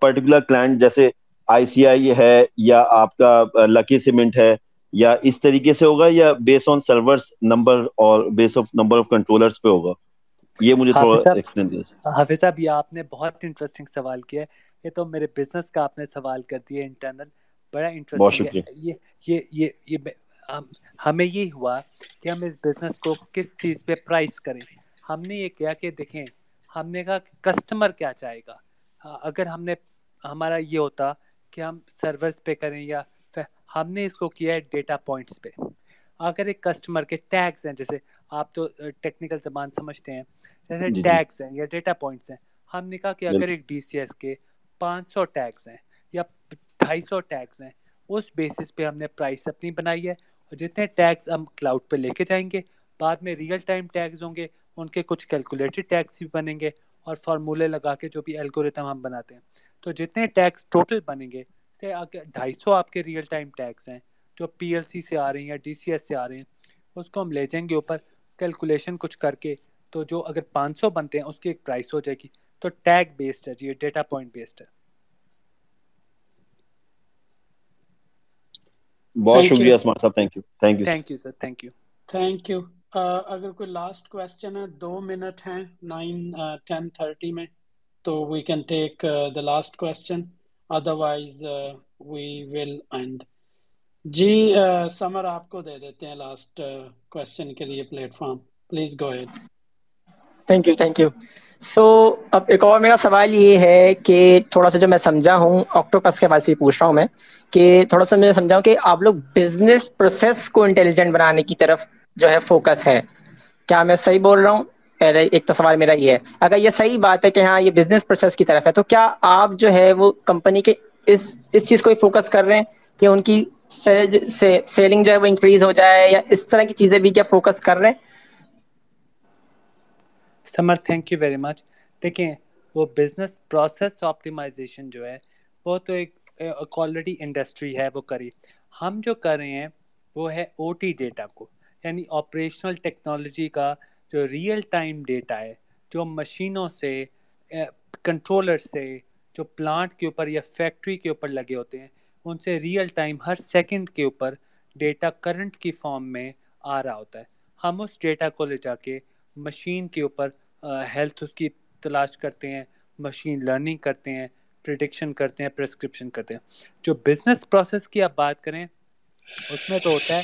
particular client جیسے آئی سی آئی ہے یا آپ کا لکی سیمنٹ ہے یا اس طریقے سے ہوگا یا بیس آن سرورس نمبر اور base of number of controllers پہ ہوگا؟ یہ مجھے تھوڑا ایکسپلین کیا حافظ صاحب یہ آپ نے بہت انٹرسٹنگ سوال کیا ہے۔ یہ تو میرے بزنس کا آپ نے سوال کر دیا انٹرنل بڑا انٹرسٹنگ ہے۔ یہ یہ یہ ہمیں یہ ہوا کہ ہم اس بزنس کو کس چیز پہ پرائز کریں۔ ہم نے یہ کیا کہ دیکھیں ہم نے کہا کہ کسٹمر کیا چاہے گا۔ اگر ہم نے ہمارا یہ ہوتا کہ ہم سرورس پہ کریں یا ہم نے اس کو کیا ہے ڈیٹا پوائنٹس پہ۔ اگر ایک کسٹمر کے ٹیگس ہیں جیسے آپ تو ٹیکنیکل زبان سمجھتے ہیں جیسے ٹیگس ہیں یا ڈیٹا پوائنٹس ہیں ہم نے کہا کہ اگر ایک ڈی سی ایس کے پانچ سو ٹیگس ہیں یا ڈھائی سو ٹیگس ہیں اس بیسس پہ ہم نے پرائس اپنی بنائی ہے۔ جتنے ٹیگز ہم کلاؤڈ پہ لے کے جائیں گے، بعد میں ریئل ٹائم ٹیگز ہوں گے، ان کے کچھ کیلکولیٹڈ ٹیگس بھی بنیں گے اور فارمولے لگا کے جو بھی الگوریتم ہم بناتے ہیں۔ تو جتنے ٹیگس ٹوٹل بنیں گے، سے ڈھائی سو آپ کے ریئل ٹائم ٹیگس ہیں، جو پی ایل سی سے آ رہے ہیں یا ڈی سی ایس سے آ رہے ہیں، اس کو ہم لے جائیں گے اوپر کیلکولیشن کچھ کر کے۔ تو جو اگر پانچ سو بنتے ہیں، اس کی ایک پرائس ہو جائے گی۔ تو ٹیگ بیسڈ ہے جی یہ ڈیٹا پوائنٹ بیسڈ ہے۔ بہت شکریہ اسمار صاحب thank you thank you thank you sir thank you thank you اگر کوئی لاسٹ کوشچن ہے دو منٹ ہیں نائن ٹین تھرٹی میں تو we can take the last question otherwise we will will end جی سمر آپ کو دے دیتے ہیں لاسٹ کوشچن کے لیے platform please go ahead thank you thank you so اب ایک اور میرا سوال یہ ہے کہ تھوڑا سا جو میں سمجھا ہوں آکٹوپس کے بارے سے پوچھ رہا ہوں میں، کہ تھوڑا سا میں سمجھا ہوں کہ آپ لوگ بزنس پروسیس کو انٹیلیجنٹ بنانے کی طرف جو ہے فوکس ہے۔ کیا میں صحیح بول رہا ہوں؟ پہلے ایک تو سوال میرا یہ ہے۔ اگر یہ صحیح بات ہے کہ ہاں یہ بزنس پروسیس کی طرف ہے، تو کیا آپ جو ہے وہ کمپنی کے اس اس چیز کو فوکس کر رہے ہیں کہ ان کی سیلنگ جو ہے وہ انکریز ہو جائے یا اس طرح کی چیزیں بھی کیا فوکس کر رہے ہیں؟ Samar thank you very much دیکھیں، وہ بزنس پروسیس آپٹیمائزیشن جو ہے، وہ تو ایک آلریڈی انڈسٹری ہے، وہ کری۔ ہم جو کر رہے ہیں، وہ ہے او ٹی ڈیٹا کو۔ یعنی آپریشنل ٹیکنالوجی کا جو ریئل ٹائم ڈیٹا ہے، جو مشینوں سے کنٹرولر سے، جو پلانٹ کے اوپر یا فیکٹری کے اوپر لگے ہوتے ہیں، ان سے ریئل ٹائم ہر سیکنڈ کے اوپر ڈیٹا کرنٹ کی فارم میں آ رہا ہوتا ہے۔ ہم اس ڈیٹا کو لے جا کے مشین کے اوپر ہیلتھ اس کی تلاش کرتے ہیں مشین لرننگ کرتے ہیں پریڈکشن کرتے ہیں پرسکرپشن کرتے ہیں۔ جو بزنس پروسیس کی آپ بات کریں، اس میں تو ہوتا ہے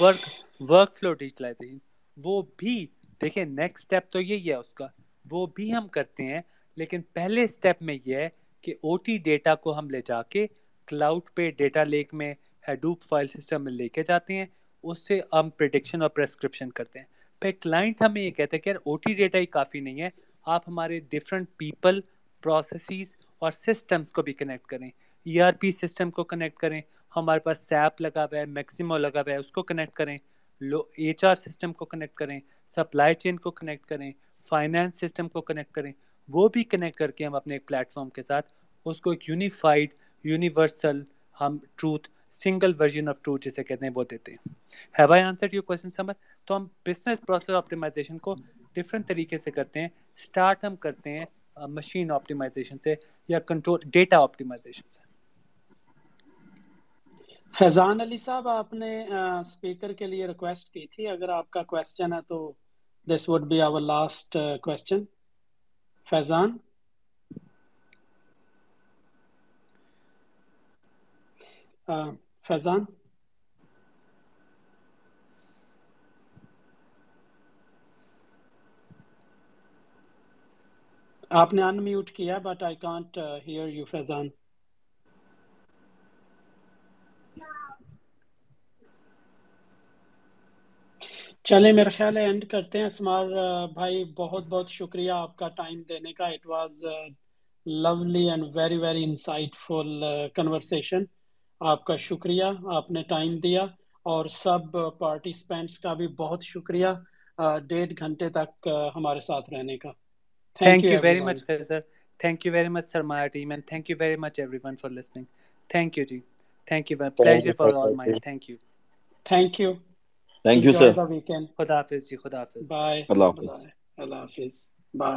ورک ورک فلو ڈیجیٹلائزیشن وہ بھی، دیکھیں نیکسٹ اسٹیپ تو یہی ہے اس کا۔ وہ بھی ہم کرتے ہیں، لیکن پہلے اسٹیپ میں یہ ہے کہ او ٹی ڈیٹا کو ہم لے جا کے کلاؤڈ پہ ڈیٹا لیک میں ہیڈوپ فائل سسٹم میں لے کے جاتے ہیں۔ اس سے ہم پریڈکشن اور پرسکرپشن کرتے ہیں۔ پھر کلائنٹ ہمیں یہ کہتے ہیں کہ یار او ٹی ڈیٹا ہی کافی نہیں ہے، آپ ہمارے ڈفرینٹ پیپل پروسیسز اور سسٹمس کو بھی کنیکٹ کریں۔ ای آر پی سسٹم کو کنیکٹ کریں، ہمارے پاس سیپ لگا ہوا ہے میکسیمو لگا ہوا ہے، اس کو کنیکٹ کریں۔ لو ایچ آر سسٹم کو کنیکٹ کریں سپلائی چین کو کنیکٹ کریں فائنینس سسٹم کو کنیکٹ کریں۔ وہ بھی کنیکٹ کر کے ہم اپنے ایک پلیٹ فارم کے ساتھ، اس کو ایک یونیفائڈ یونیورسل ہم truth single version of truth جسے کہتے ہیں، وہ دیتے ہیں۔ Have I answer your question Samar تو ہم بزنس پروسیس آپٹیمائزیشن کو ڈفرینٹ طریقے سے کرتے ہیں۔ اسٹارٹ ہم کرتے ہیں مشین آپٹیمائزیشن سے یا کنٹرول ڈیٹا آپٹیمائزیشن سے۔ فیضان علی صاحب، آپ نے اسپیکر کے لیے ریکویسٹ کی تھی۔ اگر آپ کا کوشچن ہے تو this would be our last question Faizan? Faizan? آپ نے ان میوٹ کیا but I can't hear you Faizan چلے میرا خیال ہے اینڈ کرتے ہیں. اسمار uh, بھائی، بہت بہت شکریہ آپ کا ٹائم دینے کا. It was lovely and very very insightful conversation آپ کا شکریہ، آپ نے ٹائم دیا. اور سب پارٹیسپینٹس کا بھی بہت شکریہ. Uh, ڈیڑھ گھنٹے تک uh, ہمارے ساتھ رہنے کا. Thank you very much sir thank you very much sir my team and thank you very much everyone for listening thank you G thank you pleasure for all my thank you thank you thank you sir خدا حافظ جی خدا حافظ bye اللہ حافظ اللہ حافظ bye